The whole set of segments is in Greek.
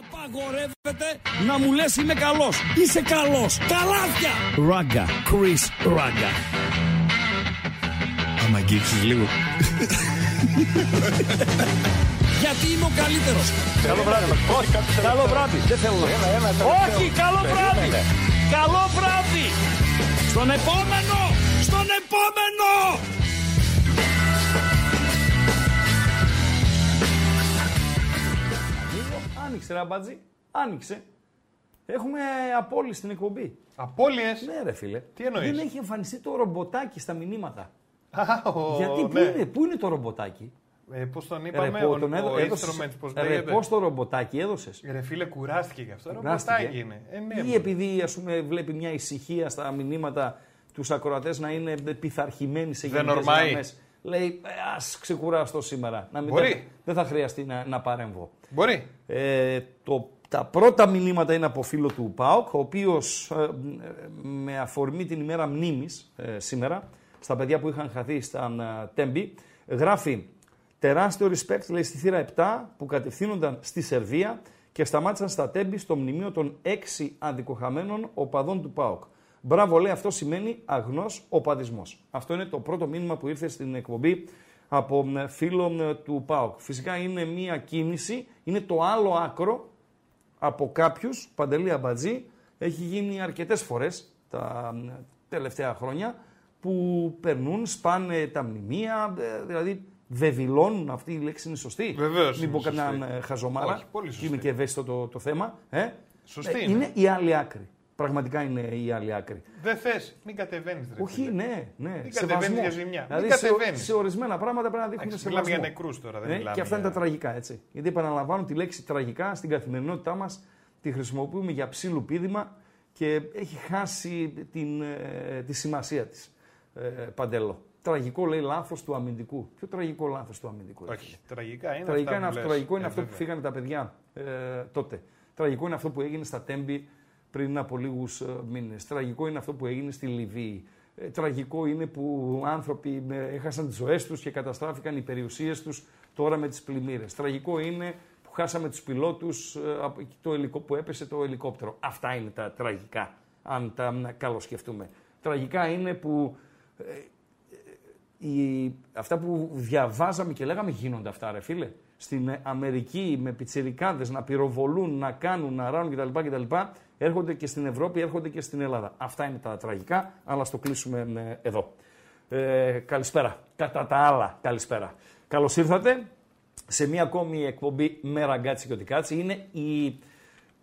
Απαγορεύεται να μου λες είμαι καλός. Είσαι καλός. Καλάθια. Ράγκα. Chris Ράγκα. Άμα αγγίξεις λίγο. Γιατί είμαι ο καλύτερος. Καλό βράδυ. Όχι, καλό βράδυ. Δεν θέλω να. Όχι, καλό βράδυ. Καλό βράδυ. Στον επόμενο. Στον επόμενο. Άνοιξε ρε αμπατζή. Άνοιξε. Έχουμε απόλυση στην εκπομπή. Απόλυες. Ναι, ρε φίλε. Τι εννοείς; Δεν έχει εμφανιστεί το ρομποτάκι στα μηνύματα. Α, ο- Γιατί πού, ναι. είναι, πού είναι το ρομποτάκι; Ε, πώς τον Ρε, είπαμε, πω, ο, τον ο έδω- έδωσες- instruments, πώς ρε, λέγεται; πώς το ρομποτάκι έδωσες; Ρε φίλε, κουράστηκε γι' αυτό. Κουράστηκε. Ρομποτάκι είναι. Ε, ναι, Ή μωρέ. επειδή ας πούμε, βλέπει μια ησυχία στα μηνύματα τους ακροατές να είναι πειθαρχημένοι σε Δεν γενικές ορμάει. γραμμές. Λέει, «Ε, ας ξεκουράσω σήμερα. Να μην Μπορεί. τα- δεν θα χρειαστεί να, να παρέμβω. Μπορεί. Ε, το, τα πρώτα μηνύματα είναι από φίλο του ΠΑΟΚ, ο οποίος ε, με αφορμή την ημέρα μνήμης ε, σήμερα, στα παιδιά που είχαν χαθεί στα ε, Τέμπη, γράφει τεράστιο respect, λέει, στη θύρα 7 που κατευθύνονταν στη Σερβία και σταμάτησαν στα Τέμπη στο μνημείο των 6 αδικοχαμένων οπαδών του ΠΑΟΚ. Μπράβο, λέει, αυτό σημαίνει αγνός οπαδισμός. Αυτό είναι το πρώτο μήνυμα που ήρθε στην εκπομπή από ε, φίλο ε, του ΠΑΟΚ. Φυσικά είναι μία κίνηση, είναι το άλλο άκρο από κάποιους, Παντελή Αμπατζή, έχει γίνει αρκετές φορές τα ε, τελευταία χρόνια που περνούν, σπάνε τα μνημεία, ε, δηλαδή βεβηλώνουν, αυτή η λέξη είναι σωστή. Βεβαίως Μην είναι πω κανέναν σωστή. ε, χαζομάρα, Όχι, πολύ και σωστή. είναι και ευαίσθητο το, το θέμα. Ε. Σωστή Ε, είναι. είναι η άλλη άκρη. Πραγματικά είναι η άλλη άκρη. Δεν θες, μην κατεβαίνεις. Ρε, Όχι, φίλε. ναι, ναι. κατεβαίνεις σεβασμός. για ζημιά. Μην Δηλαδή σε, κατεβαίνεις. σε ορισμένα πράγματα πρέπει να δείχνουμε Εντάξει, σεβασμό. μιλάμε για νεκρούς τώρα, δεν Ε, μιλάμε Και αυτά είναι για- τα τραγικά, έτσι. Γιατί επαναλαμβάνω τη λέξη τραγικά στην καθημερινότητά μας τη χρησιμοποιούμε για ψήλου πίδημα και έχει χάσει την, ε, τη σημασία της. Ε, παντελό. Τραγικό λέει λάθος του αμυντικού. Ποιο τραγικό λάθος του αμυντικού. ρε φίλε; Όχι, τραγικά είναι Τραγικά αυτά είναι που αυτό, λες. τραγικό είναι Ε, αυτό που βέβαια. φύγανε τα παιδιά ε, τότε. Τραγικό είναι αυτό που έγινε στα Τέμπη πριν από λίγους μήνες. Τραγικό είναι αυτό που έγινε στη Λιβύη. Ε, τραγικό είναι που άνθρωποι ε, έχασαν τις ζωές τους και καταστράφηκαν οι περιουσίες τους τώρα με τις πλημμύρες. Τραγικό είναι που χάσαμε τους πιλότους το ελικο, που έπεσε το ελικόπτερο. Αυτά είναι τα τραγικά, αν τα μ, καλοσκεφτούμε. Τραγικά είναι που ε, οι, αυτά που διαβάζαμε και λέγαμε γίνονται αυτά, ρε φίλε. Στην ε, Αμερική με πιτσιρικάδες να πυροβολούν, να κάνουν, να ράνουν κτλ. κτλ. Έρχονται και στην Ευρώπη, έρχονται και στην Ελλάδα. Αυτά είναι τα τραγικά, αλλά στο κλείσουμε ε, εδώ. Ε, καλησπέρα. Κατά τα άλλα, καλησπέρα. Καλώς ήρθατε σε μια ακόμη εκπομπή με ραγκάτσι και οτικάτσι. Είναι η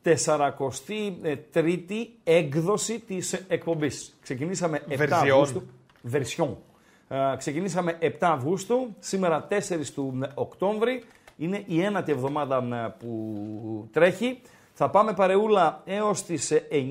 43η έκδοση της εκπομπής. Ξεκινήσαμε 7 Version. Αυγούστου. Version. Ε, ξεκινήσαμε 7 Αυγούστου, σήμερα 4 του ε, Οκτώβρη. Είναι η ένατη εβδομάδα ε, που τρέχει. Θα πάμε παρεούλα έως τις ε, 9.30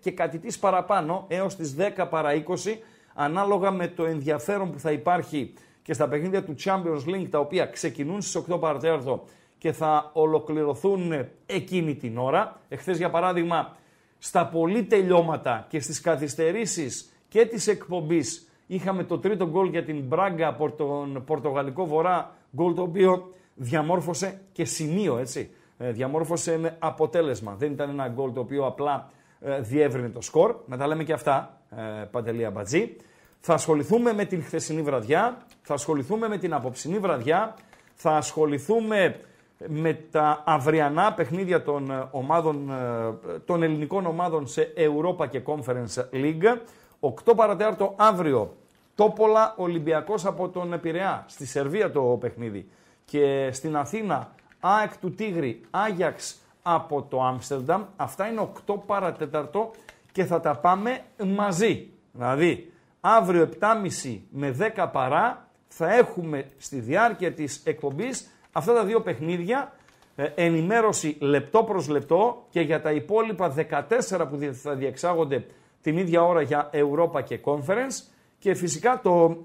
και κάτι της παραπάνω, έως τις 10 παρά 20, ανάλογα με το ενδιαφέρον που θα υπάρχει και στα παιχνίδια του Champions League, τα οποία ξεκινούν στις 8 παρατέταρτο και θα ολοκληρωθούν ε, εκείνη την ώρα. Εχθές, για παράδειγμα, στα πολύ τελειώματα και στις καθυστερήσεις και της εκπομπής είχαμε το τρίτο γκολ για την Μπράγκα από τον Πορτογαλικό Βορρά, γκολ το οποίο διαμόρφωσε και σημείο, έτσι. Ε, διαμόρφωσε με αποτέλεσμα. Δεν ήταν ένα γκολ το οποίο απλά ε, διεύρυνε το σκορ. Να τα λέμε και αυτά, ε, Παντελή Αμπατζή. Θα ασχοληθούμε με την χθεσινή βραδιά, θα ασχοληθούμε με την απόψινή βραδιά, θα ασχοληθούμε με τα αυριανά παιχνίδια των, ε, ομάδων, ε, των ελληνικών ομάδων σε Europa και Conference League. 8 παρατέταρτο αύριο, Τόπολα Ολυμπιακός από τον Πειραιά, στη Σερβία το παιχνίδι. Και στην Αθήνα, ΑΕΚ του Τίγρη, Άγιαξ από το Άμστερνταμ. Αυτά είναι 8 παρατέταρτο και θα τα πάμε μαζί. Δηλαδή, αύριο 7.30 με 10 παρά θα έχουμε στη διάρκεια της εκπομπής αυτά τα δύο παιχνίδια, ε, ενημέρωση λεπτό προς λεπτό και για τα υπόλοιπα 14 που δι- θα διεξάγονται την ίδια ώρα για Europa και Conference και φυσικά το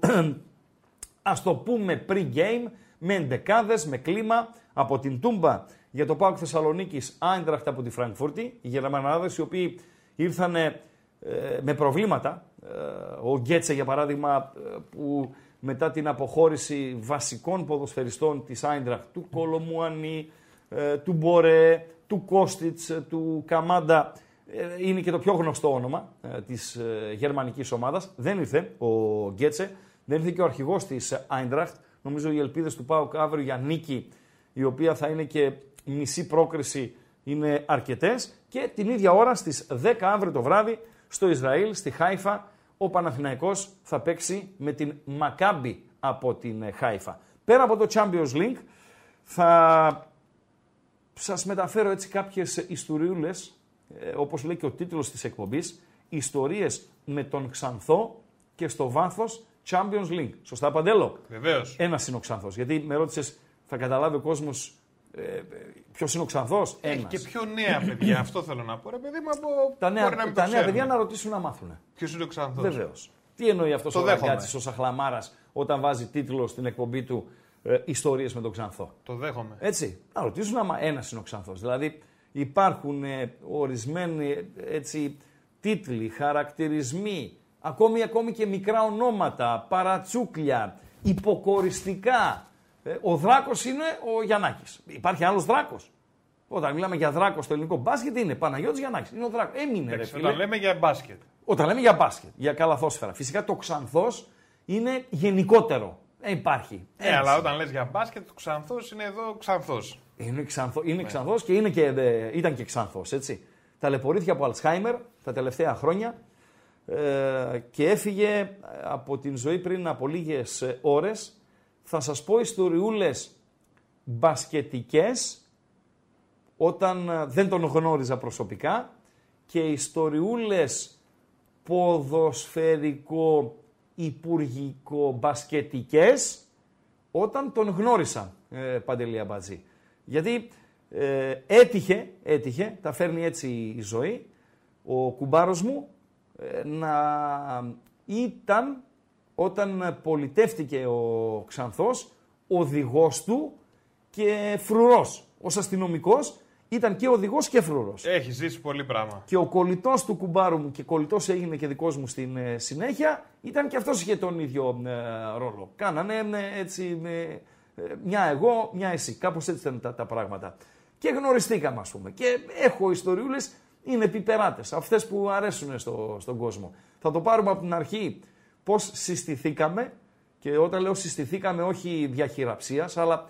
ας το πούμε pre-game με εντεκάδες, με κλίμα από την Τούμπα για το Πάοκ Θεσσαλονίκης, Άιντραχτ από τη Φραγκφούρτη, οι Γερμανάδες οι οποίοι ήρθαν ε, με προβλήματα. Ε, ο Γκέτσε για παράδειγμα ε, που μετά την αποχώρηση βασικών ποδοσφαιριστών της Άιντραχτ, του Κολομουανί, ε, του Μπορέ, του Κώστιτς, ε, του Καμάντα. Ε, είναι και το πιο γνωστό όνομα ε, της ε, γερμανικής ομάδας. Δεν ήρθε ο Γκέτσε, δεν ήρθε και ο αρχηγός της Άιντραχτ. Νομίζω οι ελπίδες του Πάουκ αύριο για νίκη, η οποία θα είναι και μισή πρόκριση, είναι αρκετές. Και την ίδια ώρα στις 10 αύριο το βράδυ στο Ισραήλ, στη Χάιφα, ο Παναθηναϊκός θα παίξει με την Μακάμπι από την ε, Χάιφα. Πέρα από το Champions League θα σας μεταφέρω έτσι κάποιες ιστοριούλες, ε, όπως λέει και ο τίτλος της εκπομπής, ιστορίες με τον Ξανθό και στο βάθος Champions League. Σωστά, Παντέλο; Βεβαίως. Ένας είναι ο Ξανθός. Γιατί με ρώτησες, θα καταλάβει ο κόσμος ε, ποιος είναι ο Ξανθός; Έχει Ένας. και πιο νέα παιδιά, αυτό θέλω να πω. Ρε παιδί μου, από... Τα νέα, μπορεί να μην τα το νέα ξέρουν. παιδιά να ρωτήσουν να μάθουν. Ποιος είναι ο Ξανθός; Βεβαίως. Τι εννοεί αυτός Το ο δέχομαι. Ραγκάτση, ο Σαχλαμάρας, όταν βάζει τίτλο στην εκπομπή του ε, Ιστορίες με τον Ξανθό. Το δέχομαι. Έτσι. Να ρωτήσουν άμα ένας είναι ο Ξανθός. Δηλαδή υπάρχουν ε, ορισμένοι ε, έτσι, τίτλοι, χαρακτηρισμοί, ακόμη, ακόμη και μικρά ονόματα, παρατσούκλια, υποκοριστικά. Ε, ο Δράκος είναι ο Γιαννάκης. Υπάρχει άλλος Δράκος; Όταν μιλάμε για Δράκο στο ελληνικό μπάσκετ είναι Παναγιώτης Γιαννάκης. Είναι ο Δράκος. Έμεινε ρε Εντάξει, φίλε. Όταν λέμε για μπάσκετ. Όταν λέμε για μπάσκετ, για καλαθόσφαιρα. Φυσικά το ξανθός είναι γενικότερο. Ε, υπάρχει. Ε, Έτσι. αλλά όταν λες για μπάσκετ, ο Ξανθός είναι εδώ Ξανθός. Είναι, ξανθό, είναι Ναι. ξανθός και, είναι και ε, ήταν και ξανθός, έτσι. Ταλαιπωρήθηκε από Αλτσχάιμερ τα τελευταία χρόνια ε, και έφυγε ε, από την ζωή πριν από λίγες ε, ώρες. Θα σας πω ιστοριούλες μπασκετικές όταν ε, δεν τον γνώριζα προσωπικά και ιστοριούλες ποδοσφαιρικό υπουργικό μπασκετικές όταν τον γνώρισα, ε, Παντελή Αμπατζή. Γιατί ε, έτυχε, έτυχε, τα φέρνει έτσι η ζωή, ο κουμπάρος μου ε, να ήταν όταν πολιτεύτηκε ο Ξανθός οδηγός του και φρουρός. Ως αστυνομικός ήταν και οδηγός και φρουρός. Έχει ζήσει πολύ πράγμα. Και ο κολλητός του κουμπάρου μου και κολλητός έγινε και δικός μου στην ε, συνέχεια, ήταν και αυτός είχε τον ίδιο ε, ρόλο. Κάνανε ε, έτσι ε, ε, μια εγώ, μια εσύ. Κάπως έτσι ήταν τα, τα πράγματα. Και γνωριστήκαμε ας πούμε. Και έχω ιστοριούλες, είναι πιπεράτες, αυτές που αρέσουν στο, στον κόσμο. Θα το πάρουμε από την αρχή πώς συστηθήκαμε και όταν λέω συστηθήκαμε όχι διαχειραψίας, αλλά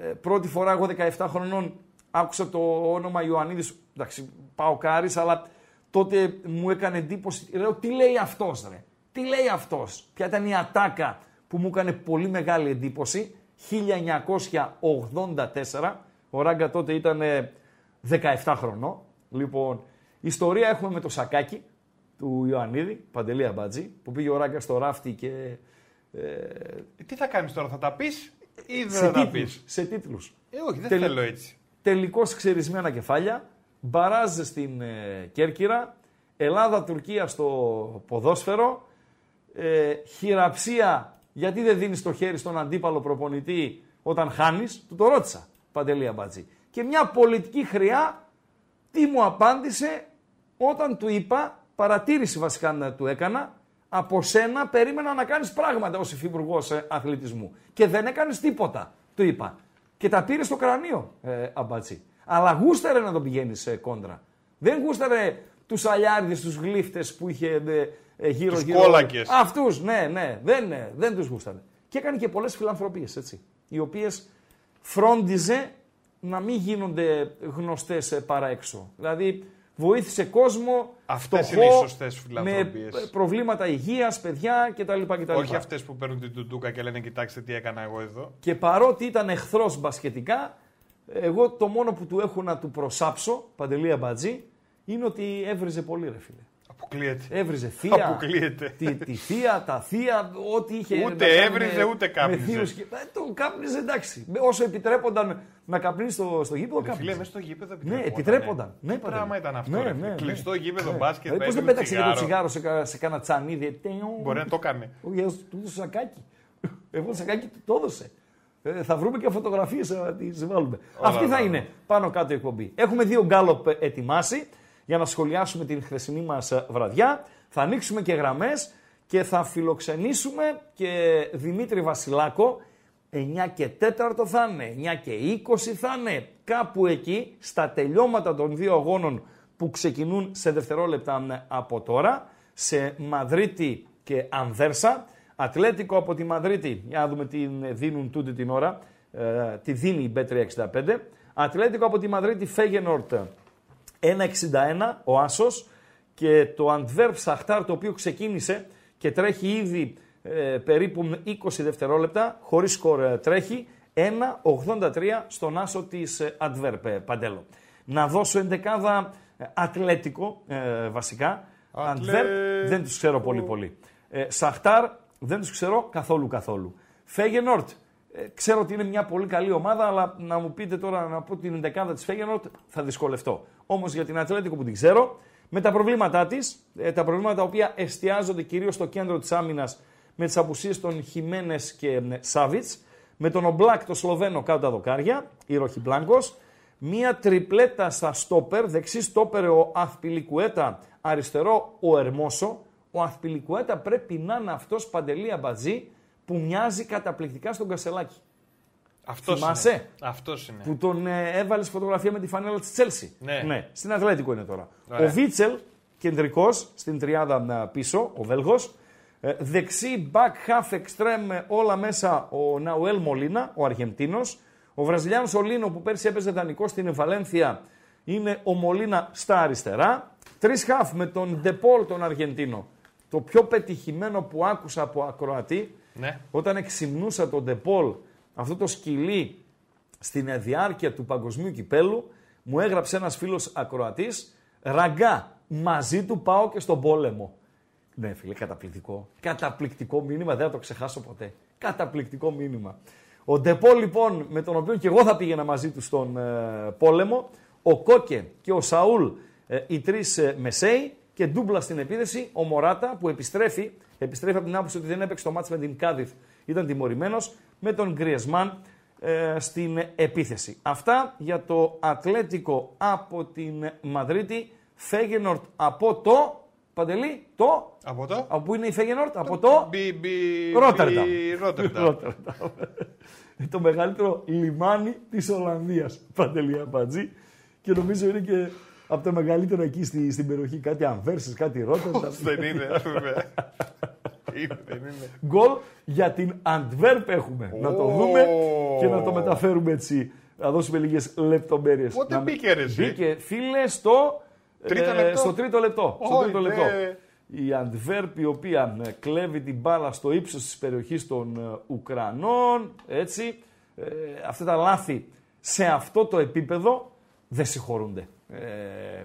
ε, πρώτη φορά εγώ 17 χρονών άκουσα το όνομα Ιωαννίδης, εντάξει πάω κάρις, αλλά τότε μου έκανε εντύπωση, λέω τι λέει αυτός ρε, τι λέει αυτός; Ποια ήταν η ατάκα που μου έκανε πολύ μεγάλη εντύπωση, 1984, ο Ράγκα τότε ήταν ε, 17 χρονών. Λοιπόν, ιστορία έχουμε με το σακάκι του Ιωαννίδη, Παντελή Αμπάτζη, που πήγε ο Ράγκα στο ράφτη και ε, Ε, Τι θα κάνεις τώρα, θα τα πεις ή δεν σε θα τα πεις; τίτλους, σε τίτλους. Ε, όχι, δεν Τελε- θέλω έτσι. τελικώς ξερισμένα κεφάλια, μπαράζ στην ε, Κέρκυρα, Ελλάδα-Τουρκία στο ποδόσφαιρο, ε, χειραψία γιατί δεν δίνεις το χέρι στον αντίπαλο προπονητή όταν χάνεις, του το ρώτησα, Παντελή Αμπατζή. Και μια πολιτική χρειά, τι μου απάντησε όταν του είπα, παρατήρηση βασικά να του έκανα, από σένα περίμενα να κάνεις πράγματα ως υφυπουργός ε, αθλητισμού. Και δεν έκανες τίποτα, του είπα. Και τα πήρες στο κρανίο, ε, Αμπατζή. Αλλά γούσταρε να τον πηγαίνεις ε, κόντρα. Δεν γούσταρε τους αλιάριδε, τους γλύφτες που είχε ε, ε, γύρω Τους γύρω. κόλακες. Αυτούς, ναι, ναι, δεν, ναι, δεν τους γούσταρε. Και έκανε και πολλές φιλανθρωπίες, έτσι. Οι οποίες φρόντιζε να μην γίνονται γνωστές παρά έξω. Δηλαδή, βοήθησε κόσμο Αυτές φτωχό, είναι οι σωστές με φιλανθρωπίες. ε, προβλήματα υγείας, παιδιά κτλ. κτλ. Όχι αυτές που παίρνουν την τουντούκα και λένε Κοιτάξτε τι έκανα εγώ εδώ. Και παρότι ήταν εχθρός μπασκετικά, εγώ το μόνο που του έχω να του προσάψω, Παντελή Αμπατζή, είναι ότι έβριζε πολύ ρε φίλε. Αποκλείεται. Έβριζε θεία, Αποκλείεται. τη, τη θεία, τα θεία, ό,τι είχε Ούτε να κάνει έβριζε, με- ούτε κάπνιζε. με θείους και- Ε, το κάπνιζε εντάξει. Με- Όσο επιτρέπονταν να καπνίσει στο, στο γήπεδο, Ρε Φίλε, κάπνιζε. μέσα στο γήπεδο Ναι, επιτρεπόταν. επιτρέπονταν. Ναι, Τι Παντελή. πράγμα ήταν αυτό. Ναι, ρε ναι, φίλε. ναι. Κλειστό γήπεδο Ναι. μπάσκετ. Δηλαδή, πώς δεν έπαιρνε πέταξε και το τσιγάρο. τσιγάρο σε, κα- σε κάνα τσανίδι. τεο. Μπορεί να το έκανε. Όχι, έδωσε του έδωσε σακάκι. Εγώ το σακάκι του το έδωσε. Ε, θα βρούμε και φωτογραφίες να τις βάλουμε. Αυτή θα όλα. είναι πάνω κάτω η εκπομπή. Έχουμε δύο γκάλοπ ετοιμάσει για να σχολιάσουμε την χθεσινή μας βραδιά. Θα ανοίξουμε και γραμμές και θα φιλοξενήσουμε και Δημήτρη Βασιλάκο. 9 και 4 θα είναι, 9 και 20 θα είναι, κάπου εκεί, στα τελειώματα των δύο αγώνων που ξεκινούν σε δευτερόλεπτα από τώρα, σε Μαδρίτη και Ανδέρσα. Ατλέτικο από τη Μαδρίτη, για να δούμε τι δίνουν τούτη την ώρα, ε, τη δίνει η B365. Ατλέτικο από τη Μαδρίτη, Φέγενορτ 1,61 ο Άσος και το Αντβέρπ Σαχτάρ το οποίο ξεκίνησε και τρέχει ήδη ε, περίπου 20 δευτερόλεπτα, χωρίς σκορ ε, τρέχει, 1,83 στον Άσο της Αντβέρπ, Παντέλο. Να δώσω εντεκάδα Ατλέτικο βασικά, Αντβέρπ δεν τους ξέρω πολύ πολύ. Σαχτάρ δεν τους ξέρω καθόλου καθόλου. Φέγενορτ ε, ξέρω ότι είναι μια πολύ καλή ομάδα, αλλά να μου πείτε τώρα να πω την δεκάδα της Φέγενορτ θα δυσκολευτώ. Όμως για την Ατλέτικο που την ξέρω, με τα προβλήματά της, ε, τα προβλήματα τα οποία εστιάζονται κυρίως στο κέντρο της άμυνας με τις απουσίες των Χιμένες και ε, Σάβιτς, με τον Ομπλάκ το Σλοβαίνο κάτω τα δοκάρια, η Ροχι Μπλάνκος, μία τριπλέτα στα στόπερ, δεξί στόπερ ο Αθπιλικουέτα, αριστερό ο Ερμόσο. Ο Αθπιλικουέτα πρέπει να είναι αυτός παντελή αμπατζή που μοιάζει καταπληκτικά στον Κασελάκη. Αυτός είναι. Αυτός είναι. Που τον ε, έβαλες φωτογραφία με τη φανέλα της Τσέλσι. Ναι. ναι. Στην Αθλέτικο είναι τώρα. Ο Βίτσελ, κεντρικός στην τριάδα ε, πίσω, ο Βέλγος. Ε, δεξί, back, half, extreme, όλα μέσα ο Ναουέλ Μολίνα, ο Αργεντίνος. Ο Βραζιλιάνος Ολίνο που πέρσι έπαιζε δανεικό στην Βαλένθια είναι ο Μολίνα στα αριστερά. Τρεις half με τον Ντεπόλ τον Αργεντίνο. Το πιο πετυχημένο που άκουσα από ακροατή ναι. Όταν εξυμνούσα τον Ντεπόλ, αυτό το σκυλί στην διάρκεια του παγκοσμίου κυπέλου, μου έγραψε ένας φίλος ακροατής, ραγκά, μαζί του πάω και στον πόλεμο. Ναι φίλε, καταπληκτικό. Καταπληκτικό μήνυμα, δεν θα το ξεχάσω ποτέ. Καταπληκτικό μήνυμα. Ο Ντεπόλ λοιπόν, με τον οποίο και εγώ θα πήγαινα μαζί του στον ε, πόλεμο, ο Κόκε και ο Σαούλ, ε, οι τρεις ε, Μεσέοι, και ντούμπλα στην επίδεση ο Μωράτα που επιστρέφει, επιστρέφει από την άποψη ότι δεν έπαιξε το μάτς με την Κάδιθ, ήταν τιμωρημένος με τον Γκριεσμάν ε, στην επίθεση. Αυτά για το Ατλέτικο από την Μαδρίτη, Φέγενορτ από το. Παντελή, το. Από το; Από πού είναι η Φέγενορτ, από το. Ρότερνταμ. το μεγαλύτερο λιμάνι της Ολλανδίας. Παντελή Αμπατζή. Και νομίζω είναι και από τα μεγαλύτερα εκεί στη, στην περιοχή. Κάτι Αμβέρσες, κάτι Ρότερνταμ. Δεν είναι, είναι, δεν είναι. Γκολ για την Αντβέρπ έχουμε. Να το δούμε και να το μεταφέρουμε έτσι. Να δώσουμε λίγες λεπτομέρειες. Πότε μπήκε ρε Μπήκε φίλε στο τρίτο ε, λεπτό. στο τρίτο λεπτό. Oh, στο τρίτο ναι. λεπτό. Η Αντβέρπ η οποία ε, κλέβει την μπάλα στο ύψος της περιοχής των ε, Ουκρανών. Έτσι. Ε, αυτά τα λάθη σε αυτό το επίπεδο δεν συγχωρούνται ε,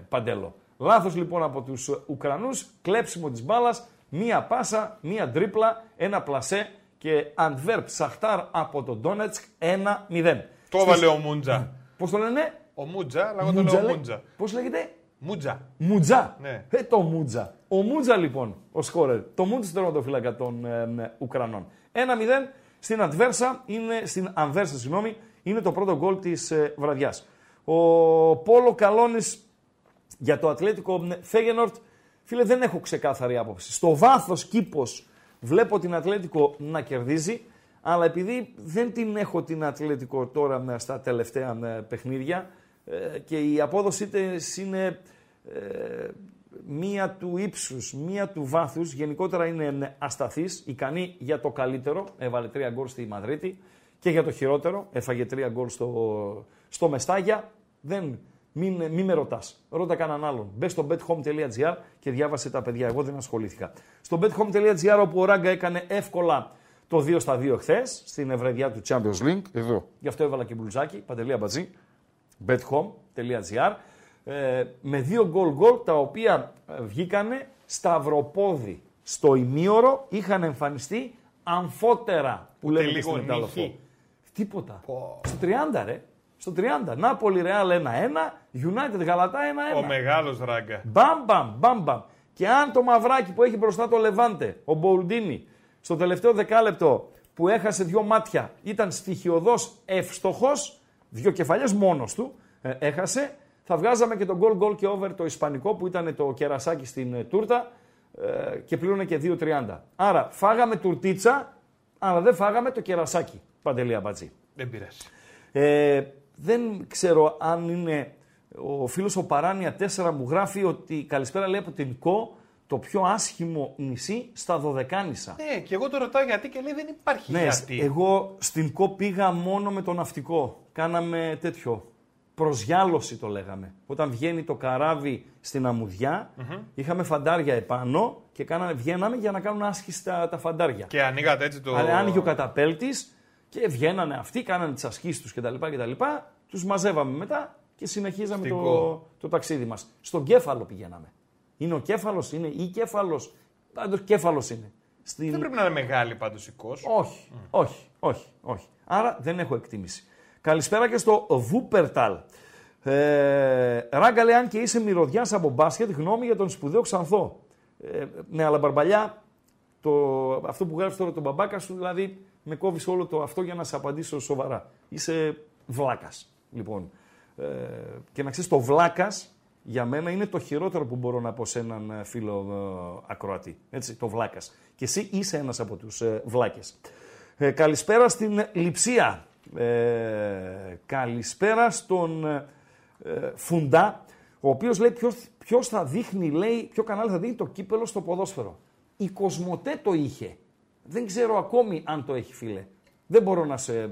Παντέλο. Λάθος λοιπόν από τους Ουκρανούς, κλέψιμο της μπάλας, μία πάσα, μία τρίπλα, ένα πλασέ και Αντβέρπ Σαχτάρ από τον Ντόνετσκ 1-0. Το έβαλε ο Μούντζα. Πώς το λένε; Ο Μούντζα, αλλά εγώ το λέω Μούντζα. Πώς λέγεται; Μούντζα. Μουτζά. Ναι. Ε, το Μούτζα. Ο Μούτζα λοιπόν, ο σκόρερ. Το Μούτζα τερματοφύλακα των ε, ε, Ουκρανών. 1-0 στην Αντβέρσα, είναι, στην Ανβέρσα, συγγνώμη, είναι το πρώτο γκολ της ε, βραδιάς. Ο Πόλο Καλόνη για το Ατλέτικο Φέγενορτ, φίλε, δεν έχω ξεκάθαρη άποψη. Στο βάθος κήπος βλέπω την Ατλέτικο να κερδίζει, αλλά επειδή δεν την έχω την Ατλέτικο τώρα στα τελευταία παιχνίδια ε, και η απόδοσή της είναι ε, μία του ύψους, μία του βάθους, γενικότερα είναι ασταθής, ικανή για το καλύτερο, έβαλε τρία γκολ στη Μαδρίτη, και για το χειρότερο, έφαγε τρία γκολ στο, στο Μεστάγια, δεν, μην, μην με ρωτάς. Ρώτα κανέναν άλλον. Μπες στο bethome.gr και διάβασε τα παιδιά. Εγώ δεν ασχολήθηκα. Στο bethome.gr όπου ο Ράγκα έκανε εύκολα το 2 στα 2 χθες στην ευρεδιά του Champions League. Εδώ. Γι' αυτό έβαλα και μπλουζάκι. Παντελή αμπατζή. bethome.gr ε, με δύο γκολ γκολ τα οποία ε, βγήκανε σταυροπόδι στο ημίωρο είχαν εμφανιστεί αμφότερα που λέμε και στην Τίποτα. Στο 30 ρε. Στο 30. Νάπολη Ρεάλ 1-1, United Γαλατά 1-1. Ο μεγάλος ράγκα. Μπαμ, μπαμ, μπαμ, μπαμ. Και αν το μαυράκι που έχει μπροστά το Λεβάντε, ο Μπολντίνη, στο τελευταίο δεκάλεπτο που έχασε δύο μάτια, ήταν στοιχειοδός εύστοχο, δύο κεφαλιές μόνος του, ε, έχασε, θα βγάζαμε και το goal goal και over το ισπανικό που ήταν το κερασάκι στην ε, τούρτα ε, και πλήρωνε και 2-30. Άρα φάγαμε τουρτίτσα, αλλά δεν φάγαμε το κερασάκι. Παντελή Αμπατζή. Δεν πειράζει. Ε, δεν ξέρω αν είναι ο φίλος ο Παράνια 4 μου γράφει ότι καλησπέρα λέει από την ΚΟ το πιο άσχημο νησί στα Δωδεκάνησα. Ναι, και εγώ το ρωτάω γιατί και λέει δεν υπάρχει Ναι, γιατί. εγώ στην ΚΟ πήγα μόνο με το ναυτικό. Κάναμε τέτοιο. Προσγιάλωση το λέγαμε. Όταν βγαίνει το καράβι στην αμμουδια είχαμε φαντάρια επάνω και κάναμε, βγαίναμε για να κάνουν άσκηση τα, τα φαντάρια. Και ανοίγατε έτσι το. Αλλά άνοιγε ο καταπέλτης και βγαίνανε αυτοί, κάνανε τις ασκήσεις τους κτλ. κτλ. Τους μαζεύαμε μετά και συνεχίζαμε Στην το, ΚΟ. το ταξίδι μας. Στον κέφαλο πηγαίναμε. Είναι ο κέφαλος, είναι ή κέφαλος. Πάντως κέφαλος είναι. Στην... Δεν πρέπει να είναι μεγάλη πάντως η κος. Όχι, όχι, όχι, όχι. Άρα δεν έχω εκτίμηση. Καλησπέρα και στο Βούπερταλ. Ε, Ράγκα λέει, αν και είσαι μυρωδιάς από μπάσκετ, γνώμη για τον σπουδαίο Ξανθό. Ε, ναι, αλλά μπαρμπαλιά, το, αυτό που γράφεις τώρα τον μπαμπάκα σου, δηλαδή με κόβεις όλο το αυτό για να σε απαντήσω σοβαρά. Είσαι βλάκας. Λοιπόν. Ε, και να ξέρεις, το βλάκας για μένα είναι το χειρότερο που μπορώ να πω σε έναν ε, φίλο ε, ακροατή. Έτσι, το βλάκας. Και εσύ είσαι ένας από τους ε, βλάκες. Ε, καλησπέρα στην Λιψία. Ε, καλησπέρα στον ε, ε, Φουντά, ο οποίος λέει ποιος, ποιος θα δείχνει, λέει, ποιο κανάλι θα δείχνει το κύπελο στο ποδόσφαιρο. Η Κοσμοτέ το είχε. Δεν ξέρω ακόμη αν το έχει, φίλε. Δεν μπορώ να, σε, ε,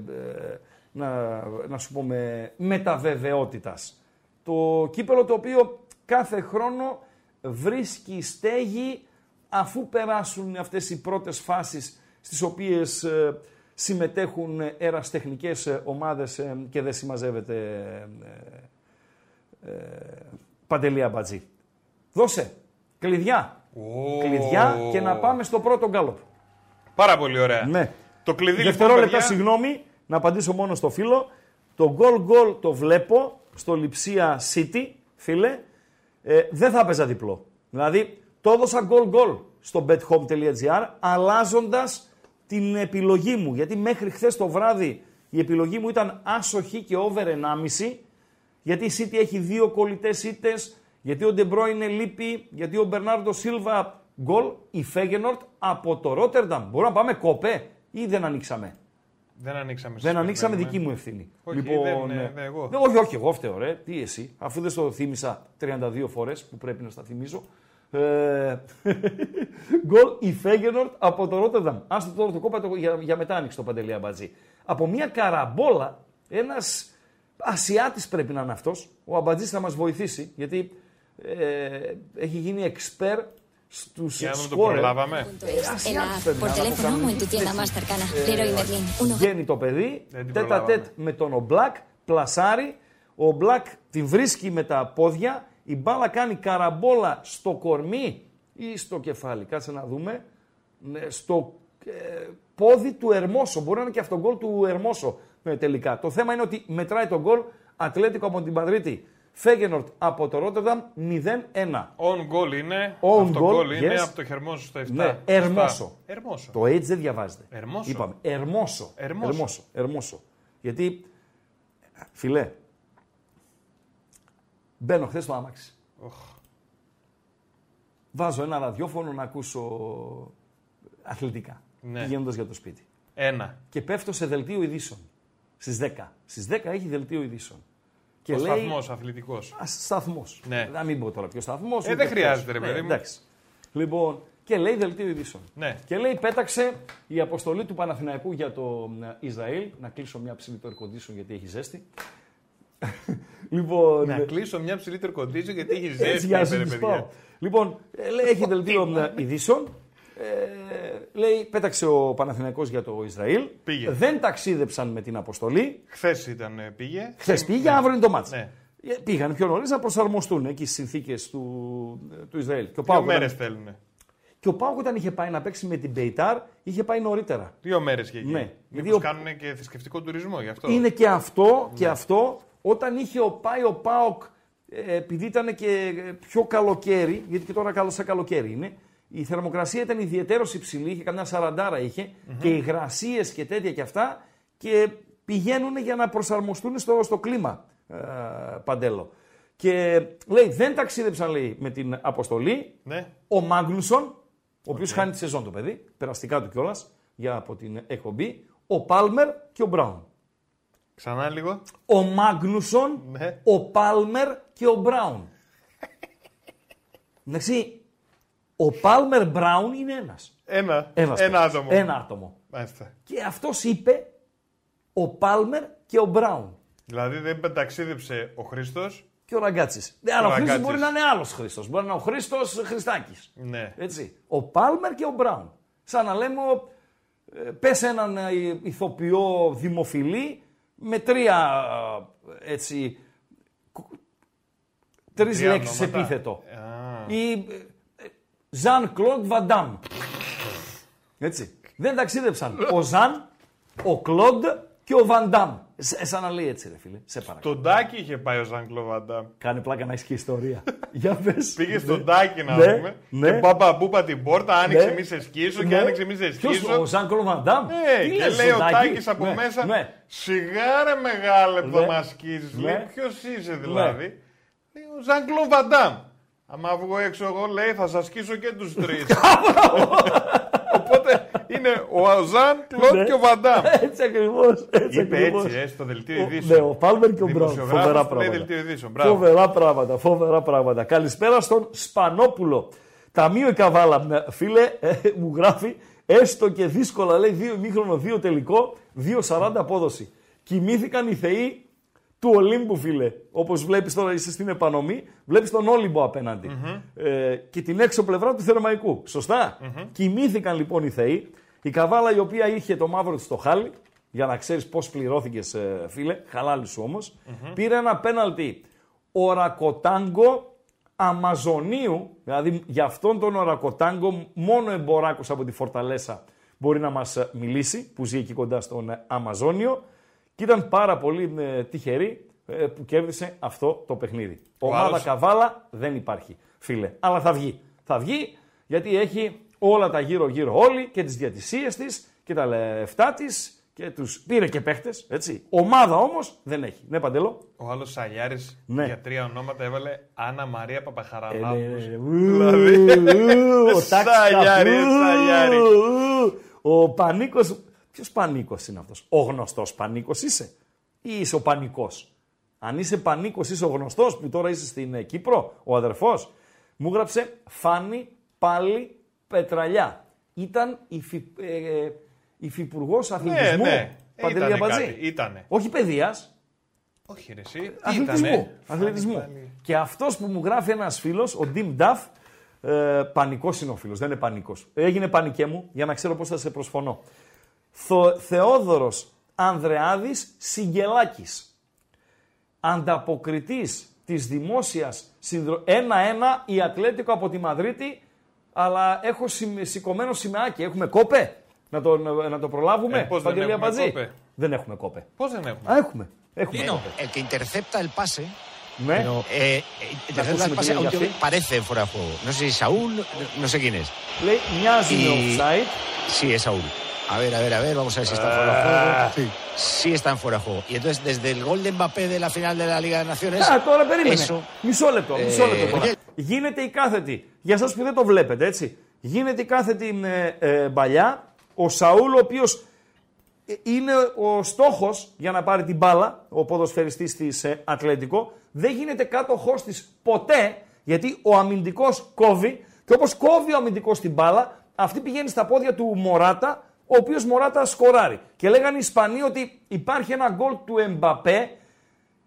να, να σου πω με μεταβεβαιότητας. Το κύπελο το οποίο κάθε χρόνο βρίσκει στέγη αφού περάσουν αυτές οι πρώτες φάσεις στις οποίες ε, συμμετέχουν εραστεχνικές ε, ομάδες ε, και δεν συμμαζεύεται ε, ε, Παντελή Αμπατζή. Δώσε κλειδιά. Ω. Κλειδιά και να πάμε στο πρώτο γκάλωπ. Πάρα πολύ ωραία. Ναι. Το κλειδί λοιπόν, Δευτερόλεπτα, παιδιά, συγγνώμη, να απαντήσω μόνο στο φίλο. Το goal goal το βλέπω στο Λιψία City, φίλε. Ε, δεν θα έπαιζα διπλό. Δηλαδή, το έδωσα goal goal στο bethome.gr, αλλάζοντας την επιλογή μου. Γιατί μέχρι χθες το βράδυ η επιλογή μου ήταν άσοχη και over 1,5. Γιατί η City έχει δύο κολλητές ήττες, γιατί ο Ντεμπρόινε λείπει, γιατί ο Μπερνάρντο Σίλβα γκολ, η Φέγενορτ από το Ρότερνταμ. Μπορούμε να πάμε κοπέ ή δεν ανοίξαμε; Δεν ανοίξαμε. Δεν σας ανοίξαμε, περιμένουμε. δική μου ευθύνη. Όχι, δεν, ε, δεν, εγώ. Ναι, όχι, όχι, εγώ φταίω, ρε. Τι εσύ, αφού δεν στο θύμισα 32 φορές που πρέπει να στα θυμίζω. Ε, Γκολ η Φέγενορτ από το Ρότερνταμ. Άστο τώρα το κόπα το- για, για μετά άνοιξε το παντελή αμπατζή. Από μια καραμπόλα, ένας Ασιάτης πρέπει να είναι αυτός. Ο αμπατζής θα μας βοηθήσει γιατί ε, έχει γίνει εξπέρ στους Για να δούμε το σκόρερ. προλάβαμε. Ε, En la, por teléfono o en tu tienda más cercana. Leroy Merlin. Uno. Βγαίνει το παιδί, Δεν την τέτα προλάβαμε. τέτ με τον Ομπλάκ, πλασάρει. Ο Μπλακ την βρίσκει με τα πόδια, η μπάλα κάνει καραμπόλα στο κορμί ή στο κεφάλι. Κάτσε να δούμε. Ναι, στο ε, πόδι του Ερμόσο. Μπορεί να είναι και αυτό γκολ του Ερμόσο ε, τελικά. Το θέμα είναι ότι μετράει τον γκολ Ατλέτικο από την Παδρίτη. Φέγενορτ από το Ρότερνταμ 0-1. On goal είναι. On αυτό goal, goal είναι yes. από το Χερμόσο στο 7. Ναι, Σωστά. Ερμόσο. Ερμόσο. Το H δεν διαβάζεται. Ερμόσο. Είπαμε. Ερμόσο. Ερμόσο. Ερμόσο. Ερμόσο. Γιατί, φιλέ, μπαίνω χθες στο άμαξι. Οχ. Βάζω ένα ραδιόφωνο να ακούσω αθλητικά. Ναι. Πηγαίνοντας για το σπίτι. Ένα. Και πέφτω σε δελτίο ειδήσεων. Στις 10. Στις 10 έχει δελτίο ειδήσεων. Και Ο λέει. σταθμός αθλητικός. Σταθμός. Ναι. Να μην πω τώρα ποιος σταθμός. Ε, δεν χρειάζεται, ρε παιδί μου. Εντάξει. Λοιπόν, και λέει δελτίο ειδήσεων. Ναι. Και λέει, πέταξε η αποστολή του Παναθηναϊκού για το ε, Ισραήλ. Να κλείσω μια ψηλή το air condition γιατί έχει ζέστη. λοιπόν, Να κλείσω μια ψηλή τερκοντίζο γιατί έχει έτσι ζέστη. για να είπε, σου ρε τις παιδιά. πω. Λοιπόν, ε, λέει, έχει δελτίο ε, ειδήσεων. Ε, λέει, πέταξε ο Παναθηναϊκός για το Ισραήλ. Πήγε. Δεν ταξίδεψαν με την αποστολή. Χθες ήταν, ε, πήγε. Χθες πήγε, αύριο είναι το μάτς. Ναι. Ε, Πήγαν πιο νωρίς να προσαρμοστούν εκεί στις συνθήκες του, ε, του Ισραήλ. Και ο Δύο Πάουκ μέρες όταν, θέλουν. και ο Πάουκ όταν είχε πάει να παίξει με την Μπεϊτάρ, είχε πάει νωρίτερα. Δύο μέρες και εκεί. Ναι. Μήπως Γιατί ο- κάνουν και θρησκευτικό τουρισμό γι' αυτό. Είναι και αυτό Ναι. και αυτό όταν είχε ο πάει ο Πάοκ ε, επειδή ήταν και πιο καλοκαίρι, γιατί και τώρα καλό σαν καλοκαίρι είναι, η θερμοκρασία ήταν ιδιαίτερος υψηλή, είχε καμιά σαραντάρα είχε, και υγρασίε και τέτοια και αυτά και πηγαίνουν για να προσαρμοστούν στο, στο κλίμα, ε, Παντέλο. Και λέει, δεν ταξίδεψαν λέει, με την αποστολή, Ναι. ο Μάγνουσον, ο οποίος χάνει τη σεζόν το παιδί, περαστικά του κιόλας για από την εκπομπή, ο Πάλμερ και ο Μπράουν. Ξανά λίγο. Ο Μάγνουσον, Ναι. ο Πάλμερ και ο Μπράουν. Εντάξει, ο Πάλμερ Μπράουν είναι ένας. Ένα. Ένας ένα παίκτης. άτομο. Ένα άτομο. Μάλιστα. Και αυτός είπε ο Πάλμερ και ο Μπράουν. Δηλαδή δεν ταξίδεψε ο Χρήστος. Και ο Ραγκάτσης. Ναι, αλλά ο Χρήστος Ραγκάτσης. μπορεί να είναι άλλος Χρήστος. Μπορεί να είναι ο Χρήστος Χριστάκης. Ναι. Έτσι. Ο Πάλμερ και ο Μπράουν. Σαν να λέμε, ο- ε, πες έναν ε, ηθοποιό δημοφιλή με τρία ε, έτσι. Τρεις Τρία λέξεις ονόματα. επίθετο. Α. Ή Ζαν Κλοντ Βαντάμ. Έτσι. Δεν ταξίδεψαν. Ο Ζαν, ο Κλοντ και ο Βαντάμ. Σε- Σαν να λέει έτσι, ρε φίλε. Σε παρακαλώ. Τον Τάκη είχε πάει ο Ζαν Κλοβαντάμ. Κάνε πλάκα να έχεις και ιστορία. Για πες. Πήγε στον Τάκη να Ναι, πούμε. ναι. Και μπαμπα μπούπα την πόρτα, άνοιξε Ναι. μη σε σκίσω και Ναι. άνοιξε μη σε Ποιος, σκίσω. ο Ζαν Κλοντ Βαντάμ. Ναι, Τι και λες, λέει ο Ζοντάκη; Τάκης από Ναι, μέσα, Ναι. σιγά ρε μεγάλε που Ναι. θα μας σκίσεις. Ναι. Λέει, ποιος είσαι δηλαδή. Λέει, ο Ζαν Κλον Βαντάμ. Άμα βγω έξω εγώ, λέει, θα σας σκίσω και τους τρεις. Οπότε είναι ο Ζαν Κλον Ναι. και ο Βαντάμ. Έτσι ακριβώς. Έτσι Είπε ακριβώς. έτσι, ε, στο δελτίο Ο- ειδήσεων. Ναι, ο Πάλμερ και ο Μπράουν. Δημοσιογράφος Φοβερά που λέει πράγματα. δελτίο ειδήσεων. Μπράβο. Φοβερά πράγματα, φοβερά πράγματα. Καλησπέρα στον Σπανόπουλο. Ταμείο η Καβάλα, Ναι, φίλε, ε, μου γράφει έστω και δύσκολα, λέει, δύο ημίχρονο, δύο τελικό, 2-40 απόδοση. Κοιμήθηκαν οι θεοί του Ολύμπου, φίλε. Όπως βλέπεις τώρα, είσαι στην επανομή, βλέπεις τον Όλυμπο απέναντι. Ε, και την έξω πλευρά του Θερμαϊκού. Σωστά. Κοιμήθηκαν λοιπόν οι θεοί. Η καβάλα η οποία είχε το μαύρο της στο χάλι, για να ξέρεις πώς πληρώθηκες, φίλε, χαλάλι σου ομω πήρε ένα πέναλτι ορακοτάγκο Αμαζονίου, δηλαδή για αυτόν τον ορακοτάγκο μόνο εμποράκος από τη Φορταλέσα μπορεί να μας ε, μιλήσει, που ζει εκεί κοντά στον ε, Αμαζόνιο και ήταν πάρα πολύ ε, τυχερή ε, που κέρδισε αυτό το παιχνίδι. Ομάδα άλλος- Καβάλα δεν υπάρχει, φίλε, αλλά θα βγει. Θα βγει γιατί έχει όλα τα γύρω-γύρω όλοι και τις διατησίες της και τα λεφτά της και τους πήρε και παίχτες, έτσι. Ομάδα όμως δεν έχει. Ναι, Παντελό. Ο άλλος Σαλιάρης Ναι. για τρία ονόματα έβαλε Άννα Μαρία Παπαχαραλάπου. Ε, ναι, ναι. Δηλαδή, Ου, Ο τάξ Σαλιάρη, καπού. Σαλιάρη. Ου, Ο Πανίκος. Ποιος Πανίκος είναι αυτός, Ο γνωστός Πανίκος είσαι ή είσαι ο Πανικός; Αν είσαι Πανίκος, είσαι ο γνωστός που τώρα είσαι στην ε, Κύπρο, ο αδερφός. Μου γράψε Φάνη πάλι Πετραλιά. Ήταν υφη, ε, υφυπουργός αθλητισμού. ναι. Παντελή Ήτανε Αμπατζή. κάτι, ήτανε. Όχι παιδείας, Όχι ρε εσύ, τι Αθλητισμού. ήτανε. αθλητισμού. Πάλι. Και αυτός που μου γράφει ένας φίλος, ο Dim Duff, ε, πανικός είναι ο φίλος, δεν είναι πανικός. Έγινε πανικέ μου για να ξέρω πώς θα σε προσφωνώ. Θο, Θεόδωρος Ανδρεάδης Σιγκελάκη. Ανταποκριτής της δημόσιας συνδρο... 1-1 η Ατλέτικο από τη Μαδρίτη, αλλά έχω συμ- σηκωμένο σημαίακι. Έχουμε κόπε. Να το, να το προλάβουμε, Ε, πώς δεν Παντελή έχουμε Αμπατζή; κόπε; Δεν έχουμε κόπε. Πώς δεν έχουμε; Α, έχουμε. έχουμε Lino, κόπε. el que intercepta el pase, Ναι. pero eh, intercepta el me pase tiene aunque que hacer. parece fuera de juego. No sé si Saúl, no, no sé quién es. Λέει μοιάζει με Η- offside. Sí, es Saúl. A ver, a ver, a ver, vamos a ver si está fuera de juego. Sí. Sí están fuera de juego. Y entonces, desde el gol de Mbappé de la final de la Liga de Naciones, Α, τώρα περίμενε. eso Μισό λεπτό, μισό Ε, λεπτό τώρα. ε, Γίνεται η κάθετη. Για εσάς που δεν το βλέπετε, έτσι. Γίνεται η κάθετη ε, ε, παλιά. Ο Σαούλ, ο οποίος ε, είναι ο στόχος για να πάρει την μπάλα, ο ποδοσφαιριστής της ε, Ατλέτικο, δεν γίνεται κάτοχός της ποτέ, γιατί ο αμυντικός κόβει και όπως κόβει ο αμυντικός την μπάλα, αυτή πηγαίνει στα πόδια του Μωράτα, ο οποίος Μωράτα σκοράρει. Και λέγανε οι Ισπανοί ότι υπάρχει ένα γκολ του Εμπαπέ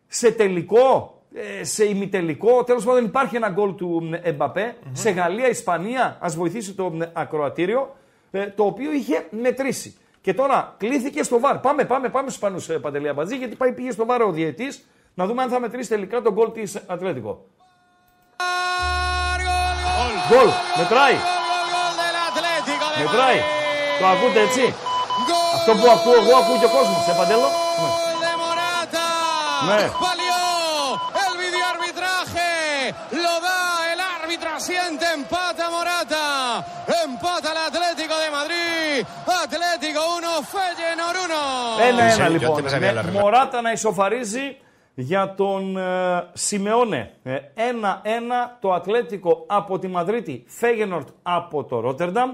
σε τελικό, ε, σε ημιτελικό. Τέλο πάντων, υπάρχει ένα γκολ του μ, εμπαπε σε Γαλλία-Ισπανία. Α βοηθήσει το μ, ακροατήριο, ε, το οποίο είχε μετρήσει. Και τώρα κλήθηκε στο βαρ. Πάμε, πάμε, πάμε στου Ισπανού, ε, Παντελή Αμπατζή, γιατί πάει, πήγε στο βαρ ο διαιτή να δούμε αν θα μετρήσει τελικά τον γκολ τη Ατλέτικο. Γκολ, μετράει. Μετράει. Το ακούτε έτσι; Αυτό που ακούω εγώ, ακούω και ο κόσμος. Ε, Παντέλο. Ναι. de Morata. Ναι. Valió el videoarbitraje. Lo da el árbitro. Asiente. Empata Morata. Empata el Atlético de Madrid. Atlético 1. Feyenoord 1. Ένα-ένα serio, yo λοιπόν. antes me sabía Ναι, la regla. Μωράτα να ισοφαρίζει για τον ε, Σιμεώνε. Ε, Ένα-ένα το Ατλέτικο από τη Μαδρίτη, Φέγενορτ από το Ρότερνταμ.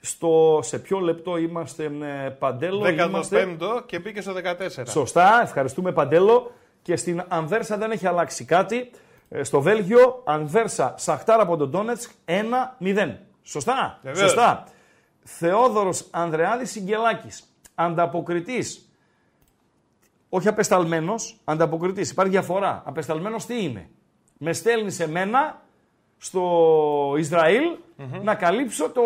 Στο, σε ποιο λεπτό είμαστε, ε, Παντέλο, είμαστε... 15ο και μπήκε στο 14. Σωστά, ευχαριστούμε Παντέλο. Και στην Ανβέρσα δεν έχει αλλάξει κάτι. Ε, Στο Βέλγιο, Ανβέρσα, Σαχτάρα από τον Ντόνετσκ, 1-0. Σωστά, Βεβαίως. σωστά. Θεόδωρος Ανδρεάδης Σιγκελάκης, ανταποκριτής, όχι απεσταλμένος, ανταποκριτής. Υπάρχει διαφορά. Απεσταλμένος τι είναι. Με στέλνει σε μένα στο ισραηλ να καλύψω το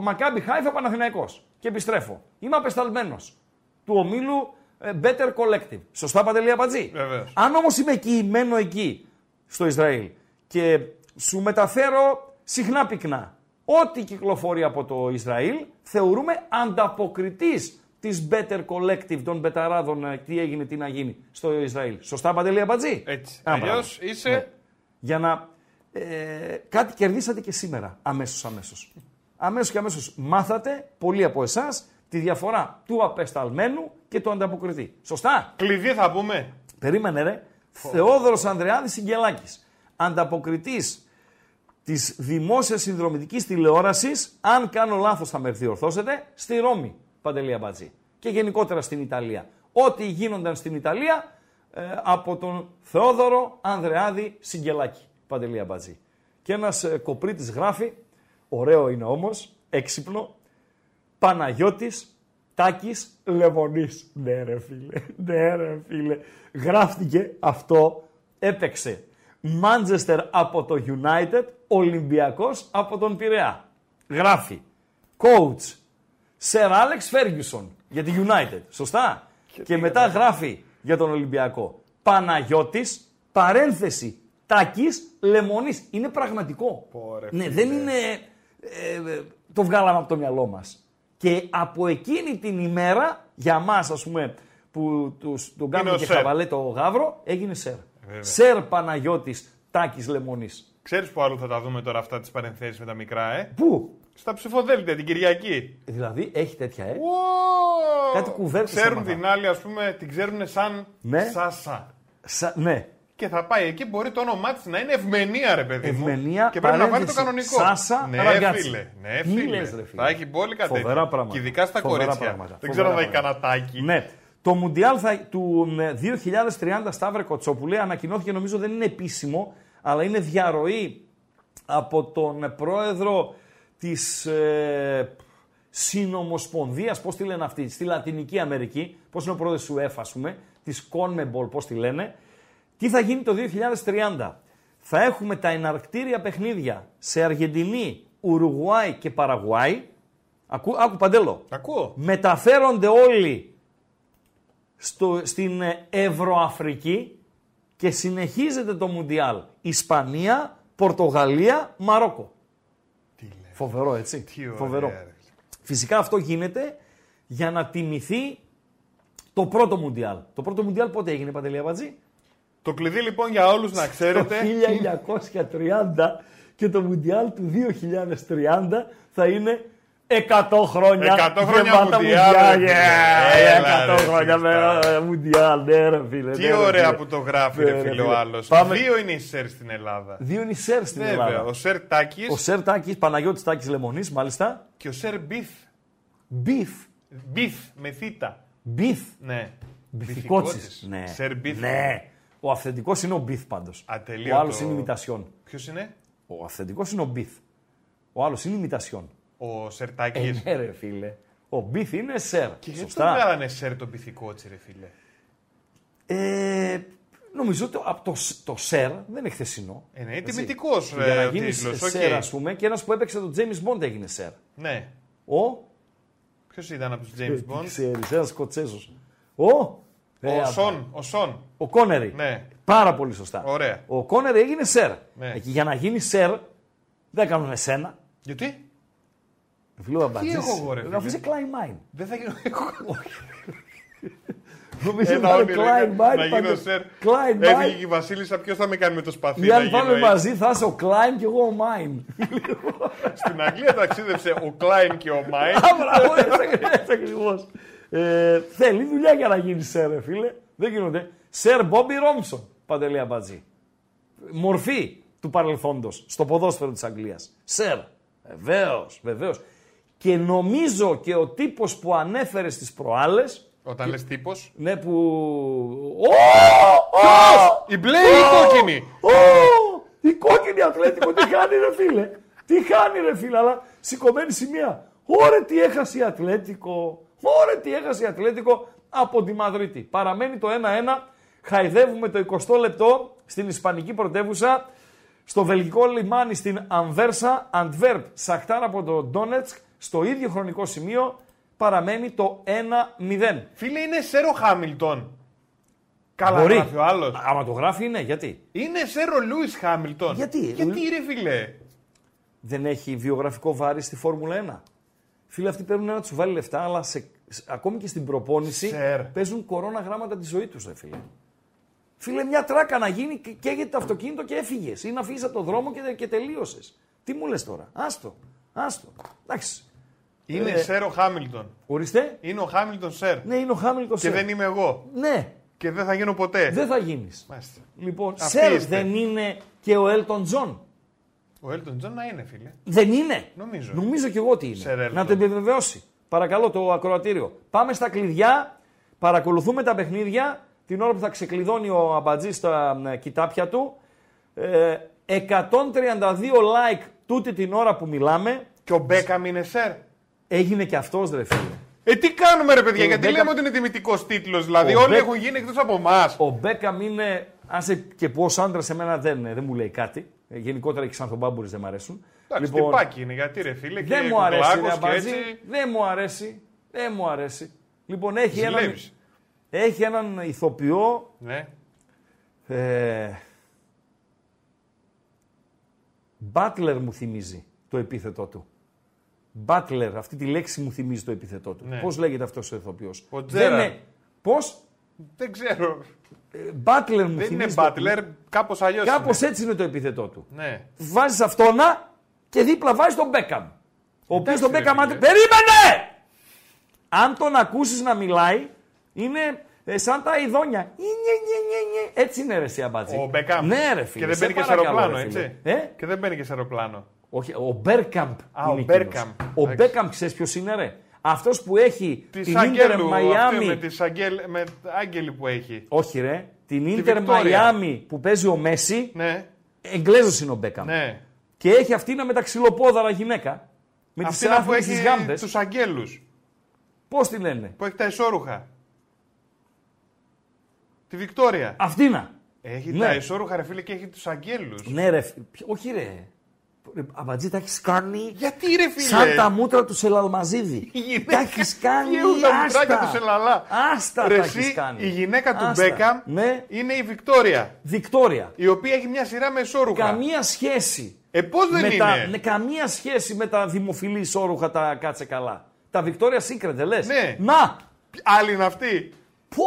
Μακάμπι Χάιφα Παναθηναϊκός. Και επιστρέφω. Είμαι απεσταλμένος του ομίλου ε, Better Collective. Σωστά, Παντελή Απατζή; Βεβαίως. Αν όμως είμαι εκεί, μένω εκεί, στο Ισραήλ και σου μεταφέρω συχνά πυκνά ό,τι κυκλοφορεί από το Ισραήλ, θεωρούμε ανταποκριτής της Better Collective των Μπεταράδων ε, τι έγινε, τι να γίνει στο Ισραήλ. Σωστά, Παντελή Αμπατζή. Έτσι. Α, μπράβο. Αλλιώς είσαι- Ναι. Για να... Ε, κάτι κερδίσατε και σήμερα, αμέσως, αμέσως. Αμέσως και αμέσως μάθατε, πολλοί από εσάς, τη διαφορά του απεσταλμένου και του ανταποκριτή. Σωστά; Κλειδί θα πούμε. Περίμενε ρε. Θεόδωρος Ανδρεάδης Συγγελάκης. Ανταποκριτής της δημόσιας συνδρομητικής τηλεόρασης, αν κάνω λάθος θα με διορθώσετε, στη Ρώμη, Παντελή Αμπατζή. Και γενικότερα στην Ιταλία. Ό,τι γίνονταν στην Ιταλία ε, από τον Θεόδωρο Ανδρεάδη Συγγελάκη, Παντελή Αμπατζή. Και ένας ε, κοπρίτης γράφει, ωραίο είναι όμως, έξυπνο, Παναγιώτης Τάκης Λεμονής. Ναι ρε φίλε, ναι ρε φίλε. Γράφτηκε αυτό, έπαιξε. Μάντζεστερ από το United, Ολυμπιακός από τον Πειραιά. Γράφει. Coach, Sir Alex Ferguson για τη United. Σωστά; Και, μετά γράφει για τον Ολυμπιακό. Παναγιώτης, παρένθεση, Τάκης Λεμονής. Είναι πραγματικό. Πόρε, ναι, φίλε. δεν είναι... ε, ε, το βγάλαμε από το μυαλό μας. Και από εκείνη την ημέρα, για μας ας πούμε, που τους, τον κάνουμε ο και Σερ. χαβαλέ το γάβρο, έγινε Σερ. Σερ Παναγιώτης Τάκης Λεμονής. Ξέρεις που άλλο θα τα δούμε τώρα αυτά τις παρενθέσεις με τα μικρά, ε; Πού; Στα ψηφοδέλτια την Κυριακή. Δηλαδή έχει τέτοια, ε; Ω! Κάτι κουβέρτες Ξέρουν έμαθα. την άλλη, ας πούμε, την ξέρουν σαν Ναι. Σάσα. Σα, ναι. Και θα πάει εκεί, μπορεί το όνομά της να είναι Ευμενία, ρε παιδί μου. Ευμενία, Και πρέπει να βάλει το παρένθεση, κανονικό. Σάσα ναι, Ραγκάτσι. φίλε. Ναι, Τι φίλε. λες, ρε φίλε. Θα έχει μπόλικα Φοβερά τέτοια. πράγματα. Και ειδικά στα Φοβερά κορίτσια. πράγματα. Δεν Φοβερά ξέρω αν θα έχει πράγματα. κανατάκι. Ναι. Το Μουντιάλ θα, του ε, 2030 Σταύρε Κοτσόπουλε ανακοινώθηκε νομίζω δεν είναι επίσημο, αλλά είναι διαρροή από τον ε, πρόεδρο της ε, συνομοσπονδίας, πώς τη λένε αυτή, στη Λατινική Αμερική, πώς είναι ο πρόεδρος του UEFA, ας πούμε, της CONMEBOL, πώς τη λένε, τι θα γίνει το 2030. Θα έχουμε τα εναρκτήρια παιχνίδια σε Αργεντινή, Ουρουγουάη και Παραγουάη. Ακού, άκου Παντέλο. Ακούω. Μεταφέρονται όλοι στο, στην ε, Ευρωαφρική και συνεχίζεται το Μουντιάλ. Ισπανία, Πορτογαλία, Μαρόκο. Φοβερό έτσι. Τι ωραία, Φοβερό. ρε. Φυσικά αυτό γίνεται για να τιμηθεί το πρώτο Μουντιάλ. Το πρώτο Μουντιάλ πότε έγινε, Παντελία Βατζή; Το κλειδί λοιπόν για όλους να Το ξέρετε. 1930 και το Μουντιάλ του 2030 θα είναι 100 χρόνια 100 χρόνια γεμάτα Μουντιάλ, Μουντιάλ. ρε Yeah, φίλε. Έλα, 100 ρε χρόνια με Χριστά. ε, Μουντιάλ. Ναι, ρε φίλε. Τι ναι, ρε, ωραία φίλε. που το γράφει, Ναι, ρε φίλε, ο φίλε. άλλος. Πάμε- Δύο είναι οι σερ στην Ελλάδα. Δύο είναι οι Σερ στην Βέβαια. Ελλάδα. Ο σερ Τάκης Ο Σερ Τάκης, Παναγιώτης Τάκης Λεμονής, μάλιστα. και ο σερ Μπιφ. Μπιφ. Μπιφ με θήτα. Μπιφ. Ναι. Μπιφικότσης. Ναι. Σερ Μπιφ. Ναι. Ο αυθεντικός είναι ο Μπιφ πάντως. Ατελείωτο. Ο άλλος είναι ημιτασιόν. Ποιος είναι; Ο αυθεντικός είναι ο Μπιφ. Ο άλλος είναι ημιτασιόν. Ο σερ Ε, Τάκη. ναι, ρε φίλε. Ο Μπιφ είναι Σερ. Και γιατί το Σωστά. βγάλανε σερ τον πυθικότσι, ρε φίλε; Ε, νομίζω ότι από το, το Σερ δεν είναι χθεσινό. Ε, ναι, είναι Έτσι. τιμητικός, Για να ε, γίνεις τίτλος, οκ. Σερ, ας πούμε, και ένας που έπαιξε το James Bond έγινε Σερ. Ναι. Ο. Ποιος ήταν από τους Ε, James τι Bond; ξέρεις, ένας Σκοτσέζος. Ο. Ε, Ο α, Σον. Ο Σον. Ο Κόνερι. Ναι. Πάρα πολύ σωστά. Ωραία. Ο Κόνερι έγινε Σερ. Ναι. Ε, και για να γίνει Σερ, δεν κάνουν εσένα. Γιατί; Φίλο Αμπατζής. έχω εγώ, ρε, φίλε; Αφού είσαι κλάιν μάιν. Δεν θα γίνω. Νομίζω Ένα ότι όνειρο Klein είναι Mine. να γίνω σερ. Klein Έφυγε και Mine. η Βασίλισσα, ποιος θα με κάνει με το σπαθί. Ή να αν γίνω πάμε έτσι; μαζί θα είσαι ο Klein και εγώ ο Mine. Στην Αγγλία ταξίδευσε ο Κλάιν και ο Μάιν. Α, μπράβο, έτσι, έτσι ακριβώς. Ε, θέλει δουλειά για να γίνει σερ, ρε φίλε. Δεν γίνονται. Σερ Μπόμπι Ρόμψον, Παντελή Αμπατζή. Μορφή του παρελθόντος στο ποδόσφαιρο της Αγγλίας. Σερ. Βεβαίως, βεβαίως. Και νομίζω και ο τύπος που ανέφερε στις προάλλες, Όταν λες τύπος; ναι που... Ω! Ω! Η μπλε ή η κόκκινη; Ω! Η κόκκινη Ατλέτικο τι κάνει ρε φίλε; Τι κάνει ρε φίλε, αλλά σηκωμένη σημεία. Ωρε τι έχασε η Ατλέτικο. Ωρε τι έχασε η Ατλέτικο από τη Μαδρίτη. Παραμένει το 1-1. Χαϊδεύουμε το 20 λεπτό στην Ισπανική πρωτεύουσα. Στο βελγικό λιμάνι στην Ανβέρσα, Αντβέρπ, Σαχτάρ από το Ντόνετσκ, στο ίδιο χρονικό σημείο παραμένει το 1-0. Φίλε, είναι Σέρο Χάμιλτον. Καλά Μπορεί. γράφει ο άλλος. Άμα το γράφει είναι, γιατί; Είναι Σέρο Λούι Χάμιλτον. Γιατί; Γιατί ρε φίλε; δεν έχει βιογραφικό βάρη στη Φόρμουλα 1. Φίλοι αυτοί παίρνουν να τους βάλει λεφτά, αλλά σε, σε- ακόμη και στην προπόνηση Σερ. παίζουν κορώνα γράμματα τη ζωή τους, ρε φίλε. Φίλε, μια τράκα να γίνει και καίγεται το αυτοκίνητο και έφυγες. Ή να φύγει από το δρόμο και, και τελείωσες. Τι μου λες τώρα, άστο. Άστο. Εντάξει. Είναι Ε, Σερ ο Χάμιλτον. Ορίστε. Είναι ο Χάμιλτον Σερ. Ναι, είναι ο Χάμιλτον Και δεν είμαι εγώ. Ναι, Και δεν θα γίνω ποτέ. δεν θα γίνεις. Μάλιστα. Λοιπόν, Αυτοί Σερ είστε. δεν είναι και ο Έλτον Τζον. Ο Έλτον Τζον να είναι, φίλε. Δεν είναι. Νομίζω. Νομίζω κι εγώ ότι είναι. Σερ Έλτον. Να το επιβεβαιώσει. Παρακαλώ το ακροατήριο. Πάμε στα κλειδιά. Παρακολουθούμε τα παιχνίδια. Την ώρα που θα ξεκλειδώνει ο Αμπατζής στα ε, κοιτάπια του. Ε, 132 like τούτη την ώρα που μιλάμε. Και ο Μπέκαμ είναι Σερ. Έγινε και αυτός ρε φίλε. Ε, τι κάνουμε ρε παιδιά, Ο γιατί Μπέκαμ- λέμε ότι είναι τιμητικό τίτλος. Δηλαδή, Ο όλοι Μπέκ- έχουν γίνει εκτός από εμάς. Ο Μπέκαμ είναι, άσε και που ως άντρας σε μένα δεν, δεν μου λέει κάτι. Ε, γενικότερα και σαν θομπάμπουρες δεν μ' αρέσουν. Εντάξει, τυπάκι είναι, γιατί ρε φίλε. δεν και μου αρέσει ρε κουκλάκος και Αμπατζή. έτσι. Δεν μου αρέσει. Δεν μου αρέσει. Λοιπόν, έχει έναν, Ζηλεύεις. έχει έναν ηθοποιό Ναι. Ε, Butler μου θυμίζει το επίθετό του. Butler, αυτή τη λέξη μου θυμίζει το επίθετό του. Ναι. Πώς λέγεται αυτός ο ηθοποιός; Ο Δεν Τζέραρντ. Είναι- Πώς; Δεν ξέρω. Ε, Butler μου Δεν είναι θυμίζει. το- Butler, κάπως αλλιώς. Κάπως έτσι είναι το επίθετό του. Ναι. Βάζεις αυτόνα και δίπλα βάζεις τον Beckham. Ο οποίος τον ρε Beckham... φίλε. αντε- Περίμενε! Αν τον ακούσεις να μιλάει, είναι ε, σαν τα ειδόνια. Νι, νι, νι, νι, νι. Έτσι είναι ρε εσύ αμπατζή. Ο Μπέκαμ. Ναι ρε φίλε. Και δεν σε μπαίνει και σε παρακαλώ, αεροπλάνο, ρε φίλε. έτσι. Ε; Και δεν μπαίνει και σε αεροπλάνο. Όχι, ο Μπέρκαμπ. Α, ο είναι Μπέρκαμπ. εκείνος. Ο Εντάξει. Μπέκαμπ, ξέρεις ποιος είναι, ρε; Αυτός που έχει Τη την Ίντερ Αγγέλου, αυτή Μαϊάμι. με τις αγγέλ, με άγγελοι που έχει. Όχι, ρε. Την Ίντερ Βικτόρια. Μαϊάμι που παίζει ο Μέση. Ναι, Εγγλέζος είναι ο Μπέκαμπ. ναι. Και έχει αυτή να με τα ξυλοπόδαρα γυναίκα. Με τις Αυτή είναι που άθλιε τι γάμπες. έχει τους αγγέλους, Πώς τη λένε; που έχει τα ισόρουχα. Τη Βικτόρια. Αυτήνα. Έχει ναι. τα ισόρουχα ρε φίλε και έχει τους αγγέλους. Ναι, ρε. φι- ποιο- Όχι, ρε. Ρε, Αμπατζή, τα έχεις κάνει; Γιατί ρε φίλε; Σαν τα μούτρα του Σελαλμαζίδη. Η γυναίκα- Τα έχεις κάνει; Γεούν τα μουστράκια άστα. του Σελαλά. Άστα Ρε τα εσύ, έχεις κάνει. η γυναίκα του Άστα. Μπέκαμ Ναι. είναι η Βικτόρια. Βικτόρια. Η οποία έχει μια σειρά με ισόρουχα. Καμία σχέση. Ε, πώς δεν με είναι; Τα, ναι, καμία σχέση με τα δημοφιλή ισόρουχα τα κάτσε καλά. Τα Victoria's Secret, δεν λες; Ναι. Να! Άλλη είναι αυτή. Πω,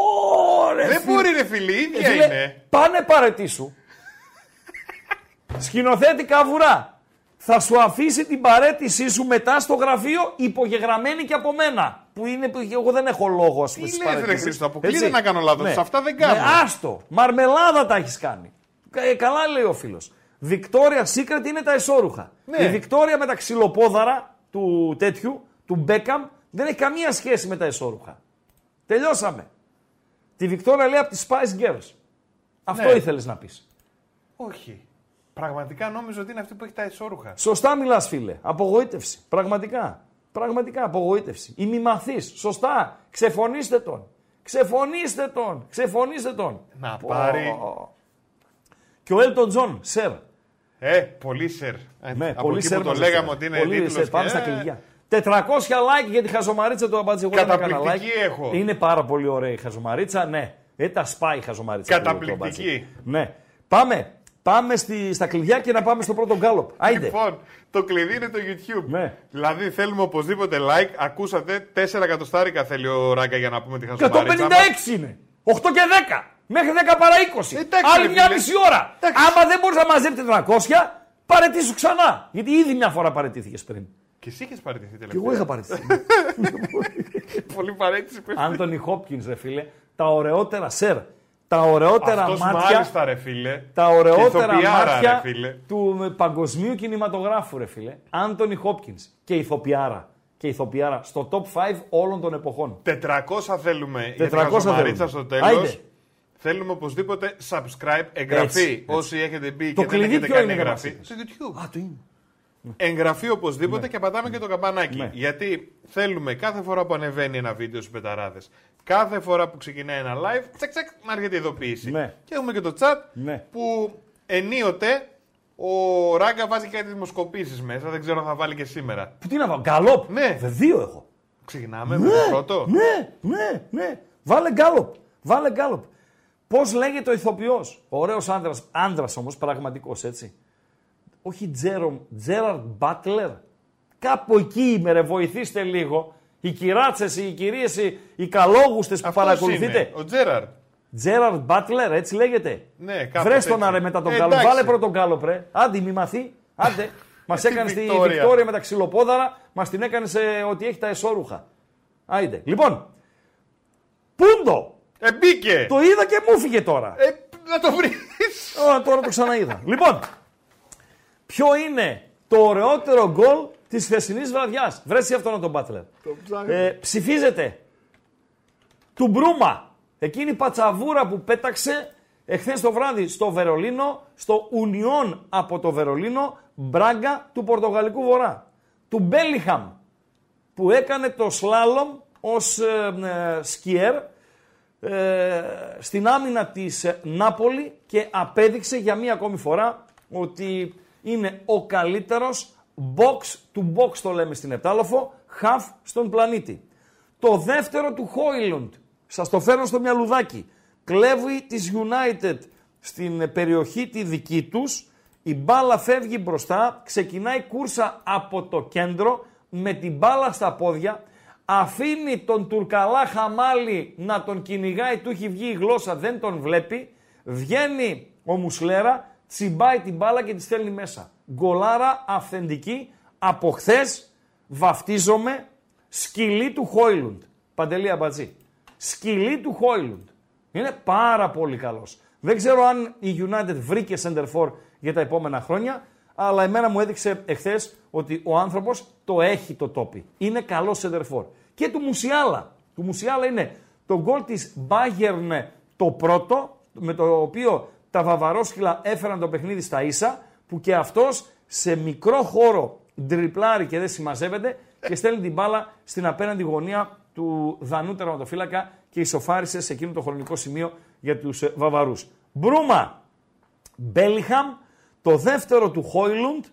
ρε, Δεν φίλε. μπορεί ρε φίλε, η ίδια Ε, φίλε, είναι. Πάνε παρετήσου. Σκηνοθέτη καβουρά. Θα σου αφήσει την παρέτησή σου μετά στο γραφείο υπογεγραμμένη και από μένα. Που είναι που εγώ δεν έχω λόγο, ας πούμε. Τι στις λες, ρε παραιτήσεις. Χρήστο, αποκλείεται Έτσι. να κάνω λάθος. Σε αυτά δεν κάνω. Ναι, άστο. Μαρμελάδα τα έχεις κάνει. Ε, καλά λέει ο φίλος. Victoria Secret είναι τα εσώρουχα. Ναι. Η Victoria με τα ξυλοπόδαρα του τέτοιου, του Μπέκαμ, δεν έχει καμία σχέση με τα εσώρουχα. Τελειώσαμε. Τη Victoria λέει από τις Spice Girls. Αυτό Ναι. ήθελες να πεις. Όχι. Πραγματικά νόμιζα ότι είναι αυτή που έχει τα εσώρουχα. Σωστά μιλάς φίλε. Απογοήτευση. Πραγματικά. Πραγματικά απογοήτευση. Ημιμαθής. Σωστά. Ξεφωνήστε τον. Ξεφωνήστε τον. Ξεφωνήστε τον. Να Πω. πάρει. Και ο Έλτον Τζον, σερ. Ε, πολύ σερ. Ε, Ναι, από πολύ εκεί σερ που το μαζέψαμε. λέγαμε ότι είναι Πολύ τίτλος σερ. και- Πάμε στα ε, κλειδιά. 400 like για τη χαζομαρίτσα του Αμπατζή. Εγώ δεν έκανα Καταπληκτική like. έχω. Είναι πάρα πολύ ωραία η χαζομαρίτσα. Ναι. Ε, τα σπάει η χαζομαρίτσα. του- του Καταπληκτική. Αμπατζή. Ναι. Πάμε. Πάμε στη, στα κλειδιά και να πάμε στο πρώτο γκάλοπ. Άιντε. Λοιπόν, το κλειδί είναι το YouTube. Ναι. Δηλαδή θέλουμε οπωσδήποτε like. Ακούσατε, 4 εκατοστάρικα θέλει ο Ράγκα για να πούμε τη χαζομαρίτσα. 156 είναι. 8 και 10. Μέχρι 10 παρά 20. Εντάξει, Άλλη ρε μια φίλε. μισή ώρα. Εντάξει. Άμα δεν μπορείς να μαζέψεις 400, παρετήσου ξανά. Γιατί ήδη μια φορά παρετήθηκες πριν. Και εσύ είχες παραιτηθεί Και τελευταία. εγώ είχα παρετηθεί. Πολύ παρέτηση που Άντωνι Χόπκινς, ρε φίλε, τα ωραιότερα σερ. Τα ωραιότερα Αυτός μάτια. μάλιστα ρε φίλε. Τα ωραιότερα Και ηθοποιάρα, μάτια ρε φίλε. του ε, παγκοσμίου κινηματογράφου, ρε φίλε. Άντωνι Χόπκινς. Και ηθοποιάρα. και ηθοποιάρα στο top 5 όλων των εποχών. 400 θέλουμε 400 για την Χαζομαρίτσα θέλουμε. στο τέλος. Άιντε. Θέλουμε οπωσδήποτε subscribe, εγγραφή. Έτσι, Όσοι έχετε μπει Το και δεν κλειδί έχετε ποιο κάνει είναι για εγγραφή; μας, Στο YouTube. Α, το είναι. Εγγραφή οπωσδήποτε και πατάμε και το καμπανάκι. Ναι. Γιατί θέλουμε κάθε φορά που ανεβαίνει ένα βίντεο στους πεταράδες, κάθε φορά που ξεκινάει ένα live, τσεκ τσεκ να έρχεται ειδοποίηση. Ναι. Και έχουμε και το chat Ναι. που ενίοτε ο Ράγκα βάζει κάτι δημοσκοπήσεις μέσα. Δεν ξέρω αν θα βάλει και σήμερα. Που τι να βάλω, γκαλόπ. Ναι. Δε δύο έχω. Ξεκινάμε με το πρώτο. Ναι, ναι, ναι. Βάλε γκάλοπ. Βάλε γκάλοπ. Πώς λέγεται ο ηθοποιός; Ωραίος άντρα, άντρα όμως, πραγματικός έτσι. Όχι Τζέρομ, Τζέραρντ Μπάτλερ. Κάπου εκεί είμαι, ρε, βοηθήστε λίγο. Οι κυράτσες, οι κυρίες, οι, οι καλόγουστες που Αυτός παρακολουθείτε. είναι, ο Τζέραρντ. Τζέραρντ Μπάτλερ, έτσι λέγεται. Ναι, κάπως Βρες τον έτσι. άρε μετά τον Ε, γκάλοπ. εντάξει. Βάλε πρώτον γκάλοπ, ρε. Άντε, μη μαθεί. Άντε. Μας Στη έκανες στη Βικτόρια. Βικτόρια με τα ξυλοπόδαρα, μας την έκανες σε ότι έχει τα εσώρουχα. Άιντε. Λοιπόν, Πούντο! Ε, μπήκε! Το είδα και μου φύγε τώρα. Ε, να το βρεις. Ω, τώρα το ξαναείδα. λοιπόν, ποιο είναι το ωραιότερο γκολ της χθεσινής βραδιάς. Βρέσει αυτό να τον Μπάτλερ. Ε, ψηφίζετε. Του Μπρούμα. Εκείνη η πατσαβούρα που πέταξε εχθές το βράδυ στο Βερολίνο, στο Ουνιόν από το Βερολίνο, Μπράγκα του Πορτογαλικού Βορρά. Του Μπέλιχαμ που έκανε το σλάλομ ως ε, ε, σκιέρ ε, στην άμυνα της ε, Νάπολη και απέδειξε για μία ακόμη φορά ότι είναι ο καλύτερος box to box το λέμε στην Επτάλοφο, half στον πλανήτη. Το δεύτερο του Χόιλουντ, σας το φέρνω στο μυαλουδάκι, κλέβει της United στην ε, περιοχή τη δική τους, η μπάλα φεύγει μπροστά, ξεκινάει κούρσα από το κέντρο, με την μπάλα στα πόδια, αφήνει τον Τουρκαλά Χαμάλι να τον κυνηγάει, του έχει βγει η γλώσσα, δεν τον βλέπει, βγαίνει ο Μουσλέρα, τσιμπάει την μπάλα και τη στέλνει μέσα. Γκολάρα αυθεντική, από χθες βαφτίζομαι σκυλή του Χόιλουντ. Παντελή Αμπατζή. Σκυλή του Χόιλουντ. Είναι πάρα πολύ καλός. Δεν ξέρω αν η United βρήκε center for για τα επόμενα χρόνια, αλλά εμένα μου έδειξε εχθές ότι ο άνθρωπος το έχει το τόπι. Είναι καλό center for. Και του Μουσιάλα. Του Μουσιάλα είναι το γκολ της Bayern το πρώτο, με το οποίο τα βαβαρόσκυλα έφεραν το παιχνίδι στα ίσα, που και αυτός σε μικρό χώρο ντριπλάρει και δεν συμμαζεύεται και στέλνει την μπάλα στην απέναντι γωνία του Δανού τερματοφύλακα και ισοφάρισε σε εκείνο το χρονικό σημείο για τους ε, Βαβαρούς. Μπρούμα, Μπέλιχαμ, το δεύτερο του Χόιλουντ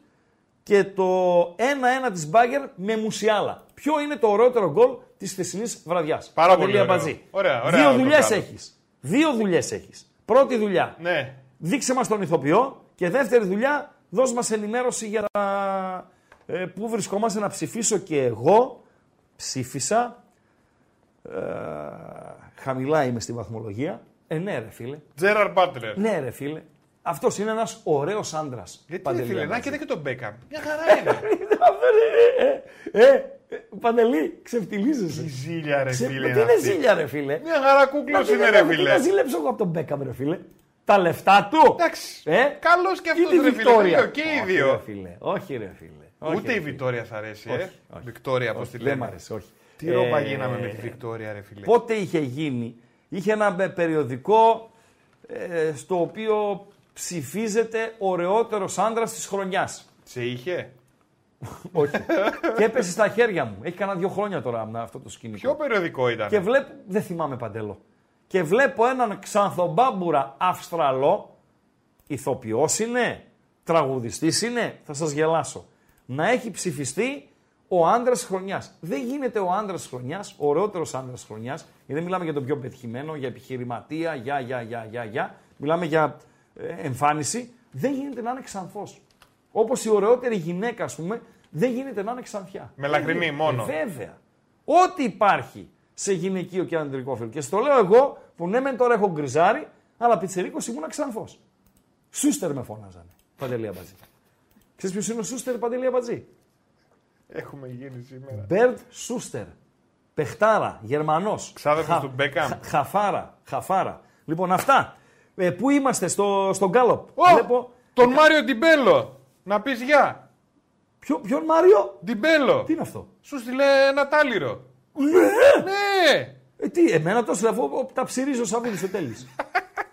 και το 1-1 της Μπάγκερ με Μουσιάλα. Ποιο είναι το ωραιότερο γκολ της χθεσινής βραδιάς; Πάρα πολύ Παντελή ωραίο. Αμπατζή. Ωραία, ωραία Δύο το δουλειές κάνεις. έχεις. Δύο δουλειές έχεις. Πρώτη δουλειά, Ναι. δείξε μας τον ηθοποιό και δεύτερη δουλειά, δώσ' μας ενημέρωση για τα, ε, πού βρισκόμαστε να ψηφίσω και εγώ ψήφισα, ε, χαμηλά είμαι στη βαθμολογία, ε ναι ρε φίλε, Τζέραρ Μπάτλερ. ναι ρε φίλε, αυτός είναι ένας ωραίος άντρας. Γιατί Παντελή, ρε φίλε, να Αμπατζή. και και τον Μπέκαμ. Μια χαρά είναι. ε, ε, ε, Παντελή, ξεφτιλίζεσαι. Τι ζήλια ρε Ξε- φίλε. Τι είναι είναι αυτή. ζήλια ρε φίλε; Μια χαρά Μα κούκλος τι είναι να- ρε τι να φίλε. ζήλεψω εγώ από τον Μπέκαμ ρε φίλε. Τα λεφτά του. Εντάξει. Ε, Καλός και ή αυτός τη ρε φίλε. Βικτόρια. Δύο, Και οι Όχι, δύο. ρε φίλε. Όχι ρε φίλε. Όχι, Ούτε ρε η φίλε. Βικτόρια θα αρέσει, ε. Όχι, όχι. Βικτόρια, πώς τη Δεν μ' λέμε. αρέσει, όχι. Τι ρόπα Ε, γίναμε με τη Βικτόρια, ρε φίλε. Πότε είχε γίνει. Είχε ένα ε, περιοδικό ε, στο οποίο ψηφίζεται ωραιότερος άντρας της χρονιάς. Σε είχε; Όχι. και έπεσε στα χέρια μου. Έχει κανένα δύο χρόνια τώρα με αυτό το σκηνικό. Ποιο περιοδικό ήταν. Και βλέπω, δεν θυμάμαι παντέλο. Και βλέπω έναν ξανθομπάμπουρα Αυστραλό, ηθοποιός είναι, τραγουδιστής είναι, θα σας γελάσω. Να έχει ψηφιστεί ο άντρας χρονιάς. Δεν γίνεται ο άντρας χρονιάς, ο ωραιότερο άντρας χρονιάς, γιατί δεν μιλάμε για τον πιο πετυχημένο, για επιχειρηματία, για, για, για, για, για. Μιλάμε για ε, εμφάνιση. Δεν γίνεται να είναι ξανθός. Όπως η ωραιότερη γυναίκα, ας πούμε, δεν γίνεται να είναι ξανθιά. Με λαχρινή Δεν γίνεται. μόνο. Ε, βέβαια. Ό,τι υπάρχει σε γυναικείο και ανδρικό φίλο. Και στο λέω εγώ που ναι, μεν τώρα έχω γκριζάρι, αλλά πιτσερίκος ήμουνα ξανθός. Σούστερ με φώναζανε. Παντελή Αμπατζή. Ξέρεις ποιος είναι ο Σούστερ Παντελή Αμπατζή. Έχουμε γίνει σήμερα. Μπέρντ Σούστερ. Πεχτάρα, Γερμανός. Ξάδερφος του Μπέκαμ. χα- χαφάρα, χαφάρα. Λοιπόν, αυτά. Ε, πού είμαστε, στο, στο Γκάλοπ; Ω, Τον Μάριο Τιμπέλο. Να πεις γεια. Ποιο, ποιον Μάριο, Ντιμπέλο. τι είναι αυτό; Σου στείλε ένα τάλιρο. Ναι! Ναι. Ε, τι, εμένα το στείλε αφού ο- τα ψυρίζω σαν βίδι ο Τέλης.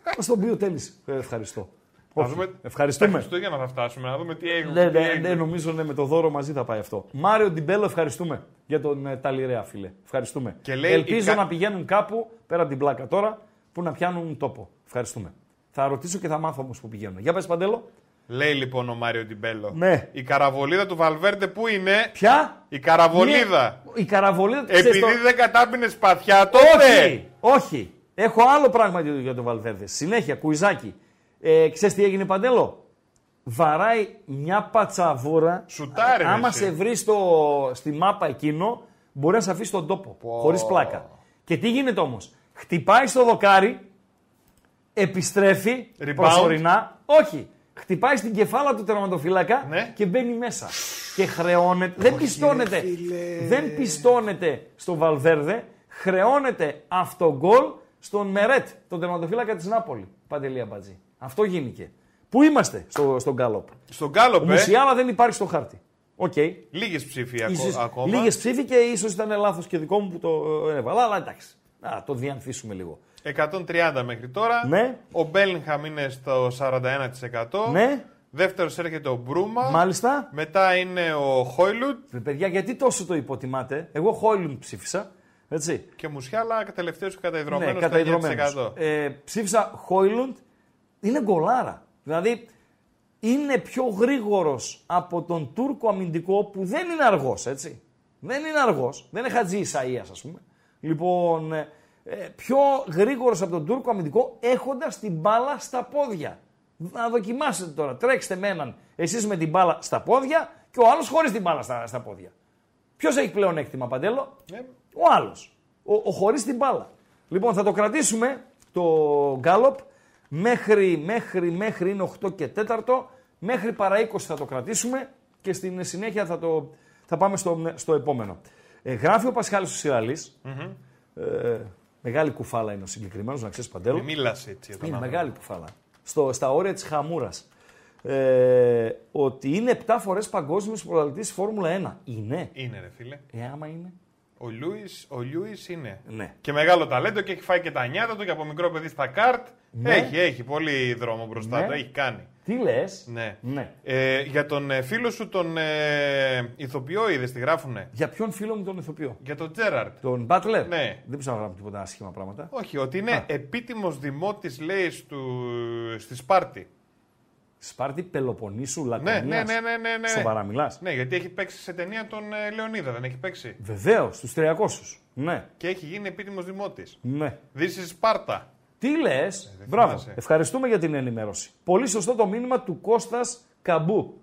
Α τον πει ο Τέλης. Ε, ευχαριστώ. Να Όχι, δούμε- Τα Ευχαριστούμε. Χριστούγεννα θα φτάσουμε να δούμε τι έγινε. Ναι, τι ναι, έγινε. ναι, νομίζω ναι, με το δώρο μαζί θα πάει αυτό. Μάριο Ντιμπέλο, ευχαριστούμε για τον ε, Ταλιρέα, φίλε. Ευχαριστούμε. Και λέει Ελπίζω η κα- να πηγαίνουν κάπου πέρα από την πλάκα τώρα που να πιάνουν τόπο. Ευχαριστούμε. Θα ρωτήσω και θα μάθω όμως που πηγαίνουν. Για πες Παντέλο. Λέει λοιπόν ο Μάριο Ντιμπέλο. Ναι. Η καραβολίδα του Βαλβέρντε πού είναι; Ποια; Η καραβολίδα. Ναι, η καραβολίδα. ξέρεις Επειδή το- δεν κατάπινες σπαθιά τότε. Όχι, όχι. Έχω άλλο πράγμα για για τον Βαλβέρδε. Συνέχεια, κουιζάκι. Ε, ξέρεις τι έγινε Παντέλο; Βαράει μια πατσαβούρα. Σουτάρει, Άμα εσύ. σε βρεις στο, στη μάπα εκείνο, μπορείς να σε αφήσεις στον τόπο. Χωρίς πλάκα. Και τι γίνεται όμως; Χτυπάει στο δοκάρι, επιστρέφει Rebound. προσωρινά. Όχι. Χτυπάει στην κεφάλα του τερματοφύλακα Ναι. και μπαίνει μέσα. Και χρεώνεται. δεν πιστώνεται. Δεν πιστώνεται στο Βαλβέρδε. Χρεώνεται αυτό γκολ στον Μερέτ, τον τερματοφύλακα της Νάπολη. Παντελή Αμπατζή. Αυτό γίνηκε. Πού είμαστε στο, στον Γκάλοπ. Στον Ο γκάλοπ. Μουσιάλα δεν υπάρχει στο χάρτη. Οκ. Λίγες ψήφοι ακο- Ίσως ακόμα. Λίγες ψήφοι και ίσως ήταν λάθος και δικό μου που το ε, έβαλα, αλλά εντάξει. Να το διανθίσουμε λίγο. 130 μέχρι τώρα. Ναι. Ο Μπέλιγχαμ είναι στο 41%. Ναι. Δεύτερος έρχεται ο Μπρούμα. Μάλιστα. Μετά είναι ο Χόιλουτ Ρε παιδιά, γιατί τόσο το υποτιμάτε; Εγώ Χόιλουν ψήφισα. Έτσι. και Μουσιάλα τελευταίο Ναι, καταϊδρωμένο καταϊδρωμένος. στο 9%. Ε, ψήφισα Χόιλουντ. Είναι γκολάρα. Δηλαδή είναι πιο γρήγορος από τον Τούρκο αμυντικό που δεν είναι αργός, έτσι. Δεν είναι αργός. Δεν είναι χατζή Ισαία, ας πούμε. Λοιπόν, ε, ε, πιο γρήγορος από τον Τούρκο αμυντικό έχοντας την μπάλα στα πόδια. Να δοκιμάσετε τώρα. Τρέξτε με έναν εσείς με την μπάλα στα πόδια και ο άλλος χωρίς την μπάλα στα, στα πόδια. Ποιος έχει πλέον έκτημα, Παντέλο; Ναι. Ο άλλος. Ο, ο χωρίς την μπάλα. Λοιπόν, θα το κρατήσουμε το γκάλοπ μέχρι, μέχρι, μέχρι είναι 8 και 4. Μέχρι παρά 20 θα το κρατήσουμε και στην συνέχεια θα, το, θα πάμε στο, στο επόμενο. Ε, γράφει ο Πασχάλης ο σιραλης Ε, μεγάλη κουφάλα είναι ο συγκεκριμένος, να ξέρεις Παντέλο. Μη μιλάς έτσι για τον Είναι άνθρωπο. μεγάλη κουφάλα. Στο, στα όρια της χαμούρας. Ε, ότι είναι 7 φορές παγκόσμιος πρωταθλητής στη Φόρμουλα 1. Είναι. Είναι ρε φίλε. Ε, άμα είναι. Ο Λούις, ο Λιούις είναι. Ναι. Και μεγάλο ταλέντο και έχει φάει και τα νιάτα του και από μικρό παιδί στα καρτ. Ναι. Έχει, έχει πολύ δρόμο μπροστά Ναι. του, έχει κάνει. Τι λες; Ναι. ναι. Ε, για τον ε, φίλο σου τον ε, ηθοποιό είδες τι γράφουνε; Για ποιον φίλο μου τον ηθοποιώ. Για τον Τζέραρτ. Τον Μπάτλερ; Ναι. Δεν ξέρω να γράψω τίποτα άσχημα πράγματα. Όχι, ότι είναι Α. επίτιμος δημότης λέει στου, στη Σπάρτη. Σπάρτη Πελοποννήσου Ναι, Λακωνίας. ναι, ναι, ναι, ναι, ναι. Σοβαρά μιλάς. Ναι, γιατί έχει παίξει σε ταινία τον ε, Λεωνίδα, δεν έχει παίξει. Βεβαίως, στους 300. Ναι, Και έχει γίνει επίτιμος δημότης. ναι. This is Σπάρτα. Τι λες, μπράβο. θυμάσαι. Ευχαριστούμε για την ενημέρωση. Πολύ σωστό το μήνυμα του Κώστας Καμπού.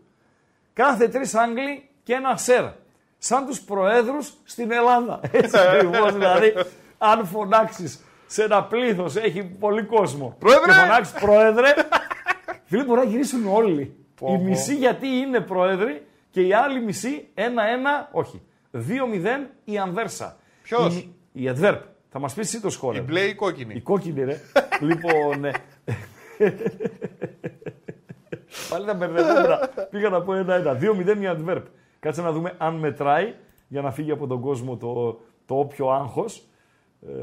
Κάθε τρεις Άγγλοι και ένα σερ. Σαν τους προέδρους στην Ελλάδα. Έτσι ακριβώς δηλαδή. Αν φωνάξεις σε ένα πλήθος, έχει πολύ κόσμο. Πρόεδρε! Και φωνάξεις πρόεδρε. Φίλοι, μπορεί να γυρίσουν όλοι. Οι πω. μισοί γιατί είναι πρόεδροι και οι άλλοι μισοί ένα-ένα, όχι. 2-0 η Ανβέρσα. Ποιος; Η, η Adverb. Θα μας πεις εσύ το σχόλιο. Η μπλε ή η κόκκινη; Η κόκκινη, ρε. λοιπόν. ε, Πάλι τα μπερδευόμουν. Πήγα να πω ένα-ένα. 2-0 η Adverb. Κάτσε να δούμε αν μετράει για να φύγει από τον κόσμο το, το όποιο άγχος.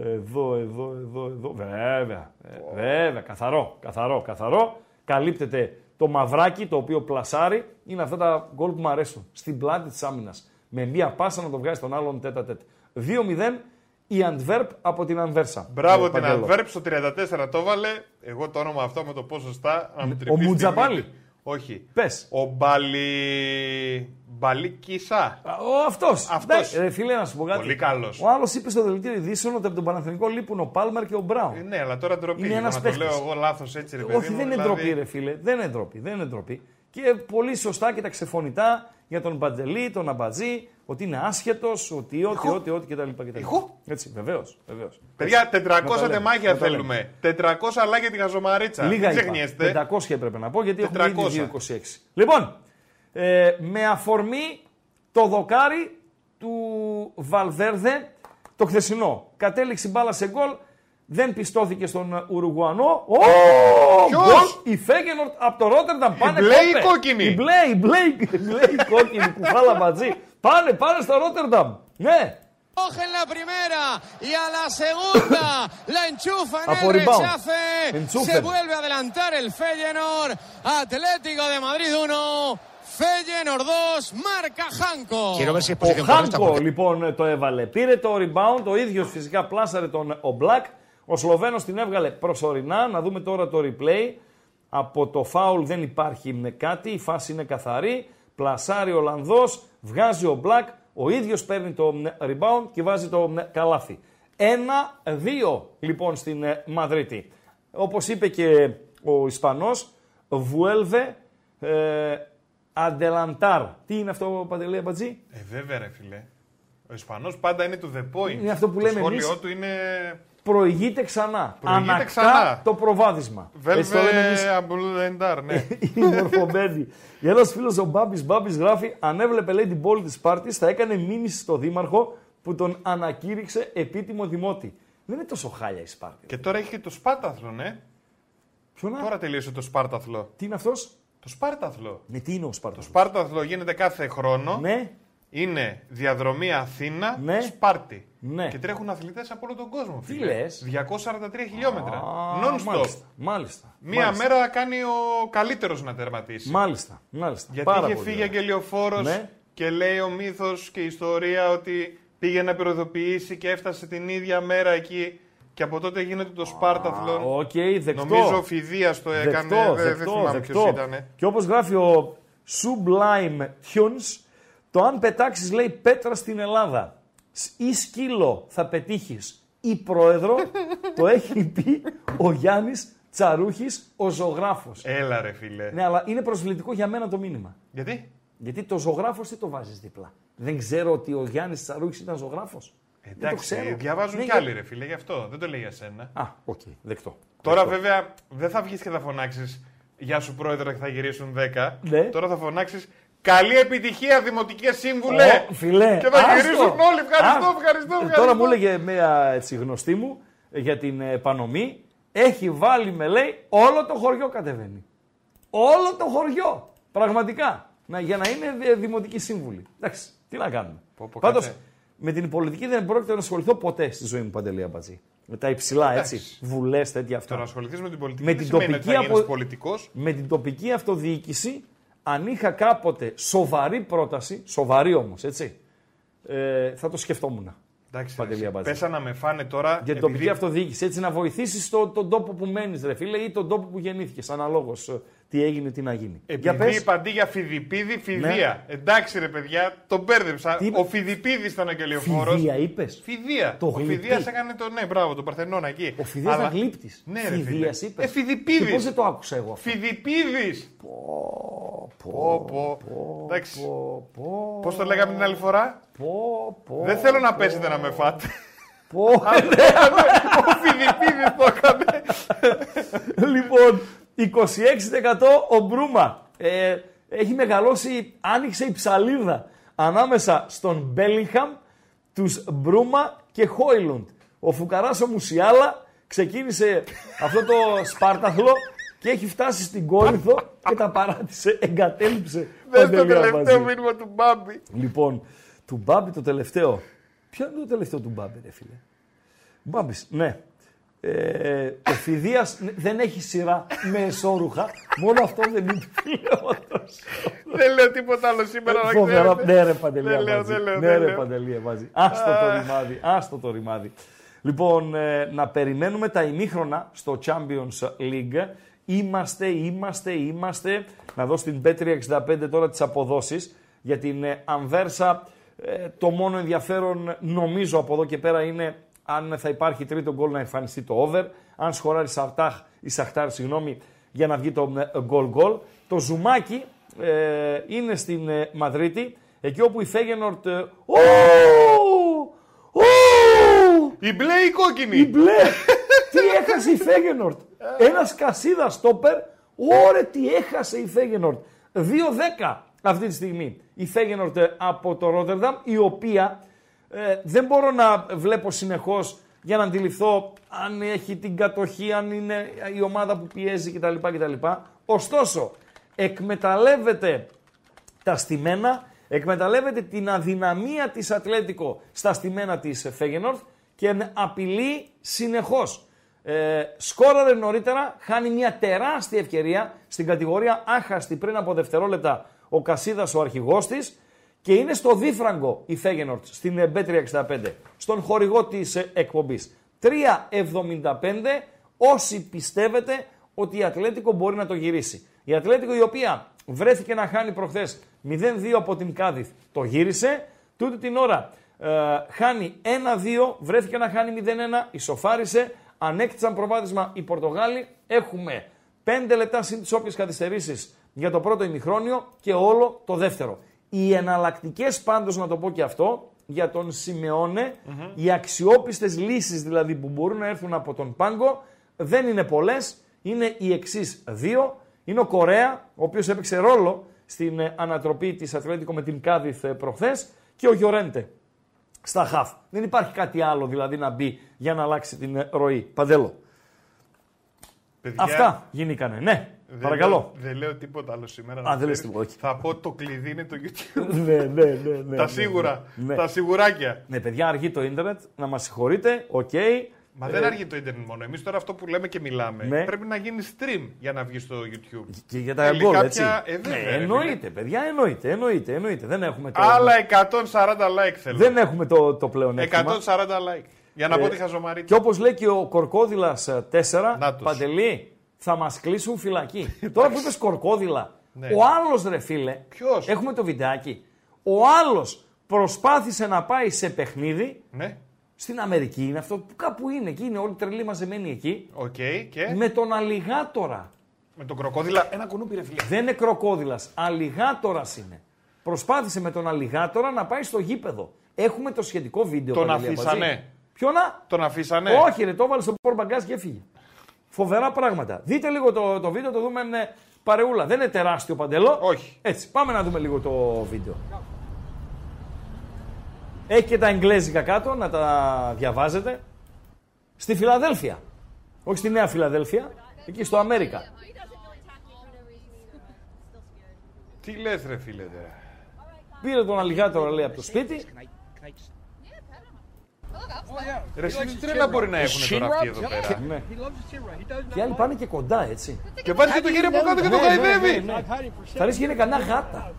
Εδώ, εδώ, εδώ, εδώ. Βέβαια. ε, Βέβαια. Καθαρό, καθαρό, καθαρό. Καλύπτεται το μαυράκι το οποίο πλασάρει. Είναι αυτά τα γκολ που μου αρέσουν. Στην πλάτη της άμυνας. Με μία πάσα να το βγάζει τον άλλον τέτα τέτα. 2-0 η Αντβέρπ από την Ανβέρσα. Μπράβο Ε, την Παντέλο. Αντβέρπ στο 34 το έβαλε. Εγώ το όνομα αυτό με το ποσοστά να μου τρυπήσει. τη Μουτζαπάλι. μύτη. Όχι. Πες. Ο Μπαλι... Μπαλικίσα. Α, Ο αυτός. Αυτός. Ρε φίλε, να σου πω κάτι. Πολύ καλός. Ο άλλος είπε στο δελτίο ειδήσεων ότι από τον Παναθηνικό λείπουν ο Πάλμερ και ο Μπράουν. Ε, Ναι, αλλά τώρα ντροπή. Είναι λίγο ένας να το παίχτης. λέω εγώ λάθος έτσι, ρε παιδί Όχι, μου, δεν είναι δηλαδή. ντροπή, ρε φίλε. Δεν είναι ντροπή. Δεν είναι ντροπή. Και πολύ σωστά και τα ξεφωνητά για τον Μπαντελή, τον Αμπατζή, ότι είναι άσχετος, ότι, ότι, ότι, ότι κτλ. κτλ. Εγώ; Έτσι, βεβαίως. Βεβαίως. Παιδιά, 400 Να τα λέμε, τεμάχια να τα θέλουμε. 400 αλλά για τη γαζομαρίτσα. Λίγα Μην είπα. ξεχνιέστε. 500 έπρεπε να πω γιατί έχουμε 400. ήδη 26. Λοιπόν, ε, με αφορμή το δοκάρι του Βαλβέρδε το χθεσινό. Κατέληξη μπάλα σε γκολ. δεν πιστώθηκε στον Ουρουγουανό. Ω, Ποιος; γκολ, η Φέγενορτ από το Ρότερνταμ πάνε μπλε ή κόπε. κόκκινη; Η μπλε, η μπλε, η μπλε, η κόκκινη κουφάλα μαζί. Πάνε, πάνε στο Ρότερνταμ! Ναι! Κόχεν la primera και a la segunda! La ενσουφάνει, η δεξιά του! Και se vuelve a adelantar el Feijenor! Ατλético de Madrid 1, 2, μάρκα Χάνκο! Χάνκο λοιπόν το έβαλε, πήρε το rebound, ο ίδιος φυσικά πλάσαρε τον Black, ο Σλοβαίνος την έβγαλε προσωρινά. Να δούμε τώρα το replay. Από το Φάουλ δεν υπάρχει με κάτι, η φάση είναι καθαρή. Πλασάρει ο Ολλανδός, βγάζει ο Black, ο ίδιος παίρνει το μ, rebound και βάζει το μ, καλάθι. Ένα-δύο λοιπόν στην ε, Μαδρίτη. Όπως είπε και ο Ισπανός, Βουέλβε ε, Αντελαντάρ. Τι είναι αυτό, Παντελή Αμπατζή; Ε, βέβαια, ρε φιλέ. Ο Ισπανός πάντα είναι to the point. Είναι αυτό που το λέμε σχόλιο εμείς. του είναι. Προηγείται ξανά. Προηγείται Ανακτά ξανά. το προβάδισμα. Έτσι το λέμε εμείς Βέλβε Αμπουλεντάρ, ναι. οι μορφωμένοι. Ένας φίλος ο Μπάμπης Μπάμπης γράφει: Αν έβλεπε λέει την πόλη της Πάρτη, θα έκανε μήνυση στο Δήμαρχο που τον ανακήρυξε επίτιμο δημότη. Δεν είναι τόσο χάλια η Σπάρτη. και τώρα έχει και το Σπάρταθλο, ναι. Ποιο να. Τώρα τελείωσε το Σπάρταθλο. Τι είναι αυτός; Το Σπάρταθλο. Ναι, τι είναι ο Σπάρτα. Το Σπάρταθλο γίνεται κάθε χρόνο. Ναι, Είναι διαδρομή Αθήνα, Ναι. Σπάρτη. Ναι. Και τρέχουν αθλητές από όλο τον κόσμο. Τι φίλε. λες; 243 χιλιόμετρα. Α, Non-stop. Μάλιστα. μάλιστα Μία μάλιστα, μέρα κάνει ο καλύτερος να τερματίσει. Μάλιστα. μάλιστα. Γιατί Πάρα είχε πολύ φύγει ωραία. αγγελιοφόρος Ναι. και λέει ο μύθος και η ιστορία ότι πήγε να πυροδοποιήσει και έφτασε την ίδια μέρα εκεί. Και από τότε γίνεται το Σπάρταθλον. Οκ, δεκτό. Νομίζω ο Φιδίας το έκανε. Δεκτό, δεν, δεν δεκτό, θυμάμαι δεκτό. ποιος ήταν. Και όπως γράφει ο Sublime Tunes, το αν πετάξεις λέει πέτρα στην Ελλάδα σ- ή σκύλο θα πετύχεις ή πρόεδρο, το έχει πει ο Γιάννης Τσαρούχης, ο ζωγράφος. Έλα ρε φίλε. Ναι, αλλά είναι προσβλητικό για μένα το μήνυμα. Γιατί; Γιατί το ζωγράφος τι το βάζεις δίπλα. Δεν ξέρω ότι ο Γιάννης Τσαρούχης ήταν ζωγράφος. Δεν το Εντάξει, ξέρω. διαβάζουν Ναι, κι για- άλλοι ρε φίλε, γι' αυτό. Δεν το λέει για σένα. Α, οκ, δεκτό. Τώρα Δεκτό. βέβαια δεν θα βγεις και θα φωνάξεις Γεια σου πρόεδρε και θα γυρίσουν 10. Ναι. Τώρα θα φωνάξεις Καλή επιτυχία δημοτικέ σύμβουλε! Ω, φίλε, Και θα άστο. γυρίσουν όλοι. Ευχαριστώ, Α, ευχαριστώ, ε, ευχαριστώ. Τώρα μου έλεγε μια έτσι, γνωστή μου ε, για την ε, Πανομή. Έχει βάλει με λέει όλο το χωριό κατεβαίνει. Όλο το χωριό. Πραγματικά. Να, για να είναι δι- δημοτική σύμβουλη. Εντάξει, τι να κάνουμε. Πω, πω, Πάντως, κάτσε. με την πολιτική δεν πρόκειται να ασχοληθώ ποτέ στη ζωή μου, Παντελή Αμπατζή. Με τα υψηλά Εντάξει. έτσι, βουλές, τέτοια αυτά. Το να ασχοληθείς με την πολιτική Με δεν την σημαίνει ότι τοπική θα γίνεις απο- πολιτικός. με την τοπική αυτοδιοίκηση, αν είχα κάποτε σοβαρή πρόταση, σοβαρή όμως, έτσι, ε, θα το σκεφτόμουν. Εντάξει, Παντελή ρε, Αμπατζή. πέσα να με φάνε τώρα. Για την επειδή- τοπική αυτοδιοίκηση, έτσι να βοηθήσεις το, τον τόπο που μένεις, ρε φίλε, ή τον τόπο που γεννήθηκες. Αναλόγως τι έγινε, τι να γίνει. για Επειδή πες, είπα αντί για Φιδιπίδη, Φιδία. Εντάξει ρε παιδιά, τον μπέρδεψα. Τι είπε; Ο Φιδιπίδης ήταν ο κελιοφόρο. Φιδία είπες; Φιδία. Το ο γλυπτή. Φιδία έκανε το. Ναι, μπράβο, το Παρθενώνα εκεί. Ο Φιδίας Αλλά- ήταν γλύπτης. Ναι, ρε Φιδίας φίλε. είπες. Ε, Φιδιπίδης. Και πώς δεν το άκουσα εγώ αυτό; Φιδιπίδης. Πω, Πω, πω. Εντάξει. πω, πω, Πώς το λέγαμε την άλλη φορά; πω, πω, Δεν θέλω να πέσετε να με φάτε. πω. Ο Φιδιπίδης το έκανε. λοιπόν, 26% ο Μπρούμα. Ε, έχει μεγαλώσει, άνοιξε η ψαλίδα ανάμεσα στον Μπέλιγχαμ, τους Μπρούμα και Χόιλουντ. Ο Φουκαράς ο Μουσιάλα ξεκίνησε αυτό το σπάρταθλο και έχει φτάσει στην Κόρυθο και τα παράτησε, εγκατέλειψε. Δες το Παντελή τελευταίο Αμπατζή. μήνυμα του Μπάμπη. Λοιπόν, του Μπάμπη το τελευταίο. Ποιο είναι το τελευταίο του Μπάμπη, ρε φίλε; Μπάμπης, ναι. Ε, ο Φιδίας ναι, δεν έχει σειρά με εσώρουχα. Μόνο αυτό δεν είναι φιλαιότερος. Δεν λέω τίποτα άλλο σήμερα να Φοβερά. ξέρετε. Ναι ρε Παντελία Δεν λέω, μαζί. δεν λέω, Ναι δεν ρε λέω. Παντελία μαζί. Άστο το ρημάδι. Άστο το ρημάδι. Λοιπόν, ε, να περιμένουμε τα ημίχρονα στο Champions League. Είμαστε, είμαστε, είμαστε. Να δω στην P365 τώρα τις αποδόσεις. Για την ε, Ανβέρσα ε, το μόνο ενδιαφέρον νομίζω από εδώ και πέρα είναι αν θα υπάρχει τρίτο γκολ να εμφανιστεί το over. Αν σχοράρει Σαρτάχ ή Σαχτάρ, συγγνώμη, για να βγει το ε, γκολ γκολ. Το ζουμάκι ε, είναι στην ε, Μαδρίτη, εκεί όπου η Φέγενορτ... Ε, ου, ου, Η μπλε ή η κόκκινη; η μπλε! τι έχασε η Φέγενορτ; Ένας κασίδας στόπερ. Ωρε τι έχασε η Φέγενορτ; 2-10 αυτή τη στιγμή η Φέγενορτ ε, από το Ρότερνταμ, η οποία ε, δεν μπορώ να βλέπω συνεχώς για να αντιληφθώ αν έχει την κατοχή, αν είναι η ομάδα που πιέζει κτλ. κτλ. Ωστόσο, εκμεταλλεύεται τα στημένα, εκμεταλλεύεται την αδυναμία της Ατλέτικο στα στημένα της Φέγενορθ και απειλεί συνεχώς. Ε, σκόραρε νωρίτερα, χάνει μια τεράστια ευκαιρία στην κατηγορία άχαστη πριν από δευτερόλεπτα ο Κασίδας ο αρχηγός της και είναι στο δίφραγκο η Φέγενορτ στην B365, στον χορηγό της ε, εκπομπής. 3,75 όσοι πιστεύετε ότι η Ατλέτικο μπορεί να το γυρίσει. Η Ατλέτικο η οποία βρέθηκε να χάνει προχθές 0-2 από την Κάδιθ, το γύρισε. Τούτη την ώρα ε, χάνει 1-2, βρέθηκε να χάνει 0-1, ισοφάρισε, ανέκτησαν προβάδισμα οι Πορτογάλοι. Έχουμε 5 λεπτά συν τις όποιες καθυστερήσεις για το πρώτο ημιχρόνιο και όλο το δεύτερο. Οι εναλλακτικές πάντως να το πω και αυτό για τον σιμεωνε οι αξιόπιστες λύσεις δηλαδή που μπορούν να έρθουν από τον Πάγκο δεν είναι πολλές, είναι οι εξής δύο. Είναι ο Κορέα, ο οποίος έπαιξε ρόλο στην ε, ανατροπή της Ατλέτικο με την Κάδιθ ε, προχθές και ο Γιορέντε στα χαφ. Δεν υπάρχει κάτι άλλο δηλαδή να μπει για να αλλάξει την ε, ροή. Παντέλο. Παιδιά, Αυτά γίνηκανε. Ναι, δεν παρακαλώ. Λέω, δεν λέω τίποτα άλλο σήμερα. να Α, δεν λες ξέρεις. τίποτα, όχι. Θα πω το κλειδί είναι το YouTube. ναι, ναι, ναι, ναι, τα ναι, σίγουρα. Ναι. Τα σιγουράκια. ναι, παιδιά, αργεί το ίντερνετ. Να μας συγχωρείτε. Οκ. Μα δεν αργεί το ίντερνετ μόνο. Εμείς τώρα αυτό που λέμε και μιλάμε Ναι. πρέπει να γίνει stream για να βγει στο YouTube. Και για τα Θέλει γκολ, κάποια- έτσι. ε, βέβαια, ναι, ρε, εννοείται, παιδιά, εννοείται, εννοείται, εννοείται. Δεν έχουμε το, Άλλα 140 like θέλω. δεν έχουμε το, το πλέον 140 like. Για να Ε, πω τη χαζομαρίτσα. Και όπως λέει και ο Κορκόδηλας 4, Νάτος. Παντελή, θα μας κλείσουν φυλακή. Τώρα που είπες Κορκόδειλα, Ναι. ο άλλος ρε φίλε, Ποιος; έχουμε το βιντεάκι, ο άλλος προσπάθησε να πάει σε παιχνίδι, Ναι. στην Αμερική είναι αυτό, που κάπου είναι, εκεί είναι όλοι τρελοί μαζεμένοι εκεί, Οκ. Και; Με τον αλιγάτορα. με τον κροκόδειλα. Ένα κουνούπι ρε φίλε. Δεν είναι κροκόδειλας, αλιγάτορας είναι. Προσπάθησε με τον αλιγάτορα να πάει στο γήπεδο. Έχουμε το σχετικό βίντεο. Τον Παντελή αφήσανε. Αμπατζή. Ποιο να; Τον αφήσανε. Όχι, ρε, το έβαλε στο πορμπαγκάζ και έφυγε. Φοβερά πράγματα. Δείτε λίγο το, το βίντεο, το δούμε είναι παρεούλα. Δεν είναι τεράστιο παντελό. Όχι. Έτσι, πάμε να δούμε λίγο το βίντεο. Έχει και τα εγγλέζικα κάτω, να τα διαβάζετε. Στη Φιλαδέλφια. Όχι στη Νέα Φιλαδέλφια, εκεί στο Αμέρικα. Τι λες ρε φίλε. Δε. Πήρε τον αλιγάτορα, λέει, από το σπίτι. Ρε εσύ τι τρέλα μπορεί να έχουν τώρα αυτοί εδώ πέρα. Ναι. Και άλλοι πάνε και κοντά, έτσι. Και βάζει και το χέρι από κάτω και το Ναι, ναι, ναι, χαϊδεύει. ναι. Θα ρίξει και είναι κανένα γάτα.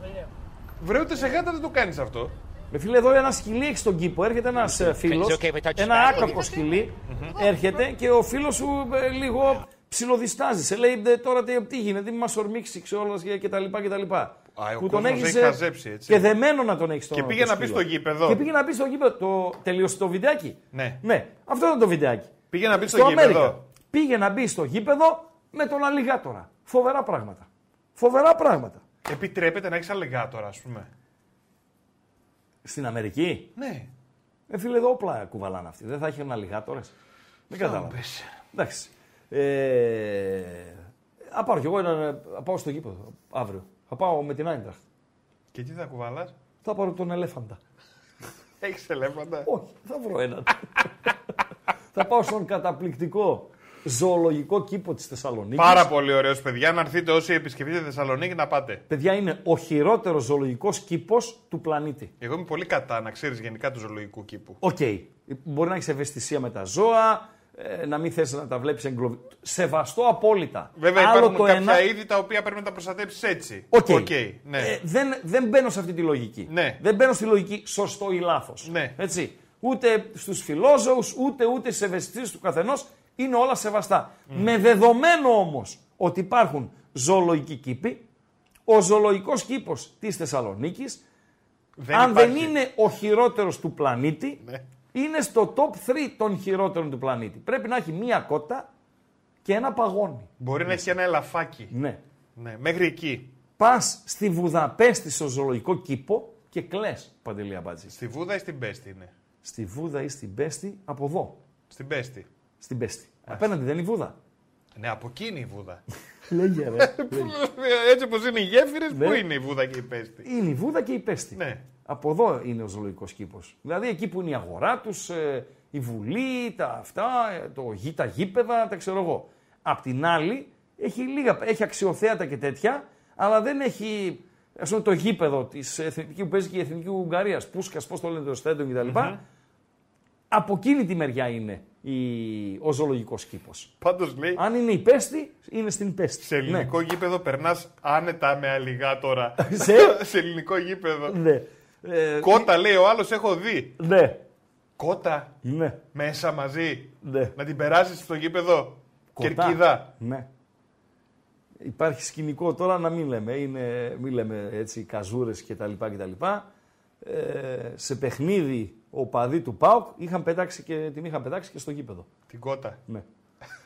Βρε ούτε σε γάτα δεν το κάνεις αυτό. Με φίλε, εδώ ένα σκυλί έχει στον κήπο. Έρχεται ένας φίλος, ένα άκακο σκυλί, έρχεται και ο φίλος σου ε, λίγο ψιλοδιστάζει. Σε λέει «Ε, τώρα τι, τι γίνεται, μη μας ορμήξει ξόλα και τα λοιπά και τα λοιπά. Α, ο Που τον κόσμος έχεις, έχει ε, χαζέψει, έτσι. Και δεμένο να τον έχεις τον Και πήγε το να μπει σκύλο. στο γήπεδο. Και πήγε να μπει στο γήπεδο. Το... Τελείωσε το βιντεάκι. Ναι. ναι. Αυτό ήταν το βιντεάκι. Πήγε να μπει στο Στο Αμέρικα. γήπεδο. Πήγε να μπει στο γήπεδο με τον αλιγάτορα. Φοβερά πράγματα. Φοβερά πράγματα. Επιτρέπεται να έχεις αλεγάτορα, ας πούμε. Στην Αμερική; Ναι. Ε, φίλε, εδώ όπλα κουβαλάνε αυτοί. Δεν θα έχει αλιγάτορες. Δεν κατάλαβα. πες. Εντάξει. Ε, θα πάρω κι εγώ ένα, θα πάω στο γήπεδο αύριο. Θα πάω με την Άιντραχτ. Και τι θα κουβαλάς; Θα πάρω τον ελέφαντα. Έχεις ελέφαντα; Όχι, θα βρω έναν. θα πάω στον καταπληκτικό ζωολογικό κήπο της Θεσσαλονίκης. Πάρα πολύ ωραίος, παιδιά. Να έρθετε όσοι επισκεφτείτε Θεσσαλονίκη να πάτε. Παιδιά, είναι ο χειρότερος ζωολογικός κήπος του πλανήτη. Εγώ είμαι πολύ κατά να ξέρεις γενικά του ζωολογικού κήπου. Οκ. Μπορεί να έχεις ευαισθησία με τα ζώα, ε, να μην θες να τα βλέπεις εγκλωβι... Σεβαστό απόλυτα. Βέβαια Άλλο υπάρχουν το κάποια ένα... είδη τα οποία πρέπει να τα προστατεύσει έτσι. Οκ. ναι. Ε, δεν, δεν μπαίνω σε αυτή τη λογική. Ναι. Δεν μπαίνω στη λογική σωστό ή λάθος. Ναι. Έτσι. Ούτε στους φιλόζωους, ούτε ούτε στις ευαισθησίες του καθενός. Είναι όλα σεβαστά. Με δεδομένο όμως ότι υπάρχουν ζωολογικοί κήποι, ο ζωολογικός κήπος της Θεσσαλονίκης, αν δεν υπάρχει. είναι ο χειρότερος του πλανήτη, Ναι. Είναι στο top 3 των χειρότερων του πλανήτη. Πρέπει να έχει μία κότα και ένα παγόνι. Μπορεί να έχει και ένα ελαφάκι. Ναι. Ναι, μέχρι εκεί. Πας στη Βουδαπέστη στο ζωολογικό κήπο και κλε, Παντελή Αμπάτζης. Στη Βούδα ή στην Πέστη είναι. Στη Βούδα ή στην Πέστη, από εδώ. Στην Πέστη. Στην Πέστη. Απέναντι δεν είναι η Βούδα. Ναι, από εκεί είναι η Βούδα. Λέγε ρε. Έτσι όπως είναι οι γέφυρες, Ναι. πού είναι η Βούδα και η Πέστη; είναι η Βούδα και η Πέστη. Ναι. Από εδώ είναι ο ζωολογικός κήπος. Δηλαδή εκεί που είναι η αγορά τους, η Βουλή, τα αυτά, ε, το, γη- τα γήπεδα, τα ξέρω εγώ. Απ' την άλλη, έχει, λίγα, έχει αξιοθέατα και τέτοια, αλλά δεν έχει ας πούμε, το γήπεδο της εθνική που παίζει και η Εθνική Ουγγαρίας, Πούσκας, πώς το λένε, το Στέντον κτλ. Από εκείνη τη μεριά είναι η, ο ζωολογικός κήπος. Πάντως λέει, Αν είναι η πέστη, είναι στην πέστη. σε ελληνικό γήπεδο περνάς άνετα με αλιγάτορα. Σε; σε ελληνικό γήπεδο. Ναι. Ε, Κότα λέει ο άλλος, έχω δει. ναι. Κότα Ναι. μέσα μαζί. Ναι. Να την περάσεις στο γήπεδο. Κοτά. Κερκίδα. Ναι. Υπάρχει σκηνικό τώρα να μην λέμε, είναι, μην λέμε έτσι καζούρες και τα λοιπά και τα λοιπά. Ε, σε παιχνίδι ο παδί του ΠΑΟΚ είχαν πετάξει και, την είχαν πετάξει και στο γήπεδο. Την κότα. Ναι.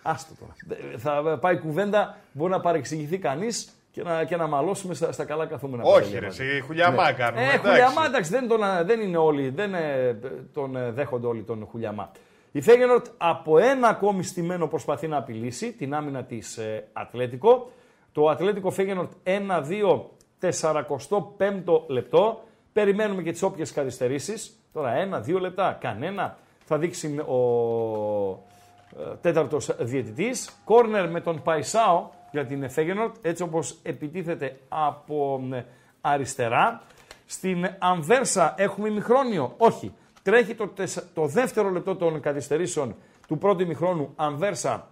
Άστο τώρα. Δε- Θα πάει κουβέντα, μπορεί να παρεξηγηθεί κανείς και να, και να μαλώσουμε στα, στα καλά καθούμενα. Όχι, παντελή ρε, μαζί. εσύ χουλιαμά κάνουμε. Ε, εντάξει. χουλιαμά, εντάξει, δεν, τον, δεν είναι όλοι, δεν ε, τον ε, δέχονται όλοι τον χουλιαμά. Η Φέγενορτ από ένα ακόμη στημένο προσπαθεί να απειλήσει την άμυνα της ε, Ατλέτικο. Το Ατλέτικο Φέγενορτ 1-2, 45 λεπτό. Περιμένουμε και τις όποιες καθυστερήσεις. Τώρα ένα-δύο λεπτά, κανένα. Θα δείξει ο ε, τέταρτος διαιτητής. Κόρνερ με τον Παϊσάο για την Φέγενορτ, έτσι όπως επιτίθεται από ε, αριστερά. Στην Αμβέρσα έχουμε ημιχρόνιο. Όχι. Τρέχει το, τεσσα- το δεύτερο λεπτό των καθυστερήσεων του πρώτου ημιχρόνου. Αμβέρσα,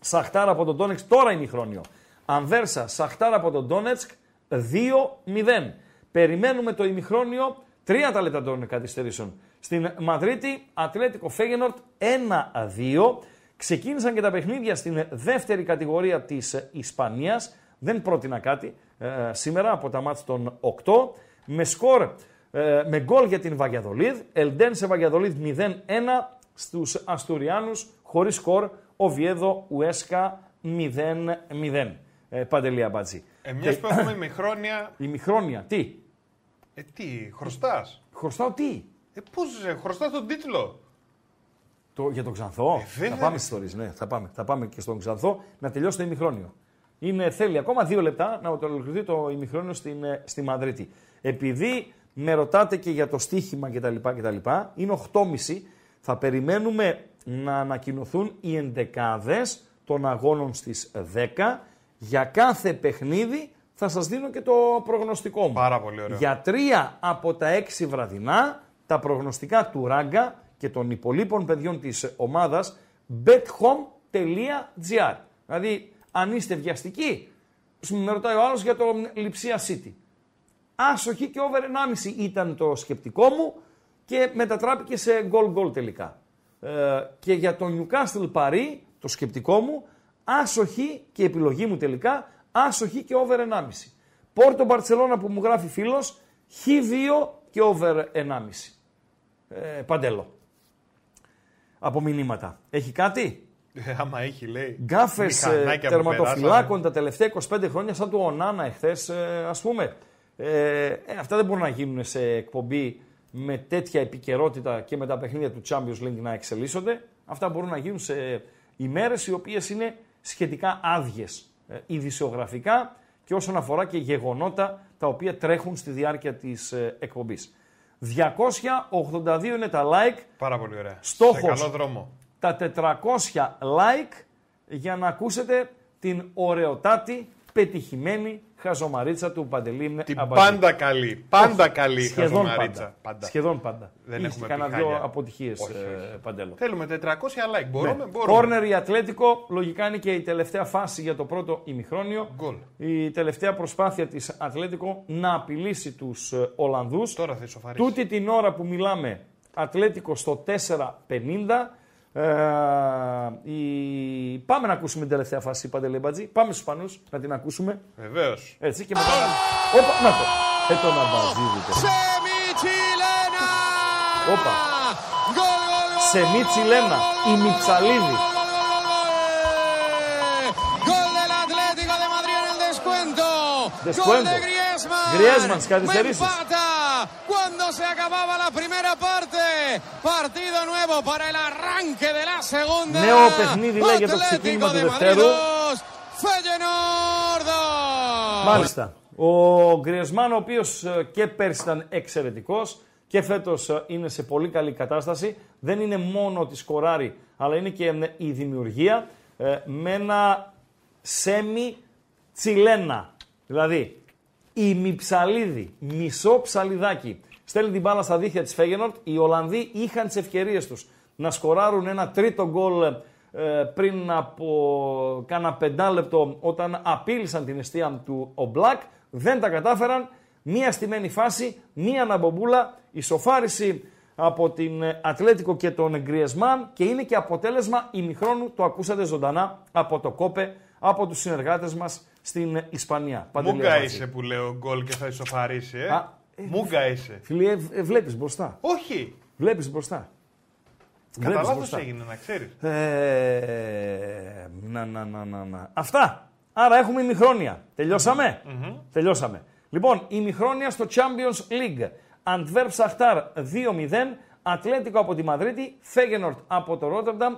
Σαχτάρα από τον Ντόνετσκ, τώρα ημιχρόνιο. Αμβέρσα, Σαχτάρα από τον Ντόνετσκ, 2-0. Περιμένουμε το ημιχρόνιο, τρία τα λεπτά των καθυστερήσεων. Στην Μαδρίτη, Ατλέτικο Φέγενορτ 1-2. Ξεκίνησαν και τα παιχνίδια στην δεύτερη κατηγορία της Ισπανίας. Δεν πρότεινα κάτι ε, σήμερα από τα μάτς των 8. Με σκορ, ε, με γκολ για την Βαγιαδολίδ. Ελντέν σε Βαγιαδολίδ 0-1 στους Αστουριάνους. Χωρίς σκορ, ο Βιέδο Ουέσκα 0-0. Ε, Παντελία Μπατζή. Ε, μιας που έχουμε ημιχρόνια. Η Μιχρόνια, τι; Ε, τι, χρωστάς. Χρωστάω τι; Ε, πώς χρωστάς τον τίτλο. Το, για τον Ξανθό. Ε, βέβαια. θα πάμε στις ιστορίε. Ναι, θα πάμε. Θα πάμε και στον Ξανθό να τελειώσει το ημιχρόνιο. Είναι, θέλει ακόμα δύο λεπτά να το ολοκληρωθεί το ημιχρόνιο στην, ε, στη Μαδρίτη. Επειδή με ρωτάτε και για το στοίχημα κτλ. κτλ είναι 8.30. Θα περιμένουμε να ανακοινωθούν οι εντεκάδες των αγώνων στις 10. Για κάθε παιχνίδι θα σας δίνω και το προγνωστικό μου. Πάρα πολύ ωραίο. Για τρία από τα έξι βραδινά, τα προγνωστικά του Ράγκα και των υπολείπων παιδιών της ομάδας bethome.gr. Δηλαδή, αν είστε βιαστικοί, με ρωτάει ο άλλος για το Λιψία City. Άσοχη και over 1,5 ήταν το σκεπτικό μου και μετατράπηκε σε goal-goal τελικά. Ε, και για το Newcastle Paris, το σκεπτικό μου, άσοχη και η επιλογή μου τελικά, άσοχη και over 1,5. Πόρτο Μπαρτσελώνα που μου γράφει φίλος, χ2 και over 1,5. Ε, παντέλο. Από μηνύματα. Έχει κάτι; Ε, άμα έχει, λέει. Γκάφες μηχανάκια που τερματοφυλάκων τα τελευταία 25 χρόνια, σαν του Ονάνα εχθές, ας πούμε. Ε, ε, αυτά δεν μπορούν να γίνουν σε εκπομπή με τέτοια επικαιρότητα και με τα παιχνίδια του Champions League να εξελίσσονται. Αυτά μπορούν να γίνουν σε ημέρες οι οποίες είναι σχετικά άδειες ε, ειδησιογραφικά και όσον αφορά και γεγονότα τα οποία τρέχουν στη διάρκεια της ε, εκπομπής. 282 είναι τα like, Πάρα πολύ ωραία. Στόχος. Σε καλό δρόμο. τα 400 like για να ακούσετε την ωραιοτάτη, πετυχημένη χαζομαρίτσα του Παντελή Την Αμπατζή. πάντα καλή. Πάντα καλή Σχεδόν χαζομαρίτσα. πάντα. Σχεδόν πάντα. Δεν Είχε έχουμε κανένα πιχάλια. δυο αποτυχίες, Όχι, ε, Παντέλο. Θέλουμε 400 like. Μπορούμε, Ναι. μπορούμε. Κόρνερ η Ατλέτικο, λογικά είναι και η τελευταία φάση για το πρώτο ημιχρόνιο. Γκολ. Η τελευταία προσπάθεια της Ατλέτικο να απειλήσει τους ε, Ολλανδούς. Τώρα θα ισοφαρίσει. Τούτη την ώρα που μιλάμε, Ατλέτικο στο 4.50. Ε, η... Πάμε να ακούσουμε την τελευταία φάση, Παντελή Μπατζή. Πάμε στους Πανούς να την ακούσουμε. Βεβαίως. Έτσι και μετά. Όπα, να το. Ε, το να μπαζίδι. Semi-chilena. Όπα. Gol, gol, gol. Σεμίτσι-Λένα, η Μιψαλίδη. Gol del Atlético de Madrid en el descuento. Descuento. Gol de Griezmann. Griezmann, καθυστερήσεις. Me empata cuando se acababa la primera parte. Partido nuevo para el arranque de la segunda. Νέο παιχνίδι, λέει, για το Atlético ξεκίνημα του de Madrid δευτέρου. 2, Feyenoord 2. Μάλιστα. Ο Γκριεσμάν, ο οποίος και πέρσι ήταν εξαιρετικός και φέτος ε, είναι σε πολύ καλή κατάσταση. Δεν είναι μόνο ότι σκοράρει, αλλά είναι και ε, η δημιουργία ε, με ένα σέμι τσιλένα. Δηλαδή, ημιψαλίδι, μισό ψαλιδάκι. Στέλνει την μπάλα στα δίχτυα της Φέγενορτ. Οι Ολλανδοί είχαν τις ευκαιρίες τους να σκοράρουν ένα τρίτο γκολ ε, πριν από κάνα πεντάλεπτο όταν απείλησαν την αιστεία του ο Μπλακ. Δεν τα κατάφεραν. Μία στημένη φάση, μία αναμπομπούλα, ισοφάριση από την Ατλέτικο και τον Γκριεσμάν και είναι και αποτέλεσμα ημιχρόνου, το ακούσατε ζωντανά από το Κόπε, από τους συνεργάτες μας στην Ισπανία. Μούγκα είσαι που λέω γκολ και θα ισοφαρίσει, ε. Α, ε, Μούγκα είσαι. Φίλε, ε, βλέπεις μπροστά. Όχι. Βλέπεις μπροστά. Κατά λάθος έγινε, να ξέρεις. Ε, να, να, να, να, να. Αυτά. Άρα έχουμε ημιχρόνια. Τελειώσαμε; Mm-hmm. Τελειώσαμε. Λοιπόν, ημιχρόνια στο Champions League. Αντβέρπ Σαχτάρ 2-0. Ατλέτικο από τη Μαδρίτη, Φέγενορτ από το Ρότερνταμ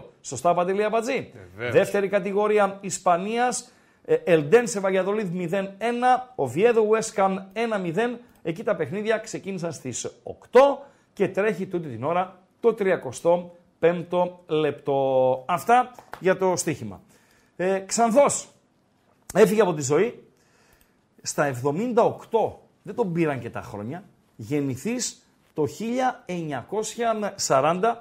2-2. Σωστά, Παντελία Μπατζή. Δεύτερη κατηγορία Ισπανίας, Ελντέν σε Βαγιαδολίδ 0-1, Οβιέδο West 1-0. Εκεί τα παιχνίδια ξεκίνησαν στις 8 και τρέχει τούτη την ώρα το 35ο λεπτό. Αυτά για το στοίχημα. Ε, Ξανθός έφυγε από τη ζωή στα 78, δεν τον πήραν και τα χρόνια, γεννηθείς το 1940,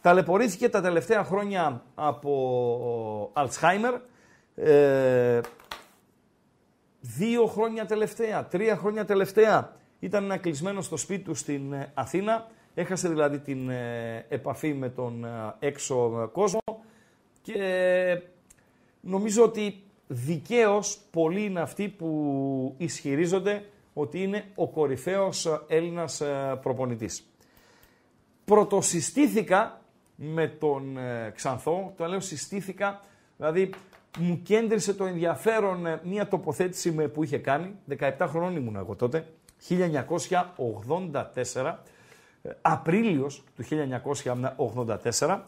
ταλαιπωρήθηκε τα τελευταία χρόνια από Αλτσχάιμερ, ε, δύο χρόνια τελευταία, τρία χρόνια τελευταία ήταν κλεισμένο στο σπίτι του στην ε, Αθήνα, έχασε δηλαδή την ε, επαφή με τον έξω κόσμο και νομίζω ότι δικαίως πολλοί είναι αυτοί που ισχυρίζονται ότι είναι ο κορυφαίος ε, Έλληνας ε, προπονητής. Πρωτοσυστήθηκα με τον ε, Ξανθό, το λέω συστήθηκα, δηλαδή μου κέντρισε το ενδιαφέρον μια τοποθέτηση με που είχε κάνει, 17 χρονών ήμουν εγώ τότε, 1984, Απρίλιος του 1984,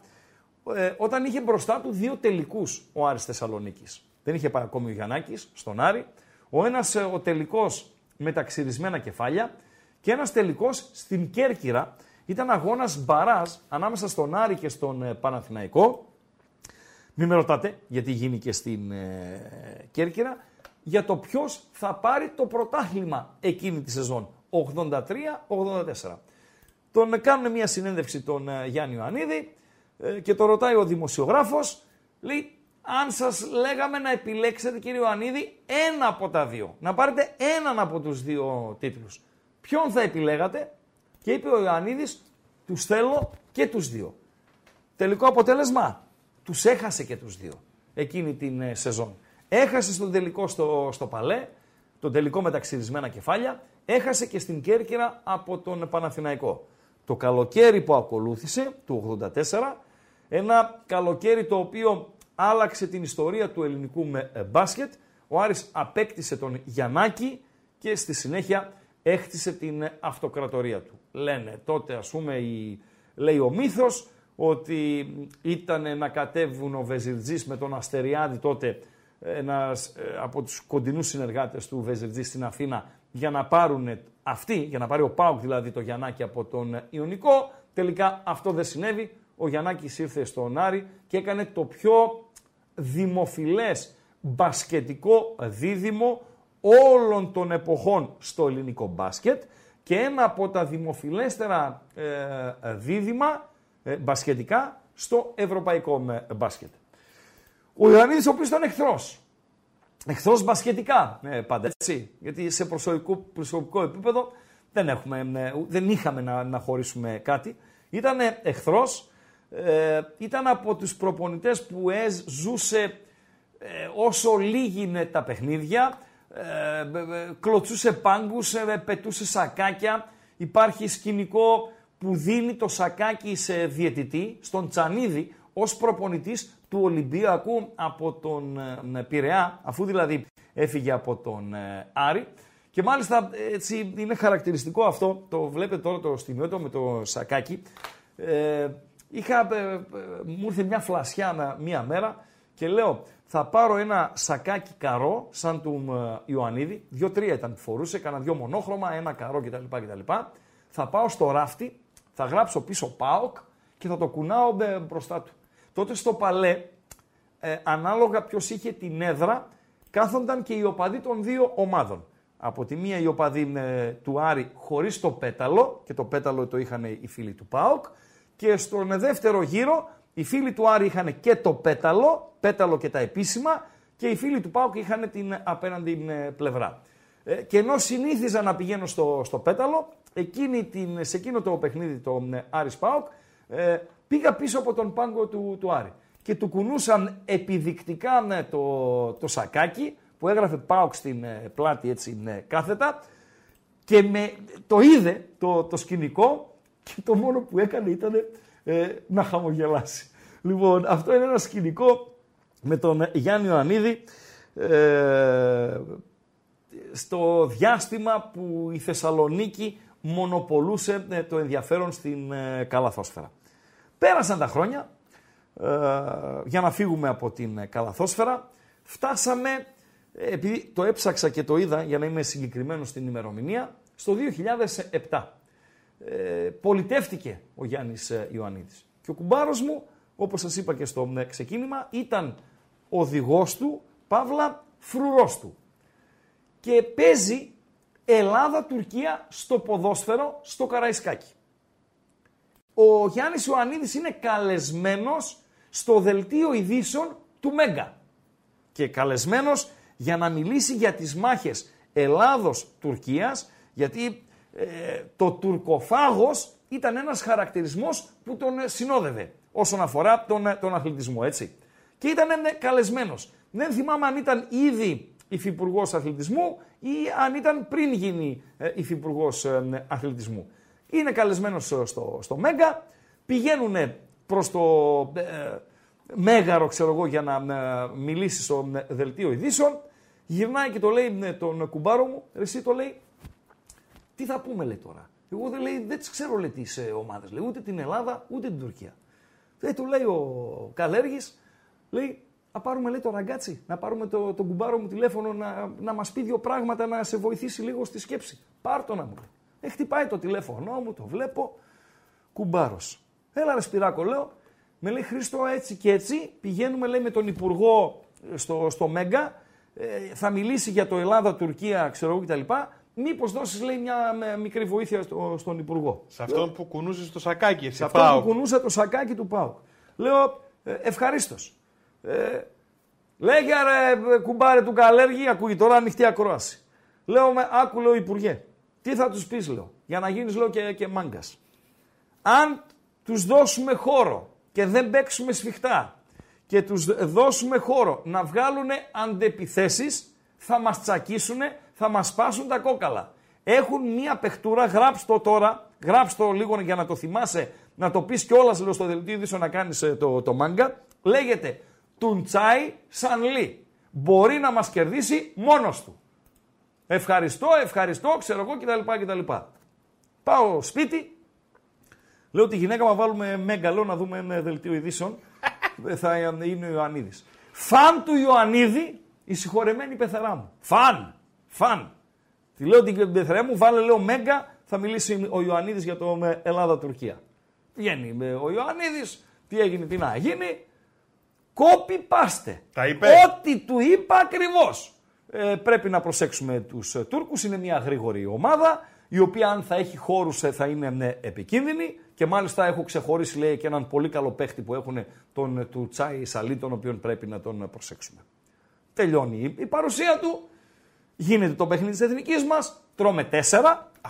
όταν είχε μπροστά του δύο τελικούς ο Άρης Θεσσαλονίκης. Δεν είχε πάει ακόμη ο Γιαννάκης στον Άρη. Ο ένας ο τελικός με τα ξυρισμένα κεφάλια και ένας τελικός στην Κέρκυρα. Ήταν αγώνας μπαράς ανάμεσα στον Άρη και στον ε, Παναθηναϊκό. Μην με ρωτάτε γιατί γίνει και στην ε, Κέρκυρα. Για το ποιος θα πάρει το πρωτάθλημα εκείνη τη σεζόν. 83-84. Τον κάνουν μια συνέντευξη τον ε, Γιάννη Ιωαννίδη και το ρωτάει ο δημοσιογράφος. Λέει αν σας λέγαμε να επιλέξετε κύριο Ιωαννίδη ένα από τα δύο. Να πάρετε έναν από τους δύο τίτλους. Ποιον θα επιλέγατε; Και είπε ο Ιωαννίδης τους θέλω και τους δύο. Τελικό αποτέλεσμα τους έχασε και τους δύο εκείνη την ε, σεζόν. Έχασε στον τελικό στο, στο Παλέ, τον τελικό με τα ξυρισμένα κεφάλια, έχασε και στην Κέρκυρα από τον Παναθηναϊκό. Το καλοκαίρι που ακολούθησε, του 84, ένα καλοκαίρι το οποίο άλλαξε την ιστορία του ελληνικού με ε, μπάσκετ. Ο Άρης απέκτησε τον Γιαννάκη και στη συνέχεια έχτισε την ε, αυτοκρατορία του. Λένε τότε ας πούμε, η, λέει ο μύθος, ότι ήταν να κατέβουν ο Βεζιρτζής με τον Αστεριάδη τότε, ένας ε, από τους κοντινούς συνεργάτες του Βεζιρτζή στην Αθήνα, για να πάρουν αυτοί, για να πάρει ο Πάουκ δηλαδή το Γιαννάκη από τον Ιωνικό. Τελικά αυτό δεν συνέβη. Ο Γιαννάκης ήρθε στον Άρη και έκανε το πιο δημοφιλές μπασκετικό δίδυμο όλων των εποχών στο ελληνικό μπάσκετ και ένα από τα δημοφιλέστερα ε, δίδυμα ε, μπασκετικά στο ευρωπαϊκό μπάσκετ. Ο Ιωαννίδης ο οποίος ήταν εχθρός. Εχθρός μπασκετικά ε, πάντα έτσι, γιατί σε προσωπικό, προσωπικό επίπεδο δεν, έχουμε, ε, δεν είχαμε να, να χωρίσουμε κάτι. Ήταν εχθρός ε, ήταν από τους προπονητές που ΕΣ ζούσε ε, όσο λίγινε τα παιχνίδια, ε, κλωτσούσε πάγκους, ε, πετούσε σακάκια. Υπάρχει σκηνικό που δίνει το σακάκι σε διαιτητή, στον Τσανίδη, ως προπονητής του Ολυμπιακού από τον Πειραιά, αφού δηλαδή έφυγε από τον Άρη. Και μάλιστα έτσι είναι χαρακτηριστικό αυτό, το βλέπετε τώρα το στιγμιότο με το σακάκι, είχα, ε, ε, μου ήρθε μια φλασιά μία μέρα και λέω θα πάρω ένα σακάκι καρό σαν του ε, Ιωαννίδη, δύο-τρία ήταν που φορούσε, έκανα δυο μονόχρωμα, ένα καρό κτλ. κτλ. θα πάω στο ράφτη, θα γράψω πίσω ΠΑΟΚ και θα το κουνάω ε, μπροστά του. Τότε στο παλέ, ε, ανάλογα ποιος είχε την έδρα, κάθονταν και οι οπαδοί των δύο ομάδων. Από τη μία οι οπαδοί ε, του Άρη χωρίς το πέταλο, και το πέταλο το είχαν οι φίλοι του ΠΑΟΚ, και στον δεύτερο γύρο οι φίλοι του Άρη είχαν και το πέταλο, πέταλο και τα επίσημα, και οι φίλοι του ΠΑΟΚ είχαν την απέναντι ε, πλευρά. Ε, και ενώ συνήθιζα να πηγαίνω στο, στο πέταλο, εκείνη την, σε εκείνο το παιχνίδι το ε, Άρης ΠΑΟΚ, ε, πήγα πίσω από τον πάγκο του, του Άρη. Και του κουνούσαν επιδεικτικά ναι, το, το σακάκι που έγραφε ΠΑΟΚ στην ε, πλάτη έτσι ναι, κάθετα και με, το είδε το, το σκηνικό και το μόνο που έκανε ήταν ε, να χαμογελάσει. Λοιπόν, αυτό είναι ένα σκηνικό με τον Γιάννη Ιωαννίδη ε, στο διάστημα που η Θεσσαλονίκη μονοπολούσε ε, το ενδιαφέρον στην ε, καλαθόσφαιρα. Πέρασαν τα χρόνια, ε, για να φύγουμε από την καλαθόσφαιρα, φτάσαμε, επειδή το έψαξα και το είδα για να είμαι συγκεκριμένος στην ημερομηνία, στο 2007. Ε, πολιτεύτηκε ο Γιάννης Ιωαννίδης. Και ο κουμπάρος μου, όπως σας είπα και στο ξεκίνημα, ήταν οδηγός του, Παύλα, φρουρός του. Και παίζει Ελλάδα-Τουρκία στο ποδόσφαιρο στο Καραϊσκάκι. Ο Γιάννης Ιωαννίδης είναι καλεσμένος στο δελτίο ειδήσεων του Μέγκα. Και καλεσμένος για να μιλήσει για τις μάχες Ελλάδος-Τουρκίας, γιατί ε, το τουρκοφάγος ήταν ένας χαρακτηρισμός που τον συνόδευε όσον αφορά τον, τον αθλητισμό, έτσι. Και ήταν ε, καλεσμένος. Δεν θυμάμαι αν ήταν ήδη υφυπουργός αθλητισμού ή αν ήταν πριν γίνει ε, υφυπουργός ε, αθλητισμού. Είναι καλεσμένος στο, στο Μέγκα, πηγαίνουν προς το ε, Μέγαρο, ξέρω εγώ, για να μιλήσει στο δελτίο ειδήσεων. Γυρνάει και το λέει τον κουμπάρο μου, εσύ το λέει, τι θα πούμε λέει τώρα; Εγώ δεν, λέει, δεν τις ξέρω λέει τις ομάδες, λέει, ούτε την Ελλάδα ούτε την Τουρκία. Δεν του λέει ο Καλέργης, λέει, να πάρουμε λέει το ραγκάτσι, να πάρουμε το, τον κουμπάρο μου τηλέφωνο να, να μας πει δύο πράγματα να σε βοηθήσει λίγο στη σκέψη. Πάρ το να μου λέει. Ε, χτυπάει το τηλέφωνο μου, το βλέπω, κουμπάρος. Έλα ρε Σπυράκο, λέω, με λέει Χρήστο έτσι και έτσι, πηγαίνουμε λέει με τον Υπουργό στο, στο Μέγκα, ε, θα μιλήσει για το Ελλάδα-Τουρκία, ξέρω εγώ κτλ. Μήπως δώσεις, λέει, μια μικρή βοήθεια στο, στον Υπουργό. Σε αυτόν που κουνούσε το σακάκι, εσύ Σε αυτόν που κουνούσε το σακάκι του Πάου. Λέω, ε, ευχαρίστως. Ε, λέγε ρε κουμπάρε του Καλέργη, ακούει τώρα ανοιχτή ακρόαση. Λέω με, άκου λέω Υπουργέ, τι θα τους πεις λέω, για να γίνεις λέω και, και μάγκας. Αν τους δώσουμε χώρο και δεν παίξουμε σφιχτά και τους δώσουμε χώρο να βγάλουν αντεπιθέσεις, θα μας τσακίσουν, θα μας σπάσουν τα κόκαλα. Έχουν μία παιχτούρα, γράψτε τώρα, γράψτε το λίγο για να το θυμάσαι, να το πεις κιόλας λέω στο δελτίο να κάνεις ε, το, το μάγκα. Λέγεται Τουντσάι Σανλή. Μπορεί να μας κερδίσει μόνος του. Ευχαριστώ, ευχαριστώ, ξέρω εγώ κτλ. κτλ. Πάω σπίτι, λέω τη γυναίκα μου βάλουμε μέγκαλο να δούμε ένα δελτίο ειδήσεων. θα είναι ο Ιωαννίδης. Φαν του Ιωαννίδη, η συγχωρεμένη πεθερά μου. Φαν, φαν. Τη λέω την πεθερά μου, βάλε λέω μέγκα, θα μιλήσει ο Ιωαννίδης για το Ελλάδα-Τουρκία. Βγαίνει ο Ιωαννίδης, τι έγινε, τι να γίνει, Κόπι πάστε. Τα είπε. Ό,τι του είπα ακριβώς. Ε, πρέπει να προσέξουμε τους ε, Τούρκους. Είναι μια γρήγορη ομάδα, η οποία αν θα έχει χώρους ε, θα είναι ναι, επικίνδυνη. Και μάλιστα έχω ξεχωρίσει λέει, και έναν πολύ καλό παίχτη που έχουν τον ε, του Τσάι Σαλή, τον οποίον πρέπει να τον προσέξουμε. Τελειώνει η παρουσία του. Γίνεται το παιχνίδι της εθνικής μας. Τρώμε 4.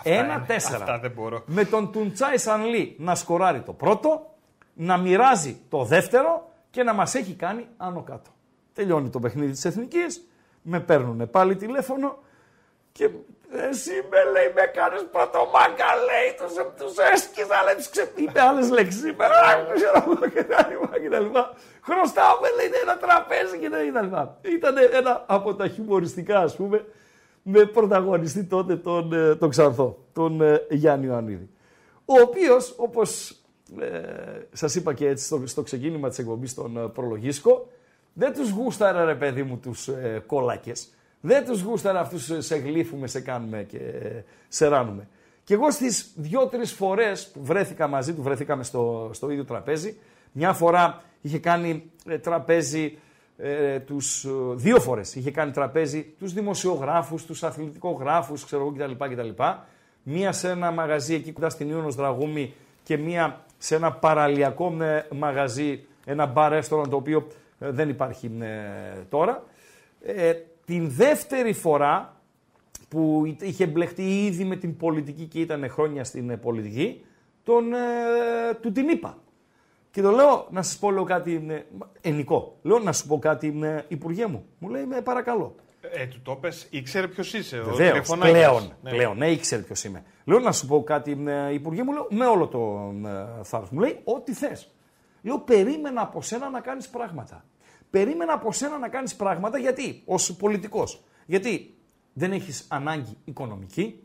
Ένα 4. Αυτά δεν μπορώ. Με τον Τουντσάι Σανλή να σκοράρει το πρώτο, να μοιράζει το δεύτερο και να μας έχει κάνει άνω κάτω. Τελειώνει το παιχνίδι της Εθνικής, με παίρνουν πάλι τηλέφωνο και εσύ με λέει με κάνεις πρωτομάγκα λέει, τους, τους έσκυζα λέει, τους ξε... είπε άλλες λέξεις, είπε και τα λοιπά και τα λοιπά. Χρωστάω με λέει ένα τραπέζι και τα λοιπά. Ήταν ένα από τα χιουμοριστικά ας πούμε με πρωταγωνιστή τότε τον, ε, τον Ξανθό, τον ε, Γιάννη Ιωαννίδη. Ο οποίος όπως ε, σας είπα και έτσι στο, στο ξεκίνημα της εκπομπής στον ε, προλογίσκο, δεν τους γούσταρα ρε παιδί μου τους ε, κόλακες, δεν τους γούσταρα αυτούς σε γλύφουμε, σε κάνουμε και ε, σε ράνουμε. Και εγώ στις δύο-τρει φορές που βρέθηκα μαζί του, βρέθηκαμε στο, στο ίδιο τραπέζι. Μια φορά είχε κάνει ε, τραπέζι ε, τους, ε, δύο φορές είχε κάνει τραπέζι τους δημοσιογράφους, τους αθλητικογράφους, ξέρω εγώ κτλ. κτλ. Μία σε ένα μαγαζί εκεί κοντά στην Ιούνος Δραγούμη και μία σε ένα παραλιακό ε, μαγαζί, ένα μπαρ restaurant το οποίο ε, δεν υπάρχει ε, τώρα. Ε, την δεύτερη φορά που είχε μπλεχτεί ήδη με την πολιτική και ήταν χρόνια στην πολιτική, τον, ε, του την είπα. Και το λέω να σας πω λέω κάτι ε, ενικό. Λέω να σου πω κάτι, ε, Υπουργέ μου. Μου λέει, με παρακαλώ. Ε, του το πες, ήξερε ποιος είσαι. ο Βεβαίως, τηλεφωνάκης. πλέον, Ναι. πλέον, ναι, ήξερε ποιος είμαι. Λέω να σου πω κάτι, ε, Υπουργέ μου, λέω, με όλο το ε, θάρρος. Μου λέει, ό,τι θες. Λέω, περίμενα από σένα να κάνεις πράγματα. Περίμενα από σένα να κάνεις πράγματα γιατί, ως πολιτικός. Γιατί δεν έχεις ανάγκη οικονομική,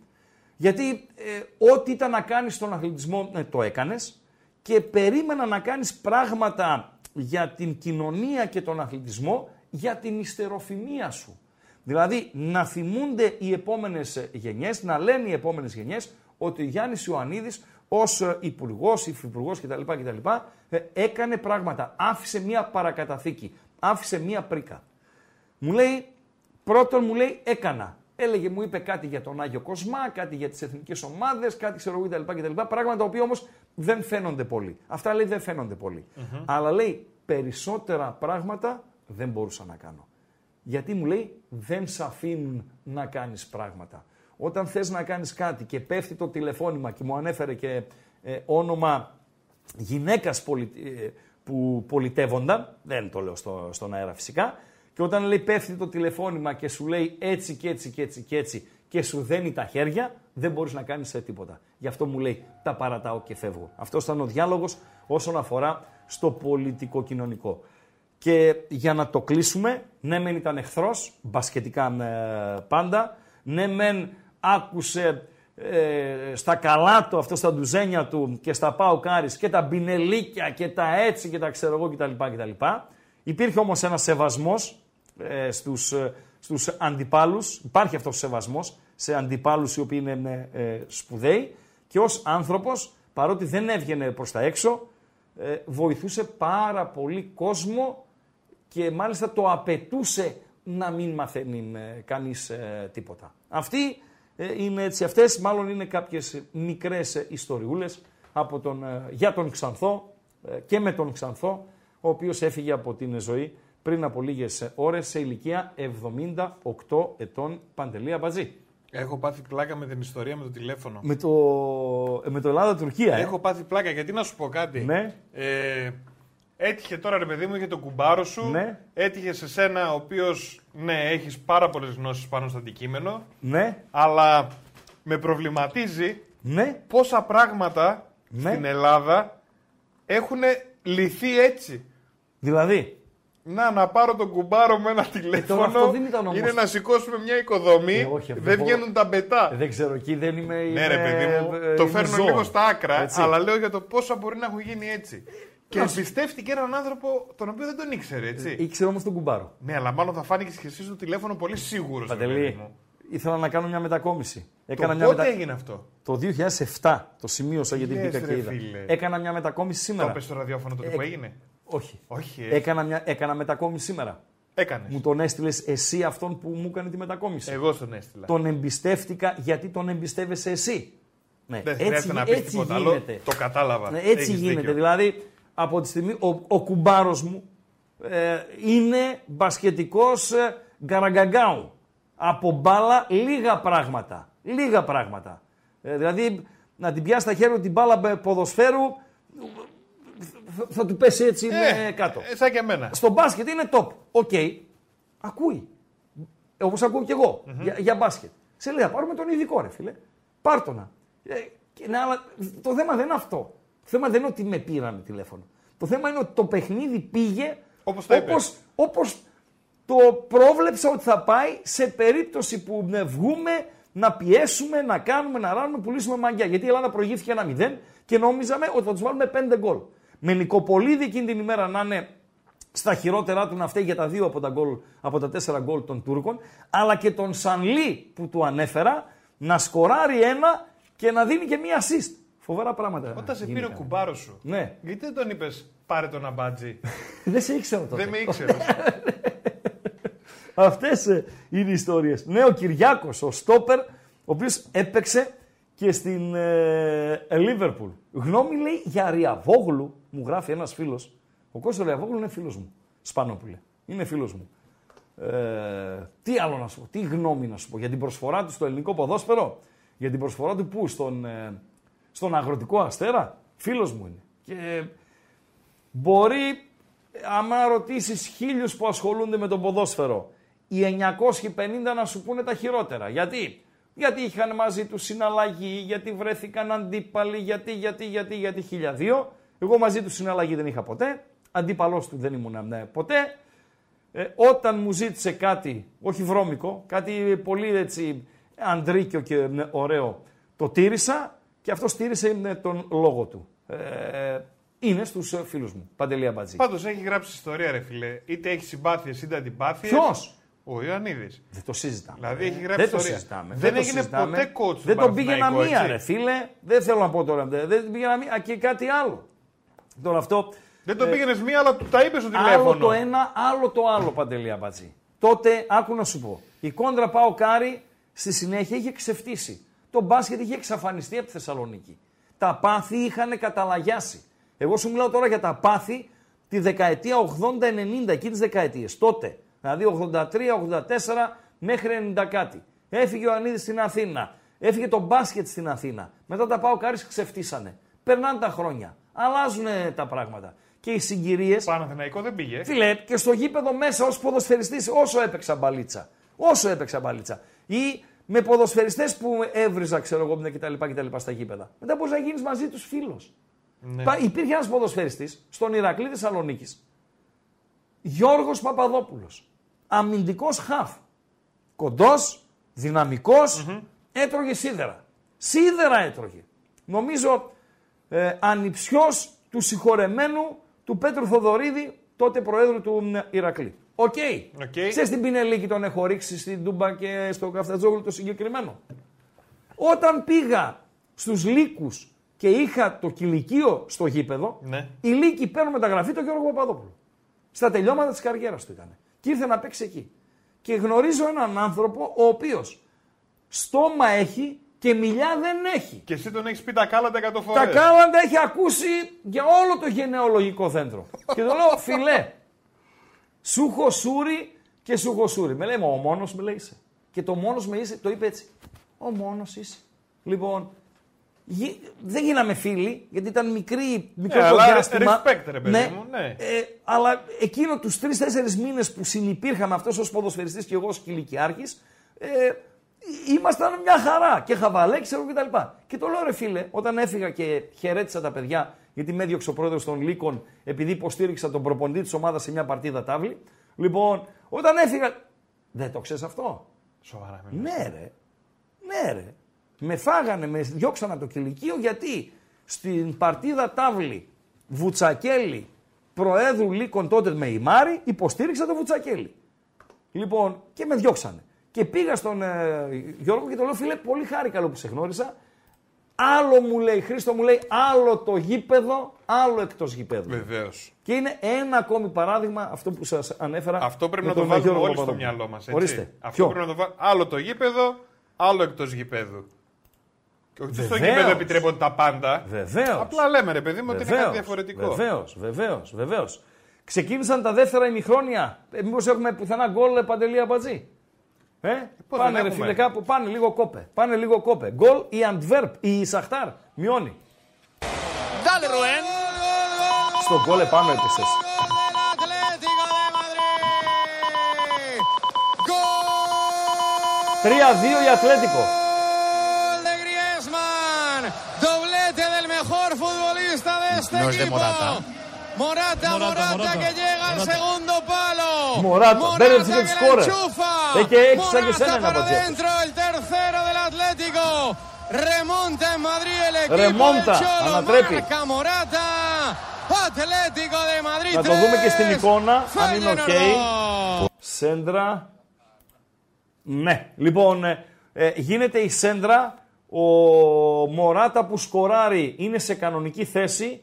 γιατί ε, ό,τι ήταν να κάνεις στον αθλητισμό ε, το έκανες και περίμενα να κάνεις πράγματα για την κοινωνία και τον αθλητισμό για την ιστεροφημία σου. Δηλαδή να θυμούνται οι επόμενες ε, γενιές, να λένε οι επόμενες γενιές ότι ο Γιάννης Ιωαννίδης ως ε, υπουργός, υφυπουργός κτλ. κτλ ε, έκανε πράγματα, άφησε μία παρακαταθήκη, άφησε μία πρίκα. Μου λέει, πρώτον μου λέει έκανα. Έλεγε, μου είπε κάτι για τον Άγιο Κοσμά, κάτι για τις εθνικές ομάδες, κάτι ξέρω εγώ κτλ, κτλ. Πράγματα τα οποία όμως δεν φαίνονται πολύ. Αυτά λέει δεν φαίνονται πολύ. Αλλά λέει περισσότερα πράγματα δεν μπορούσα να κάνω. Γιατί μου λέει δεν σε αφήνουν να κάνεις πράγματα. Όταν θες να κάνεις κάτι και πέφτει το τηλεφώνημα και μου ανέφερε και ε, όνομα γυναίκας πολι- ε, που πολιτεύονταν, δεν το λέω στο, στον αέρα φυσικά, και όταν λέει πέφτει το τηλεφώνημα και σου λέει έτσι και έτσι και έτσι και έτσι και σου δένει τα χέρια, δεν μπορείς να κάνεις ε, τίποτα. Γι' αυτό μου λέει τα παρατάω και φεύγω. Αυτός ήταν ο διάλογος όσον αφορά στο πολιτικό-κοινωνικό. Και για να το κλείσουμε, ναι μεν ήταν εχθρός, μπασκετικά ε, πάντα, ναι μεν άκουσε ε, στα καλά του, αυτό στα ντουζένια του και στα πάω κάρις και τα μπινελίκια και τα έτσι και τα ξέρω εγώ κτλ. κτλ. Υπήρχε όμως ένας σεβασμός ε, στους, ε, στους αντιπάλους, υπάρχει αυτός ο σεβασμός σε αντιπάλους οι οποίοι είναι ε, σπουδαίοι και ως άνθρωπος, παρότι δεν έβγαινε προς τα έξω, ε, βοηθούσε πάρα πολύ κόσμο και μάλιστα το απαιτούσε να μην μαθαίνει ε, κανείς ε, τίποτα. Αυτοί ε, είναι έτσι, αυτές μάλλον είναι κάποιες μικρές ε, ιστοριούλες από τον, ε, για τον Ξανθό ε, και με τον Ξανθό, ο οποίος έφυγε από την ζωή πριν από λίγες ε, ώρες σε ηλικία 78 ετών Παντελή Αμπατζή. Έχω πάθει πλάκα με την ιστορία με το τηλέφωνο. Με το, ε, με το Ελλάδα-Τουρκία, ε. Έχω πάθει πλάκα γιατί να σου πω κάτι; Ναι. Ε, έτυχε τώρα ρε παιδί μου για τον κουμπάρο σου. Ναι. Έτυχε σε σένα ο οποίος ναι, έχεις πάρα πολλές γνώσεις πάνω στο αντικείμενο. Ναι, Αλλά με προβληματίζει ναι, πόσα πράγματα Ναι. στην Ελλάδα έχουν λυθεί έτσι. δηλαδή, Να, να πάρω τον κουμπάρο με ένα τηλέφωνο. αυτό δεν ήταν όμως- Είναι να σηκώσουμε μια οικοδομή. Ε, όχι, αυτό δεν δεν βγαίνουν τα μπετά. δεν ξέρω, εκεί δεν είμαι... Ναι, ρε είμαι, παιδί μου, ε, το είμαι φέρνω ζώο. λίγο στα άκρα, Έτσι. αλλά λέω για το πόσα μπορεί να έχουν γίνει έτσι. Και Να σου- εμπιστεύτηκε έναν άνθρωπο τον οποίο δεν τον ήξερε, έτσι. Ήξερα όμως τον κουμπάρο. Ναι, αλλά μάλλον θα φάνηκε και εσύ στο τηλέφωνο πολύ σίγουρος. Παντελή, ήθελα να κάνω μια μετακόμιση. Το Έκανα μια πότε μετα... έγινε αυτό; Το 2007 το σημείωσα γιατί λες, μπήκα ρε και είδα. φίλε. Έκανα μια μετακόμιση Το σήμερα. έπεσε στο ραδιόφωνο τότε Ε, που έγινε; Όχι. Όχι, ε. Έκανα, μια... έκανα μετακόμιση σήμερα. Έκανες. Μου τον έστειλες εσύ αυτόν που μου έκανε τη μετακόμιση. Εγώ στον έστειλα. Τον εμπιστεύτηκα γιατί τον εμπιστεύεσαι εσύ. Ναι, Δεν χρειάζεται να πεις έτσι τίποτα άλλο. γίνεται. Το κατάλαβα. Ναι, έτσι Έχεις γίνεται. δίκιο. Δηλαδή, από τη στιγμή ο, ο κουμπάρος μου ε, είναι μπασκετικός ε, γκαραγκαγκάου. Από μπάλα λίγα πράγματα. Λίγα πράγματα. Ε, δηλαδή, να την πιάσει στα χέρια του την μπάλα μπε- ποδοσφαίρου, θα, θα του πέσει έτσι Ε, ε, κάτω. ε, σαν και εμένα. Στο μπάσκετ είναι top. Οκ. Ακούει. Όπως ακούω κι εγω για, για μπάσκετ. Σε λέει, θα πάρουμε τον ειδικό, ρε φίλε. Πάρτονα. Ε, και, ναι, αλλά το θέμα δεν είναι αυτό. Το θέμα δεν είναι ότι με πήραν τηλέφωνο. Το θέμα είναι ότι το παιχνίδι πήγε Όπως το είπες. όπως, όπως το πρόβλεψα ότι θα πάει σε περίπτωση που ναι, βγούμε να πιέσουμε, να κάνουμε, να ράνουμε, πουλήσουμε μαγιά. Γιατί η Ελλάδα προηγήθηκε ένα 0 και νόμιζαμε ότι θα τους βάλουμε 5 γκολ. Με Νικοπολίδη εκείνη την ημέρα να είναι στα χειρότερά του να φταίει για τα δύο από τα, γκολ, από τα τέσσερα γκολ των Τούρκων, αλλά και τον Σανλή που του ανέφερα να σκοράρει ένα και να δίνει και μία assist. Φοβερά πράγματα. Όταν σε πήρε ο γίνηκαν. κουμπάρος σου, Ναι. γιατί δεν τον είπες πάρε τον αμπάτζι. Δεν σε ήξερα τότε. δεν με ήξερες. Αυτές είναι οι ιστορίες. Ναι, ο Κυριάκος, ο Στόπερ, ο οποίος έπαιξε και στην ε, Λίβερπουλ. Γνώμη λέει για Ριαβόγλου, μου γράφει ένας φίλος. Ο Κώστας Ριαβόγλου είναι φίλος μου. Σπανόπουλε. Είναι φίλος μου. Ε, τι άλλο να σου πω, τι γνώμη να σου πω για την προσφορά του στο ελληνικό ποδόσφαιρο, για την προσφορά του πού, στον, ε, στον αγροτικό αστέρα. Φίλος μου είναι. Και Μπορεί, άμα ρωτήσεις χίλιους που ασχολούνται με το ποδόσφαιρο, οι 950 να σου πούνε τα χειρότερα. Γιατί; Γιατί είχαν μαζί τους συναλλαγή, γιατί βρέθηκαν αντίπαλοι, γιατί, γιατί, γιατί, γιατί χιλιαδίο. Εγώ μαζί τους συναλλαγή δεν είχα ποτέ. Αντίπαλός του δεν ήμουν ναι, ποτέ. Ε, όταν μου ζήτησε κάτι, όχι βρώμικο, κάτι πολύ έτσι αντρίκιο και ναι, ωραίο, το τήρησα και αυτό τήρησε ναι, τον λόγο του. Ε, είναι στους ε, φίλους μου, Παντελή Αμπατζή. Πάντως έχει γράψει ιστορία, ρε φιλέ. Είτε έχει συμπάθειε είτε αντιπάθειε. Ποιος; Ο Ιωαννίδης. Δεν το συζητάμε. Δηλαδή έχει γράψει δεν το ιστορία. συζητάμε. Δεν το έγινε συζητάμε. ποτέ coach του Δεν τον πήγαινα Παναθηναϊκού, μία, έτσι. ρε φίλε. Δεν θέλω να πω τώρα. Δεν δεν πήγαινα μία. Α, Και κάτι άλλο. Τώρα αυτό. Δεν το πήγαινες μία, αλλά του τα είπες στο Ε, Άλλο τηλέφωνο. το ένα, άλλο το άλλο, Παντελή Αμπατζή. Τότε, άκου να σου πω. Η κόντρα ΠΑΟΚ Άρη στη συνέχεια είχε ξεφτύσει. Το μπάσκετ είχε εξαφανιστεί από τη Θεσσαλονίκη. Τα πάθη είχαν καταλαγιάσει. Εγώ σου μιλάω τώρα για τα πάθη της δεκαετίας 80-90, εκεί τις δεκαετίες. Τότε, δηλαδή 83-84 μέχρι 90 κάτι. Έφυγε ο Ιωαννίδης στην Αθήνα. Έφυγε το μπάσκετ στην Αθήνα. Μετά τα ΠΑΟΚ Άρης ξεφτύσανε. Περνάνε τα χρόνια. Αλλάζουν τα πράγματα. Και οι συγκυρίες Παναθηναϊκό δεν πήγε. Φίλε, και στο γήπεδο μέσα ως ποδοσφαιριστής, όσο έπαιξα μπαλίτσα. Όσο έπαιξα μπαλίτσα. Ή με ποδοσφαιριστές που έβριζα, ξέρω εγώ, κτλ. κτλ στα γήπεδα. Μετά μπορείς να γίνεις μαζί τους φίλος. Ναι. Υπήρχε ένας ποδοσφαιριστής στον Ηρακλή Θεσσαλονίκης. Γιώργος Παπαδόπουλος. Αμυντικός χαφ. Κοντός, δυναμικός, έτρωγε σίδερα. Σίδερα έτρωγε. Νομίζω ε, ανιψιός του συγχωρεμένου του Πέτρου Θοδωρίδη, τότε Προέδρου του μ, Ηρακλή. Οκ. Οκ. Ξέρεις την Πινελίκη τον έχω ρίξει στην Τούμπα και στο Καφτατζόγλου το συγκεκριμένο. Όταν πήγα στους Λύκους και είχα το κηλικείο στο γήπεδο, Ναι. οι Λύκοι παίρνουν μεταγραφή τον Γιώργο Παπαδόπουλο. Στα τελειώματα της καριέρας του ήταν. Και ήρθε να παίξει εκεί. Και γνωρίζω έναν άνθρωπο ο οποίος στόμα έχει και μιλιά δεν έχει. Και εσύ τον έχεις πει τα κάλαντα 100 φορές. Τα κάλαντα έχει ακούσει για όλο το γενεολογικό δέντρο. και το λέω, φιλέ, σου έχω σούρι και σου έχω σούρι. Με λέει, μα ο μόνος με λέει είσαι. Και το μόνος με είσαι, το είπε έτσι. Ο μόνος είσαι. Λοιπόν, γι- δεν γίναμε φίλοι, γιατί ήταν μικρή, μικρό Ναι, το αλλά διάστημα. respect, ρε παιδί μου, ναι. Ε, αλλά εκείνο τους τρει-τέσσερι μήνες που συνυπήρχαμε αυτός ως ποδοσφαιριστής και εγώ ως κηλικιάρχης, ε, ήμασταν μια χαρά και χαβαλέ, ξέρω και τα λοιπά. Και το λέω ρε φίλε, όταν έφυγα και χαιρέτησα τα παιδιά, γιατί με έδιωξε ο πρόεδρος των Λύκων, επειδή υποστήριξα τον προπονητή της ομάδας σε μια παρτίδα τάβλη. Λοιπόν, όταν έφυγα. Δεν το ξέρεις αυτό. Σοβαρά. με λες. Ναι, ρε. Ναι, ρε. Με φάγανε, με διώξαν από το κηλικείο γιατί στην παρτίδα τάβλη Βουτσακέλη Προέδρου Λύκων τότε με η Μάρη υποστήριξα το Βουτσακέλη. Λοιπόν, και με διώξανε. Και πήγα στον ε, Γιώργο και το λέω, φίλε, πολύ χάρηκα καλό που σε γνώρισα. Άλλο μου λέει, Χρήστο μου λέει, άλλο το γήπεδο, άλλο εκτός γήπεδου. Βεβαίως. Και είναι ένα ακόμη παράδειγμα αυτό που σας ανέφερα. Αυτό πρέπει με να το τον βάλουμε Γιώργο όλοι στο Παπαδόπουλο. μυαλό μας. Ορίστε. Αυτό Ποιο; πρέπει να το βάλουμε. Άλλο το γήπεδο, άλλο εκτός γήπεδου. Και όχι στο Βεβαίως. γήπεδο επιτρέπονται τα πάντα. Βεβαίως. Απλά λέμε ρε παιδί μου ότι είναι κάτι διαφορετικό. Βεβαίως, βεβαίως, βεβαίως. Ξεκίνησαν τα δεύτερα ημιχρόνια. Ε, Μήπως έχουμε πουθενά γκολ ε, παντελή αμπατζή; Ε, πώς πάνε δεν ρε έχουμε; φίλε κάπου, πάνε λίγο κόπε. Πάνε λίγο κόπε. Γκολ η Αντβέρπ, η Σαχτάρ, μειώνει. Dale, Rubén. Στο γκολ επάνω έπεσες. Atlético de Madrid. 3-2 η Ατλέτικο. Gol de Griezmann. Doblete del mejor futbolista de este No es de equipo. Morata. Morata, Morata, que llega al segundo palo. Morata, μπέρδεψε και que τους la σκόρερ. enchufa. Έχει έξι σαν και σένα Morata να para πατζέψεις. dentro, el tercero del Atlético. Remonta en Madrid el equipo Remonta, del Cholo. ανατρέπει. Marca Morata. Atlético de Madrid. Να το δούμε και στην 3, εικόνα, αν είναι οκ. Feyenoord. Σέντρα. Ναι. Λοιπόν, ε, ε, γίνεται η σέντρα. Ο Μωράτα που σκοράρει είναι σε κανονική θέση.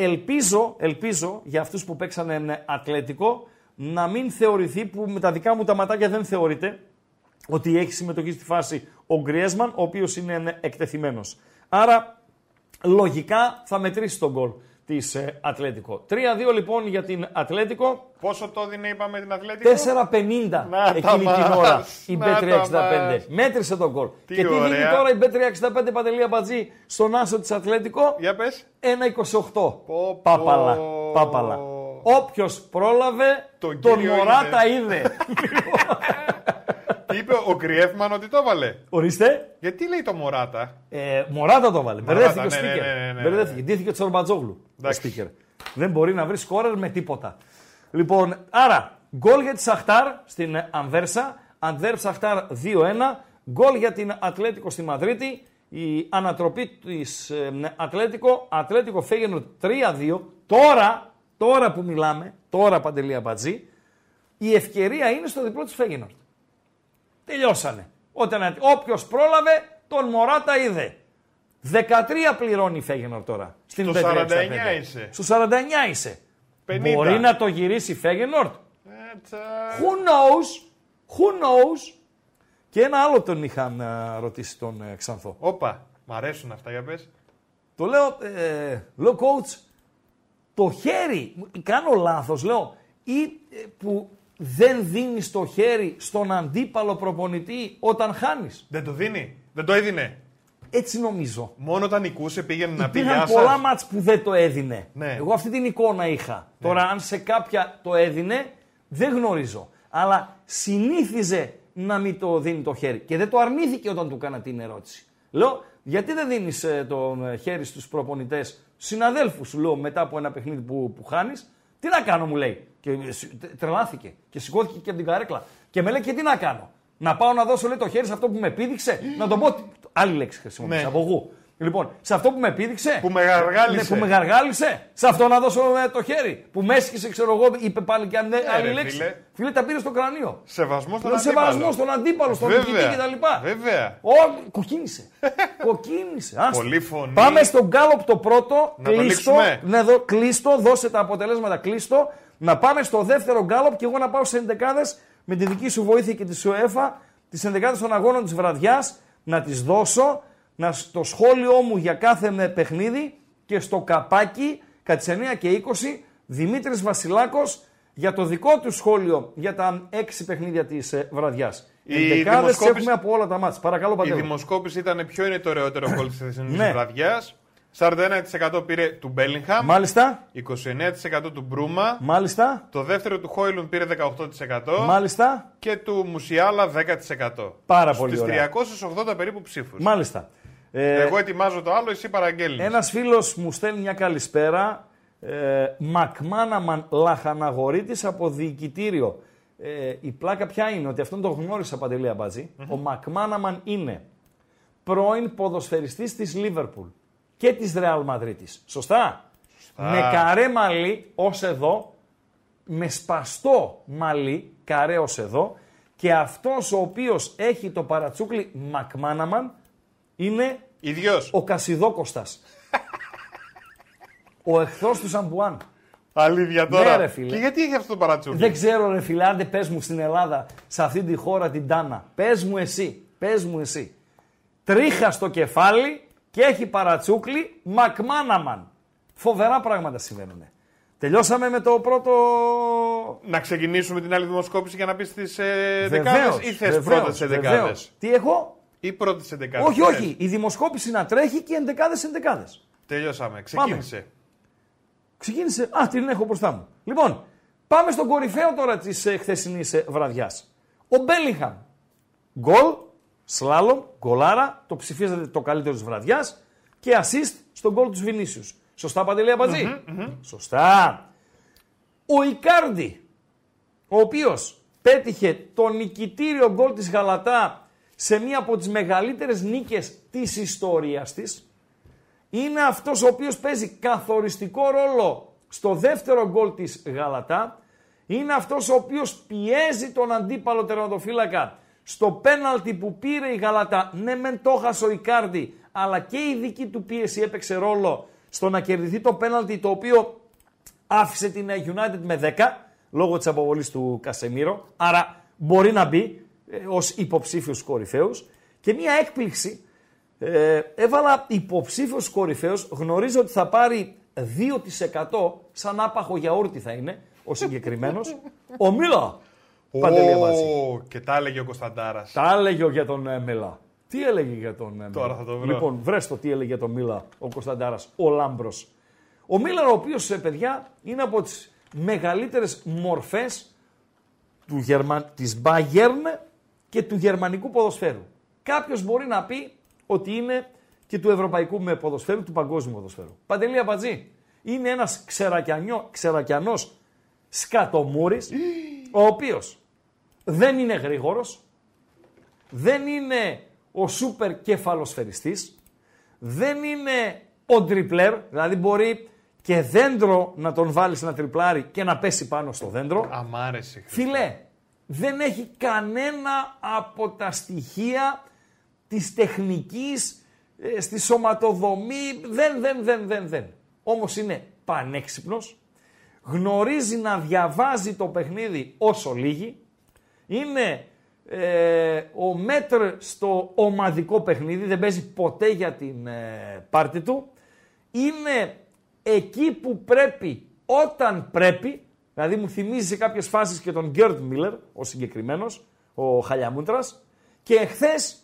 Ελπίζω, ελπίζω για αυτούς που παίξανε Ατλέτικο να μην θεωρηθεί, που με τα δικά μου τα ματάκια δεν θεωρείται, ότι έχει συμμετοχή στη φάση ο Γκριέσμαν, ο οποίος είναι εκτεθειμένος. Άρα, λογικά θα μετρήσει τον γκολ της ε, Ατλέτικο. 3-2 λοιπόν για την Ατλέτικο. Πόσο το δίνει, είπαμε την Ατλέτικο; 4-50 Να εκείνη τα την μας, ώρα η να τα Bet365. μας. Μέτρησε τον γκολ. Τι και τι ωραία. δίνει τώρα η Bet365 Παντελία Μπατζή στον άσο της Ατλέτικο; Για πες. 1,28. πω. Πάπαλα. Πάπαλα. Όποιος πρόλαβε, Τον τον κύριο Μωράτα είδε. Τι είπε ο Γκριέφμαν ότι το έβαλε; Ορίστε. Γιατί λέει το Μωράτα; Ε, Μωράτα το βάλε. Μωράτα, Μπερδέθηκε ο ναι, speaker. ναι, ναι, ναι, ναι. Μπερδέθηκε. Ντύθηκε ο Τσορμπατζόγλου. Ο Εντάξει. speaker. Δεν μπορεί να βρεις σκόρερ με τίποτα. Λοιπόν, άρα, γκολ για τη Σαχτάρ στην ε, Ανβέρσα. Αντβέρπ Σαχτάρ 2-1. Γκολ για την Ατλέτικο στη Μαδρίτη. Η ανατροπή της Ατλέτικο. Ατλέτικο Φέγενο 3-2. Τώρα, τώρα που μιλάμε, τώρα παντελή αμπατζή, η ευκαιρία είναι στο διπλό της Φέγενορτ. Τελειώσανε. Όταν όποιος πρόλαβε, τον Μωράτα είδε. 13 πληρώνει η Φέγενορ τώρα. Στην Στο 565. 49 είσαι. Στο 49 είσαι. 50. Μπορεί να το γυρίσει η Φέγενορτ. Έτσι. Who knows; Who knows; Και ένα άλλο τον είχαν α, ρωτήσει τον ε, Ξανθό. Όπα. Μ' αρέσουν αυτά, για πες. Το λέω, ε, λέω coach, το χέρι, κάνω λάθος λέω, ή ε, που δεν δίνεις το χέρι στον αντίπαλο προπονητή όταν χάνεις. Δεν το δίνει. Δεν το έδινε. Έτσι νομίζω. Μόνο όταν νικούσε πήγαινε να πει Υπήρχαν γεια πολλά σας. μάτς που δεν το έδινε. Ναι. Εγώ αυτή την εικόνα είχα. Τώρα αν σε κάποια το έδινε, δεν γνωρίζω. Αλλά συνήθιζε να μην το δίνει το χέρι. Και δεν το αρνήθηκε όταν του έκανα την ερώτηση. Λέω, γιατί δεν δίνεις ε, το ε, χέρι στους προπονητές, συναδέλφους; Σου λέω μετά από ένα παιχνίδι που, που χάνεις. Τι να κάνω μου λέει. Και ε, σ- τε- τρελάθηκε και σηκώθηκε και από την καρέκλα. Και με λέει και τι να κάνω; Να πάω να δώσω λέει, το χέρι σε αυτό που με πήδηξε; να τον πω. Άλλη λέξη χρησιμοποίησα Ναι. από εγώ. Λοιπόν, σε αυτό που με πήδηξε; Που με γαργάλισε. Ναι, που με γαργάλισε; Σε αυτό να δώσω ε, το χέρι. Που με έσχισε, ξέρω εγώ, είπε πάλι και αν άλλη ρε, λέξη. φίλε. Φίλε, τα πήρε στο κρανίο. Σεβασμό στον Λέω αντίπαλο. σεβασμό στον αντίπαλο, στον Βέβαια. νικητή κτλ. Βέβαια. Ω, κοκκίνησε. κοκκίνησε. Άστα. Πολύ φωνή. Πάμε στον γκάλοπ το πρώτο. Να το κλείστο. λήξουμε. Ναι, εδώ, κλείστο, δώσε τα αποτελέσματα κλείστο. Να πάμε στο δεύτερο γκάλοπ και εγώ να πάω σε ενδεκάδες με τη δική σου βοήθεια και τη ΣΟΕΦΑ, τις ενδεκάδες των αγώνων της βραδιάς, να τις δώσω, να, στο σχόλιο μου για κάθε με παιχνίδι και στο καπάκι κατά τις 9 και 20 Δημήτρης Βασιλάκος για το δικό του σχόλιο για τα έξι παιχνίδια της ε, βραδιάς. Η Ενδεκάδες δημοσκόπηση- έχουμε από όλα τα μάτς. Παρακαλώ Η Παντέλο. δημοσκόπηση ήταν ποιο είναι το ωραιότερο γκολ της χθεσινή Ναι. βραδιάς; 41% πήρε του Μπέλιγχαμ. Μάλιστα, 29% του Μπρούμα. μάλιστα, Το δεύτερο του Χόιλουν πήρε 18%. μάλιστα, Και του Μουσιάλα 10%. Πάρα πολύ Στις ωραία. 380 περίπου ψήφους. μάλιστα. Ε, Εγώ ετοιμάζω το άλλο, εσύ παραγγέλνεις. Ένας φίλος μου στέλνει μια καλησπέρα. Ε, Μακμάναμαν Λαχαναγορίτης από διοικητήριο. Ε, η πλάκα ποια είναι, ότι αυτόν τον γνώρισα Παντελή Αμπατζή. Ο Μακμάναμαν είναι πρώην ποδοσφαιριστής της Λίβερπουλ και της Ρεάλ Μαδρίτης. Σωστά; Με καρέ μαλλί ως εδώ, με σπαστό μαλλί, καρέ ως εδώ, και αυτός ο οποίος έχει το παρατσούκλι Μακμάναμαν είναι Ιδιός. ο Κασιδόκοστας. ο εχθρός του Σαμπουάν. Αλήθεια τώρα. Ναι, ρε, φίλε. Και γιατί έχει αυτό το παρατσούκι. Δεν ξέρω ρε φίλε, άντε πες μου στην Ελλάδα, σε αυτή τη χώρα την Τάνα. Πες μου εσύ, πες μου εσύ. Τρίχα στο κεφάλι και έχει παρατσούκλι Μακμάναμαν. Φοβερά πράγματα συμβαίνουν. Τελειώσαμε με το πρώτο... Να ξεκινήσουμε την άλλη δημοσκόπηση για να πεις τις ε, Βεβαίως, δεκάδε ή θες βεβαίως, πρώτα τι βεβαίως. δεκάδε. Τι έχω; Ή πρώτες δεκάδες. όχι, όχι. Η δημοσκόπηση να τρέχει και εντεκάδες εντεκάδες. Τελειώσαμε. Ξεκίνησε. Ξεκίνησε. Α, την έχω μπροστά μου. Λοιπόν, πάμε στον κορυφαίο τώρα της ε, χθεσινής βραδιάς. Ο Μπέλιγχαμ. Γκολ, σλάλομ, γκολάρα, το ψηφίζατε το καλύτερο της βραδιάς και assist στον γκολ του Βινίσιους. Σωστά, Παντελή Αμπατζή; Σωστά. Ο Ικάρντι, ο οποίος πέτυχε το νικητήριο γκολ της Γαλατά σε μία από τις μεγαλύτερες νίκες της ιστορίας της, είναι αυτός ο οποίος παίζει καθοριστικό ρόλο στο δεύτερο γκολ της Γαλατά. Είναι αυτός ο οποίος πιέζει τον αντίπαλο τερματοφύλακα στο πέναλτι που πήρε η Γαλατά, ναι μεν το έχασε ο Ικάρντι, αλλά και η δική του πίεση έπαιξε ρόλο στο να κερδιθεί το πέναλτι το οποίο άφησε την United με 10 λόγω της αποβολής του Κασεμίρο, άρα μπορεί να μπει ε, ως υποψήφιος κορυφαίος. Και μια έκπληξη ε, έβαλα υποψήφιος κορυφαίος, γνωρίζω ότι θα πάρει 2% σαν άπαχο γιαούρτι θα είναι ο συγκεκριμένος, ο Μίλα. Παντελή Αμπάτση. Ω, και τα έλεγε ο Κωνσταντάρας. Τα έλεγε για τον ε, Μίλα. Τι έλεγε για τον ε, Μίλα; Τώρα θα το βρω. Λοιπόν, βρες το τι έλεγε για τον Μίλα ο Κωνσταντάρας, ο Λάμπρος. Ο Μίλα, ο οποίος, ε, παιδιά, είναι από τις μεγαλύτερες μορφές του Γερμα... της Bayern και του γερμανικού ποδοσφαίρου. Κάποιος μπορεί να πει ότι είναι και του ευρωπαϊκού με ποδοσφαίρου, του παγκόσμιου ποδοσφαίρου. Παντελή Αμπατζή, είναι ένας ξερακιανιό, ξερακιανός σκατομούρης, ο οποίος δεν είναι γρήγορος, δεν είναι ο σούπερ κεφαλοσφαιριστής, δεν είναι ο τριπλέρ, δηλαδή μπορεί και δέντρο να τον βάλεις να τριπλάρει και να πέσει πάνω στο δέντρο. Α, μ' άρεσε. Φιλέ, δεν έχει κανένα από τα στοιχεία της τεχνικής, ε, στη σωματοδομή, δεν, δεν, δεν, δεν, δεν. Όμως είναι πανέξυπνος, γνωρίζει να διαβάζει το παιχνίδι όσο λίγοι, είναι ε, ο μέτρ στο ομαδικό παιχνίδι, δεν παίζει ποτέ για την ε, πάρτη του, είναι εκεί που πρέπει, όταν πρέπει, δηλαδή μου θυμίζει σε κάποιες φάσεις και τον Γκέρτ Μίλλερ, ο συγκεκριμένος, ο Χαλιαμούτρας, και εχθές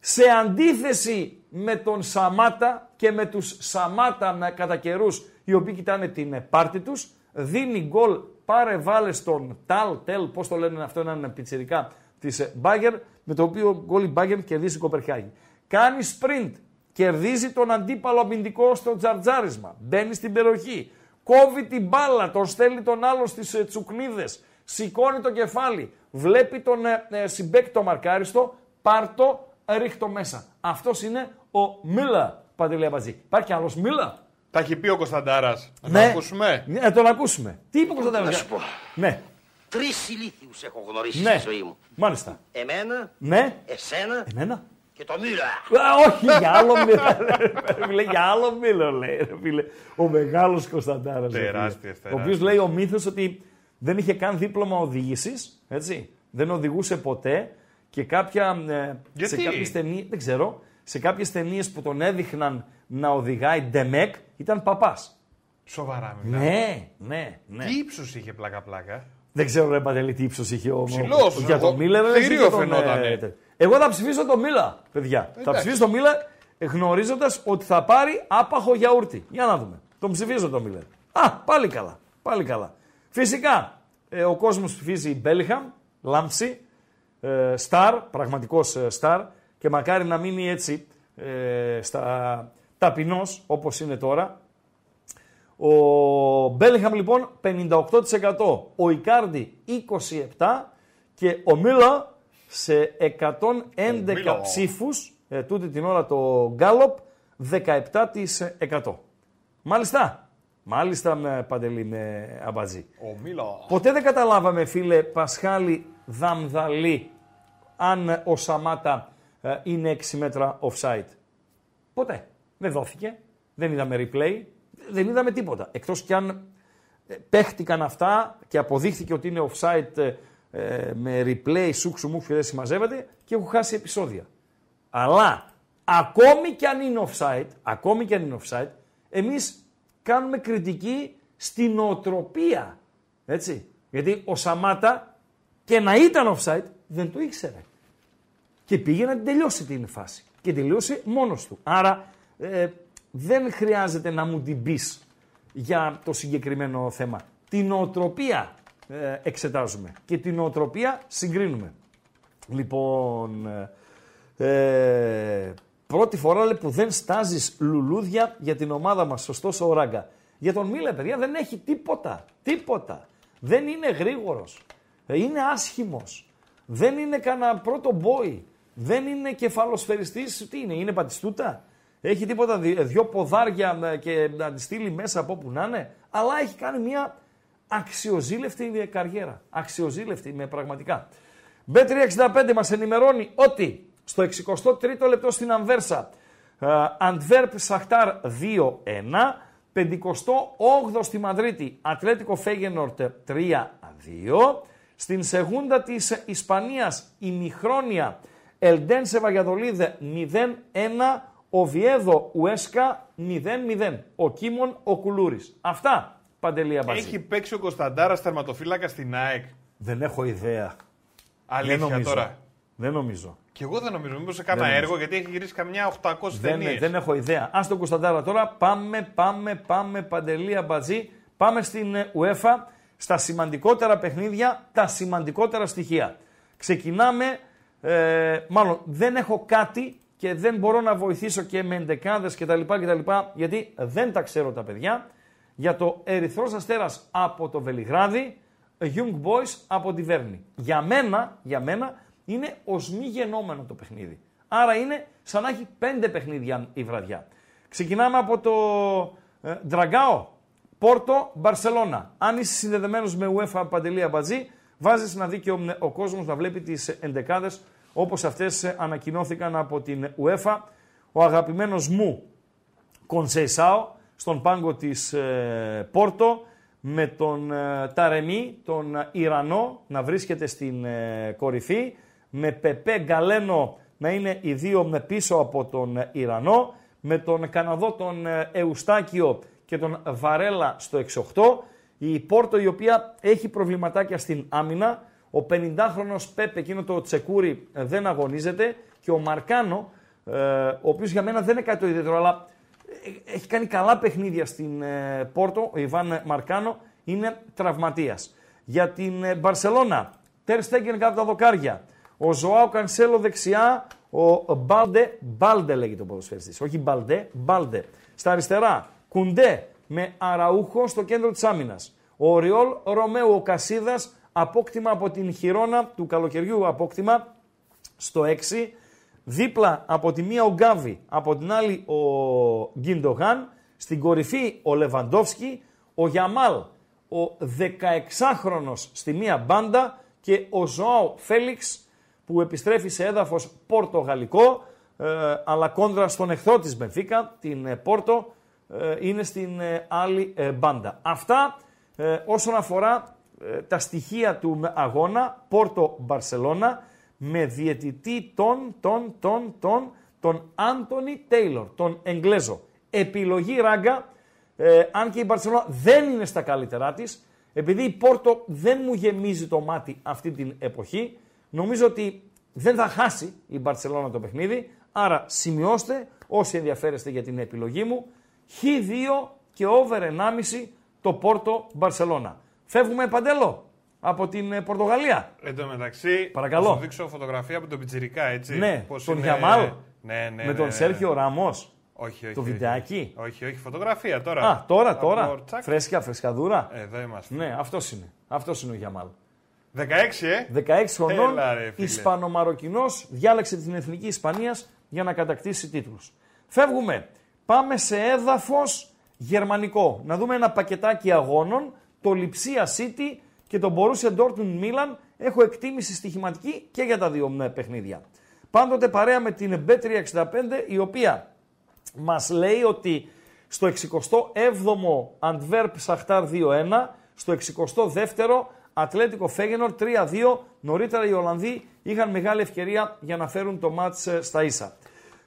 σε αντίθεση με τον Σαμάτα και με τους Σαμάτα με κατά καιρούς, οι οποίοι κοιτάνε την ε, πάρτη τους, δίνει γκολ πάρε βάλε στον Ταλ, Τελ, πώς το λένε αυτό, έναν πιτσιρικά της Μπάγκερ, με το οποίο γκολ η Μπάγκερ κερδίζει η Κοπερχάγη. Κάνει sprint, κερδίζει τον αντίπαλο αμυντικό στο τζαρτζάρισμα, μπαίνει στην περιοχή, κόβει την μπάλα, τον στέλνει τον άλλο στις ε, τσουκνίδες, σηκώνει το κεφάλι, βλέπει τον ε, ε, συμπέκτη το μαρκάριστο, πάρτο, ρίχτω μέσα. Αυτός είναι ο Μίλα, Παντελή Αμπατζή. Υπάρχει άλλος Μίλα. Τα έχει πει ο Κωνσταντάρας. Να Ναι. το ακούσουμε. Ναι, τον ακούσουμε. Τι είπε ο Κωνσταντίνος. Να σου πω. Ναι, Τρεις ηλίθιους έχω γνωρίσει ναι. στη ζωή μου. Μάλιστα. Εμένα, Ναι. εσένα Εμένα. και το Μίλα. Α, όχι, για άλλο Μίλα. ρε φίλε, για άλλο Μίλα λέει. ρε φίλε. Ο μεγάλος Κωνσταντάρας. Τεράστιος, Ο τεράστιος. οποίο λέει ο μύθος ότι δεν είχε καν δίπλωμα οδήγησης. Έτσι. Δεν οδηγούσε ποτέ και κάποια. ε, Γιατί; Σε κάποιε ταινίε. Δεν ξέρω. Σε κάποιες ταινίες που τον έδειχναν να οδηγάει ντεμεκ ήταν παπάς. Σοβαρά μιλά. Ναι, ναι, ναι. Τι ύψου είχε πλάκα-πλάκα; Δεν ξέρω ρε Παντελή τι ύψος είχε ο Ψηλός, ο- για εγώ- τον Μίλλερ. ρε, θηρίο για τον, φαινότανε. ε, τε- Εγώ θα ψηφίσω τον Μίλα, παιδιά. Θα Εντάξει. ψηφίσω τον Μίλα γνωρίζοντας ότι θα πάρει άπαχο γιαούρτι. Για να δούμε. Τον ψηφίζω τον Μίλλερ. Α, πάλι καλά. Πάλι καλά. Φυσικά, ε, ο κόσμος ψηφίζει Μπέλιχαμ, Λάμψη, ε, Σταρ, πραγματικός ε, Σταρ και μακάρι να μείνει έτσι ε, στα ταπεινός όπως είναι τώρα. Ο Μπέλιχαμ λοιπόν 58%, ο Ικάρντι 27% και ο Μίλα σε 111 Μίλα. ψήφους, ε, τούτη την ώρα το Γκάλοπ, 17%. Μάλιστα, μάλιστα με Παντελή με Αμπατζή. Ο Μίλα. Ποτέ δεν καταλάβαμε, φίλε Πασχάλη Δαμδαλή, αν ο Σαμάτα ε, είναι 6 μέτρα offside. Ποτέ. Δεν δόθηκε. Δεν είδαμε replay. Δεν είδαμε τίποτα. Εκτός κι αν ε, παίχτηκαν αυτά και αποδείχθηκε ότι είναι offside ε, ε, με replay, σούξου μου και δεν συμμαζεύεται και έχω χάσει επεισόδια. Αλλά ακόμη κι αν είναι offside, ακόμη κι αν είναι offside, εμείς κάνουμε κριτική στην νοοτροπία. Έτσι. Γιατί ο Σαμάτα και να ήταν offside δεν το ήξερε. Και πήγε να την τελειώσει την φάση. Και τελείωσε μόνος του. Άρα ε, δεν χρειάζεται να μου την πεις για το συγκεκριμένο θέμα. Την νοοτροπία ε, εξετάζουμε και την νοοτροπία συγκρίνουμε. Λοιπόν, ε, ε, πρώτη φορά λέει, που δεν στάζεις λουλούδια για την ομάδα μας. Σωστός ο Ράγκα. Για τον Μίλε, παιδιά, δεν έχει τίποτα. Τίποτα. Δεν είναι γρήγορος. Ε, Είναι άσχημος. Δεν είναι κανένα πρώτο μπόι. Δεν είναι κεφαλοσφαιριστής. Τι είναι, είναι πατιστούτα; Έχει τίποτα, δυ- δυο ποδάρια ε, και να τη στείλει μέσα από όπου να είναι; Αλλά έχει κάνει μια αξιοζήλευτη καριέρα. Αξιοζήλευτη με πραγματικά. B365 μας ενημερώνει ότι στο 63ο λεπτό στην Αμβέρσα, Αντβέρπ Σαχτάρ 2-1, 58ο στη Μαδρίτη, Ατλέτικο Φέγενορτ 3-2, στην Σεγούντα της Ισπανίας, η Μιχρόνια, Ελντένσε Βαγιαδολίδε 0-1, Οβιέδο Ουέσκα 0-0. Ο Κίμων ο Κουλούρης. Αυτά, Παντελία Μπατζή. Έχει παίξει ο Κωνσταντάρας τερματοφύλακας στην ΑΕΚ. Δεν έχω ιδέα. Αλήθεια δεν νομίζω. τώρα. Δεν νομίζω. Και εγώ δεν νομίζω. Μήπως σε κάνα Δεν έργο γιατί έχει γυρίσει καμιά 800 Δεν, ταινίες. δεν έχω ιδέα. Α τον Κωνσταντάρα τώρα. Πάμε, πάμε, πάμε. Παντελία Μπατζή. Πάμε στην ε, UEFA. Στα σημαντικότερα παιχνίδια, τα σημαντικότερα στοιχεία. Ξεκινάμε. Ε, μάλλον δεν έχω κάτι και δεν μπορώ να βοηθήσω και με εντεκάδες κτλ, κτλ. Γιατί δεν τα ξέρω τα παιδιά. Για το Ερυθρός Αστέρας από το Βελιγράδι, Young Boys από τη Βέρνη. Για μένα, για μένα είναι ως μη γενόμενο το παιχνίδι. Άρα είναι σαν να έχει πέντε παιχνίδια η βραδιά. Ξεκινάμε από το ε, Ντραγκάο, Πόρτο, Μπαρσελώνα. Αν είσαι συνδεδεμένος με UEFA Παντελία Μπατζή, βάζεις να δει και ο, ο κόσμος να βλέπει τις εντεκάδες όπως αυτές ε, ανακοινώθηκαν από την UEFA. Ο αγαπημένος μου Κονσεϊσάο στον πάγκο της ε, Πόρτο με τον ε, Ταρεμί, τον ε, Ιρανό να βρίσκεται στην ε, κορυφή με Πεπέ Γκαλένο να είναι οι δύο με πίσω από τον ε, Ιρανό με τον Καναδό τον ε, Εουστάκιο και τον Βαρέλα στο 6-8 η Πόρτο η οποία έχει προβληματάκια στην άμυνα ο 50χρονος Πέπε, εκείνο το τσεκούρι, ε, δεν αγωνίζεται και ο Μαρκάνο, ε, ο οποίος για μένα δεν είναι κάτι το ιδιαίτερο, αλλά ε, έχει κάνει καλά παιχνίδια στην ε, Πόρτο, ο Ιβάν Μαρκάνο, είναι τραυματίας. Για την ε, Μπαρσελώνα, Τέρ Στέγκεν κάτω τα δοκάρια, ο Ζωάο Κανσέλο δεξιά, ο Μπάλντε, Μπάλντε λέγεται ο ποδοσφαιριστής, όχι Μπαλντέ, Μπάλντε. Στα αριστερά, Κουντέ με Αραούχο στο κέντρο της άμυνας. Ο Ριόλ Ρωμαίου, ο Κασίδας, απόκτημα από την Χιρόνα του καλοκαιριού απόκτημα στο 6. Δίπλα από τη μία ο Γκάβι, από την άλλη ο Γκίντογαν. Στην κορυφή ο Λεβαντόφσκι, ο Γιαμάλ, ο 16χρονος στη μία μπάντα και ο Ζωάο Φέλιξ που επιστρέφει σε έδαφος πορτογαλικό ε, αλλά κόντρα στον εχθρό της Μπενφίκα, την ε, Πόρτο, ε, είναι στην ε, άλλη ε, μπάντα. Αυτά ε, όσον αφορά ε, τα στοιχεία του αγώνα Πόρτο Μπαρσελώνα με διαιτητή τον, τον, τον, τον, τον Άντωνι Τέιλορ, τον Εγγλέζο. Επιλογή ράγκα, ε, αν και η Μπαρσελώνα δεν είναι στα καλύτερά της, επειδή η Πόρτο δεν μου γεμίζει το μάτι αυτή την εποχή, νομίζω ότι δεν θα χάσει η Μπαρσελώνα το παιχνίδι, άρα σημειώστε όσοι ενδιαφέρεστε για την επιλογή μου, Χ2 και over 1,5 το Πόρτο Μπαρσελώνα. Φεύγουμε παντέλο από την ε, Πορτογαλία. Εν τω μεταξύ, Παρακαλώ. θα σου δείξω φωτογραφία από τον Πιτσιρικά, έτσι. Ναι, Πώς τον είναι- Γιαμάλ. Ναι, ναι, με ναι, τον ναι. Σέρχιο Ραμό. Όχι, όχι. Το όχι. βιντεάκι. Όχι, όχι, φωτογραφία τώρα. Α, τώρα, Από τώρα. τσακ. Φρέσκα, φρεσκαδούρα. Εδώ είμαστε. Ναι, αυτός είναι. Αυτός είναι ο Γιαμάλ. 16, ε. 16 χρονών, Έλα, ρε, φίλε. Ισπανομαροκινός, διάλεξε την Εθνική Ισπανίας για να κατακτήσει τίτλους. Φεύγουμε. Πάμε σε έδαφος γερμανικό. Να δούμε ένα πακετάκι αγώνων. Το Λιψία City και το Borussia Dortmund Milan. Έχω εκτίμηση στοιχηματική και για τα δύο ναι, παιχνίδια. Πάντοτε παρέα με την B365 η οποία μας λέει ότι στο 67ο Αντβέρπ Σαχτάρ 2-1, στο 62ο Ατλέτικο Φέγενορ 3-2. Νωρίτερα οι Ολλανδοί είχαν μεγάλη ευκαιρία για να φέρουν το μάτς ε, στα ίσα.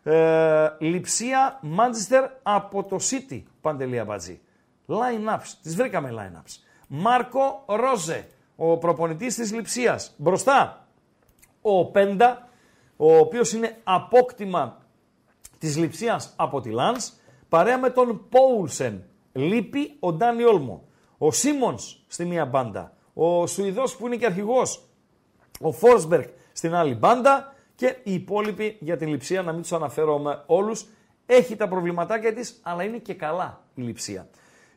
Ε, Λιψία Μάντζεστερ από το City, Παντελία Μπατζή. Line-ups, τις βρήκαμε line-ups. Μάρκο Ρόζε, ο προπονητής της Λιψίας. Μπροστά, ο Πέντα, ο οποίος είναι απόκτημα της Λιψίας από τη Λάνς, παρέα με τον Πόουλσεν. Λείπει ο Ντάνι Όλμο. Ο Σίμονς στη μία μπάντα. Ο Σουηδός που είναι και αρχηγός. Ο Φόρσμπεργκ στην άλλη μπάντα και οι υπόλοιποι για την Λιψία, να μην τους αναφέρω με όλους. Έχει τα προβληματάκια της, αλλά είναι και καλά η Λιψία.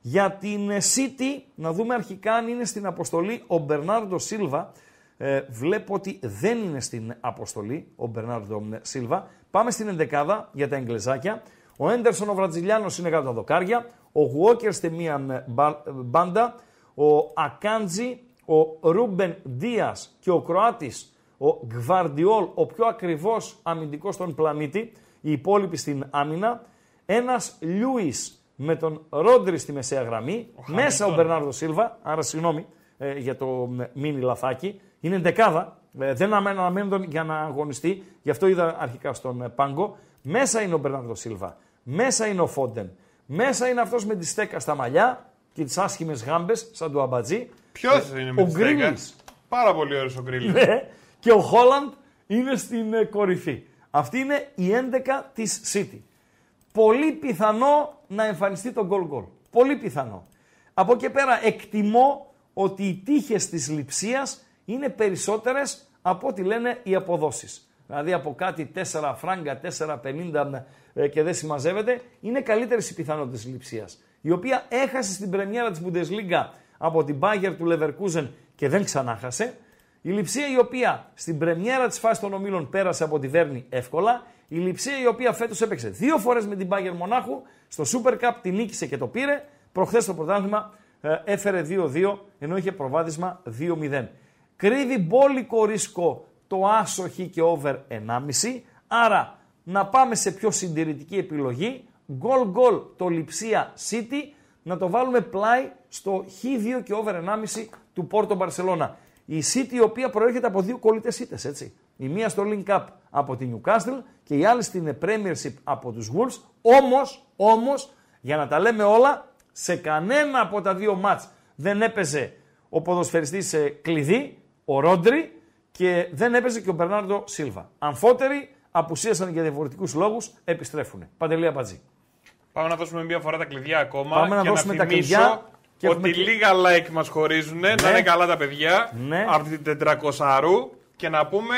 Για την ε, City, να δούμε αρχικά αν είναι στην αποστολή ο Μπερνάρντο Σίλβα. Ε, βλέπω ότι δεν είναι στην αποστολή ο Μπερνάρντο Σίλβα. Πάμε στην ενδεκάδα για τα Εγγλεζάκια. Ο Έντερσον ο Βραζιλιάνος είναι κάτω από τα δοκάρια. Ο Γουόκερ στη μία ε, μπα- ε, μπάντα. Ο Ακάντζη, ο Ρούμπεν Δίας και ο Κροάτης, ο Ο Γκβαρντιόλ, ο πιο ακριβός αμυντικός στον πλανήτη, οι υπόλοιποι στην άμυνα. Ένας Λιούις με τον Ρόντρι στη μεσαία γραμμή. μέσα ο Μπερνάρδο Σίλβα, άρα συγγνώμη ε, για το ε, μίνι λαθάκι. Είναι δεκάδα, ε, δεν αναμένω τον για να αγωνιστεί, γι' αυτό είδα αρχικά στον ε, πάγκο. Μέσα είναι ο Μπερνάρδο Σίλβα, μέσα είναι ο Φόντεν, μέσα είναι αυτός με τη στέκα στα μαλλιά και τις άσχημες γάμπες, σαν του αμπατζή. Ποιος είναι με ο τη στέκα; Γκρίλης. Πάρα πολύ ωραίος ο Γκρίλι. Ναι, και ο Χόλαντ είναι στην ε, κορυφή. Αυτή είναι η 11 της City. Πολύ πιθανό να εμφανιστεί το goal goal. Πολύ πιθανό. Από εκεί πέρα εκτιμώ ότι οι τύχες της λειψίας είναι περισσότερες από ό,τι λένε οι αποδόσεις. Δηλαδή από κάτι 4 φράγκα, 4,50 ε, και δεν συμμαζεύεται, είναι καλύτερες οι πιθανότητες της λειψίας. Η οποία έχασε στην πρεμιέρα της Bundesliga από την Bayern του Leverkusen και δεν ξανάχασε. Η Λιψία η οποία στην πρεμιέρα της φάσης των ομίλων πέρασε από τη Βέρνη εύκολα. Η Λιψία η οποία φέτος έπαιξε δύο φορές με την Bayern Μονάχου. Στο Super Cup την νίκησε και το πήρε. Προχθές το πρωτάθλημα ε, έφερε 2-2 ενώ είχε προβάδισμα 2-0. Κρύβει μπόλικο ρίσκο το άσο χ και over 1,5. Άρα να πάμε σε πιο συντηρητική επιλογή. Γκολ γκολ το Λιψία City να το βάλουμε πλάι στο χ2 και over 1,5 του Πόρτο Μπαρσελώνα. Η City η οποία προέρχεται από δύο κολλητέ ήττες, έτσι. Η μία στο Link Cup από την Newcastle και η άλλη στην Premiership από τους Wolves. Όμως, όμως, για να τα λέμε όλα, σε κανένα από τα δύο μάτς δεν έπαιζε ο ποδοσφαιριστής ε, κλειδί, ο Ρόντρι, και δεν έπαιζε και ο Μπερνάρντο Σίλβα. Αμφότεροι απουσίασαν για διαφορετικούς λόγους, επιστρέφουν. Παντελία Μπατζή. Πάμε να δώσουμε μία φορά τα κλειδιά ακόμα. Πάμε να και δώσουμε τα θυμίσω κλειδιά και ότι έχουμε και- λίγα like μας χωρίζουν, να είναι καλά τα παιδιά, Ναι. από την 400 και να πούμε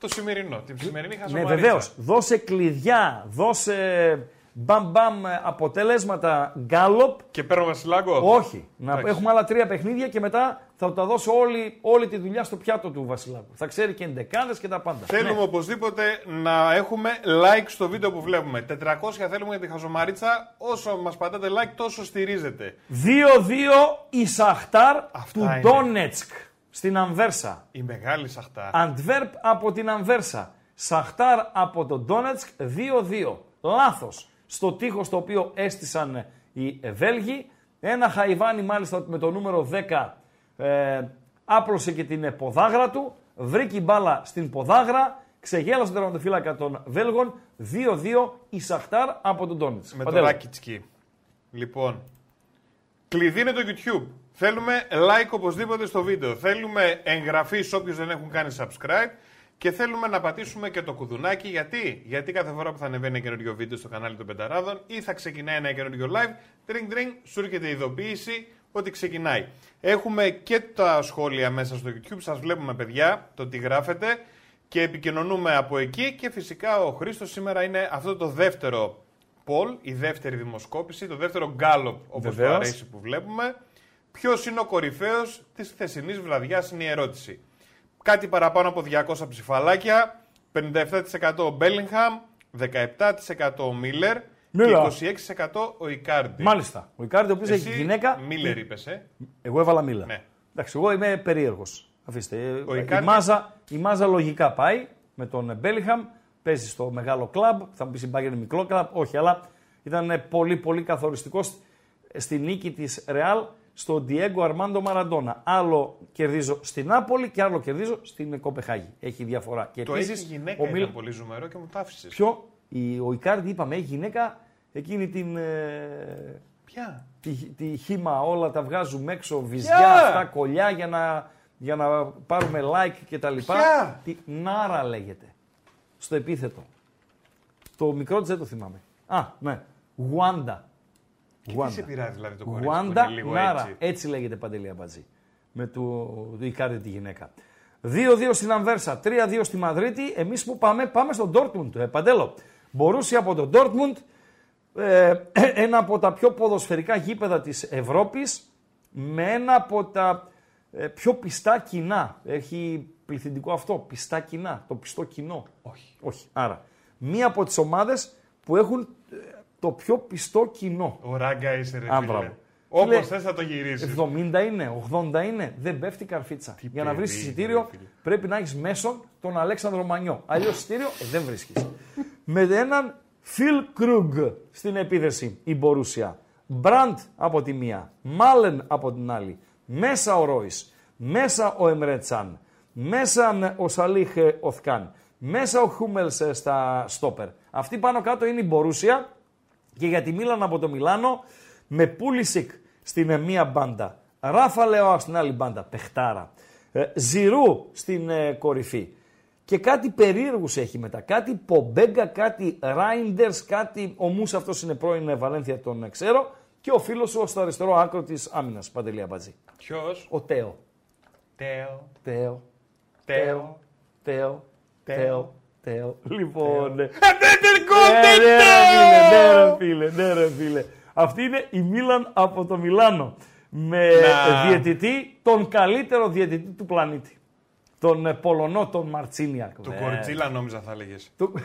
το σημερινό, την σημερινή Ναι, χαζομαρίτσα. βεβαίως. Δώσε κλειδιά, δώσε μπαμ μπαμ ε, αποτελέσματα γκάλοπ. Και παίρνω Βασιλάκο. Όχι. Να Εντάξει. έχουμε άλλα τρία παιχνίδια και μετά θα τα δώσω όλη, όλη τη δουλειά στο πιάτο του Βασιλάκου. Θα ξέρει και εντεκάδες και τα πάντα. Θέλουμε Ναι. οπωσδήποτε να έχουμε like στο βίντο που βλέπουμε. 400 θέλουμε για τη χαζομαρίτσα. Όσο μας πατάτε like, τόσο στηρίζετε. 2-2 η Σαχτάρ Αυτά του είναι. Ντόνετσκ στην Αμβέρσα. Η μεγάλη σαχτά. Αντβέρπ από την Αμβέρσα. Σαχτάρ από τον Ντόνετσκ 2-2. Λάθος στο τείχος το οποίο έστησαν οι Βέλγοι. Ένα Χαϊβάνι μάλιστα με το νούμερο 10 ε, άπλωσε και την ποδάγρα του. Βρήκε μπάλα στην ποδάγρα. Ξεγέλασε τον τερματοφύλακα των Βέλγων. 2-2 η Σαχτάρ από τον Ντόνετσκ. Με το Παντέλο. Ράκιτσκι. Λοιπόν, κλειδί είναι το YouTube. Θέλουμε like οπωσδήποτε στο βίντεο. Θέλουμε εγγραφή σε όποιους δεν έχουν κάνει subscribe. Και θέλουμε να πατήσουμε και το κουδουνάκι. Γιατί, Γιατί κάθε φορά που θα ανεβαίνει ένα καινούριο βίντεο στο κανάλι των Πενταράδων ή θα ξεκινάει ένα καινούριο live, τριγκ τριγκ, σου έρχεται ειδοποίηση ότι ξεκινάει. Έχουμε και τα σχόλια μέσα στο YouTube. Σας βλέπουμε, παιδιά, το τι γράφετε και επικοινωνούμε από εκεί. Και φυσικά ο Χρήστος σήμερα είναι αυτό το δεύτερο poll, η δεύτερη δημοσκόπηση, το δεύτερο γκάλωπ όπως του Βεβαίως. αρέσει που βλέπουμε. Ποιος είναι ο κορυφαίος της χθεσινής βραδιάς, είναι η ερώτηση. Κάτι παραπάνω από 200 ψηφαλάκια, 57% ο Μπέλιγχαμ, 17% ο Μίλλερ και Μίλλερ. 26% ο Ικάρντι. Μάλιστα. Ο Ικάρντι ο οποίος έχει Εσύ γυναίκα. Μίλλερ είπες, ε; Εγώ έβαλα μίλα. Ναι. Εντάξει, εγώ είμαι περίεργος. Αφήστε. Ο η, Ικάρντι- μάζα, η μάζα λογικά πάει με τον Μπέλιχαμ. Παίζει στο μεγάλο κλαμπ. Θα μου πεις η Bayern είναι μικρό κλαμπ. Όχι, αλλά ήταν πολύ πολύ καθοριστικός στη νίκη της Ρεάλ στον Diego Αρμάντο Μαραντόνα. Άλλο κερδίζω στην Νάπολη και άλλο κερδίζω στην Κοπεχάγη. Έχει διαφορά. Και Το επίσης, έχει γυναίκα, ο ήταν Μίλ- πολύ ζουμερό και μου το άφησες. Ποιο, η, ο Ικάρντι είπαμε, έχει γυναίκα εκείνη την. ε, Ποια; τη, τη χήμα όλα τα βγάζουμε έξω, βυζιά, Ποια; αυτά, κολλιά για να, για να πάρουμε like και τα λοιπά. Ποια; Τι, Νάρα λέγεται. Στο επίθετο. Το μικρό της δεν το θυμάμαι. Α, ναι. Γουάντα. Και τι σε πειράζει δηλαδή το κορίτσι που Γουάντα είναι λίγο Νάρα. έτσι; Έτσι. λέγεται Παντελία Μπατζή. Με του, του Ικάρντι τη γυναίκα. 2-2 στην Αμβέρσα, 3-2 στη Μαδρίτη. Εμείς που πάμε, πάμε στον Ντόρτμουντ. Ε, Παντέλο. Μπορούσε από τον Ντόρτμουντ ε, ένα από τα πιο ποδοσφαιρικά γήπεδα της Ευρώπης με ένα από τα ε, πιο πιστά κοινά. Έχει πληθυντικό αυτό, πιστά κοινά, το πιστό κοινό. Όχι. Όχι. Άρα, μία από τις ομάδες που έχουν ε, το πιο πιστό κοινό. Ο Ράγκα είσαι ρε Α, φίλε. μπράβο. Όπως Φίλε, θες θα το γυρίσεις. 70 είναι, 80 είναι, δεν πέφτει καρφίτσα. Για να βρεις παιδί είναι, εισιτήριο ρε φίλε. πρέπει να έχεις μέσον τον Αλέξανδρο Μανιό. Αλλιώς εισιτήριο ε, δεν βρίσκεις. Με έναν Φιλ Κρούγκ στην επίθεση η Μπορούσια. Μπραντ από τη μία, Μάλεν από την άλλη. Μέσα ο Ρόις, μέσα ο Εμρέτσαν, μέσα ο Σαλίχ ε, Οθκάν, μέσα ο Χούμελς στα στόπερ. Αυτή πάνω κάτω είναι η Μπορούσια και για τη Μίλαν από το Μιλάνο με Πούλισικ στην ε, μία μπάντα. Ράφα Λεόα στην άλλη μπάντα, παιχτάρα. Ε, Ζιρού στην ε, κορυφή. Και κάτι περίεργους έχει μετά. Κάτι Πομπέγκα, κάτι Ράιντερς, κάτι... Ο Μούς αυτός είναι πρώην ε, Βαλένθια, τον ε, ξέρω. Και ο φίλος σου στο αριστερό άκρο της άμυνας, Παντελία Μπατζή. Ποιος; Ο Τέο. Τέο. Τέο. Τέο. Τέο. Τέο. Τέο. Τέο. Λοιπόν, ε, Ανέτερ ναι, ναι, ρε φίλε, ναι, ρε φίλε, ναι, ρε φίλε. Αυτή είναι η Μίλαν από το Μιλάνο. Με Να. διαιτητή, τον καλύτερο διαιτητή του πλανήτη. Τον ε, Πολωνό, τον Μαρτσίνιακ. Του Ε, Κορτσίλα νόμιζα θα έλεγε. του-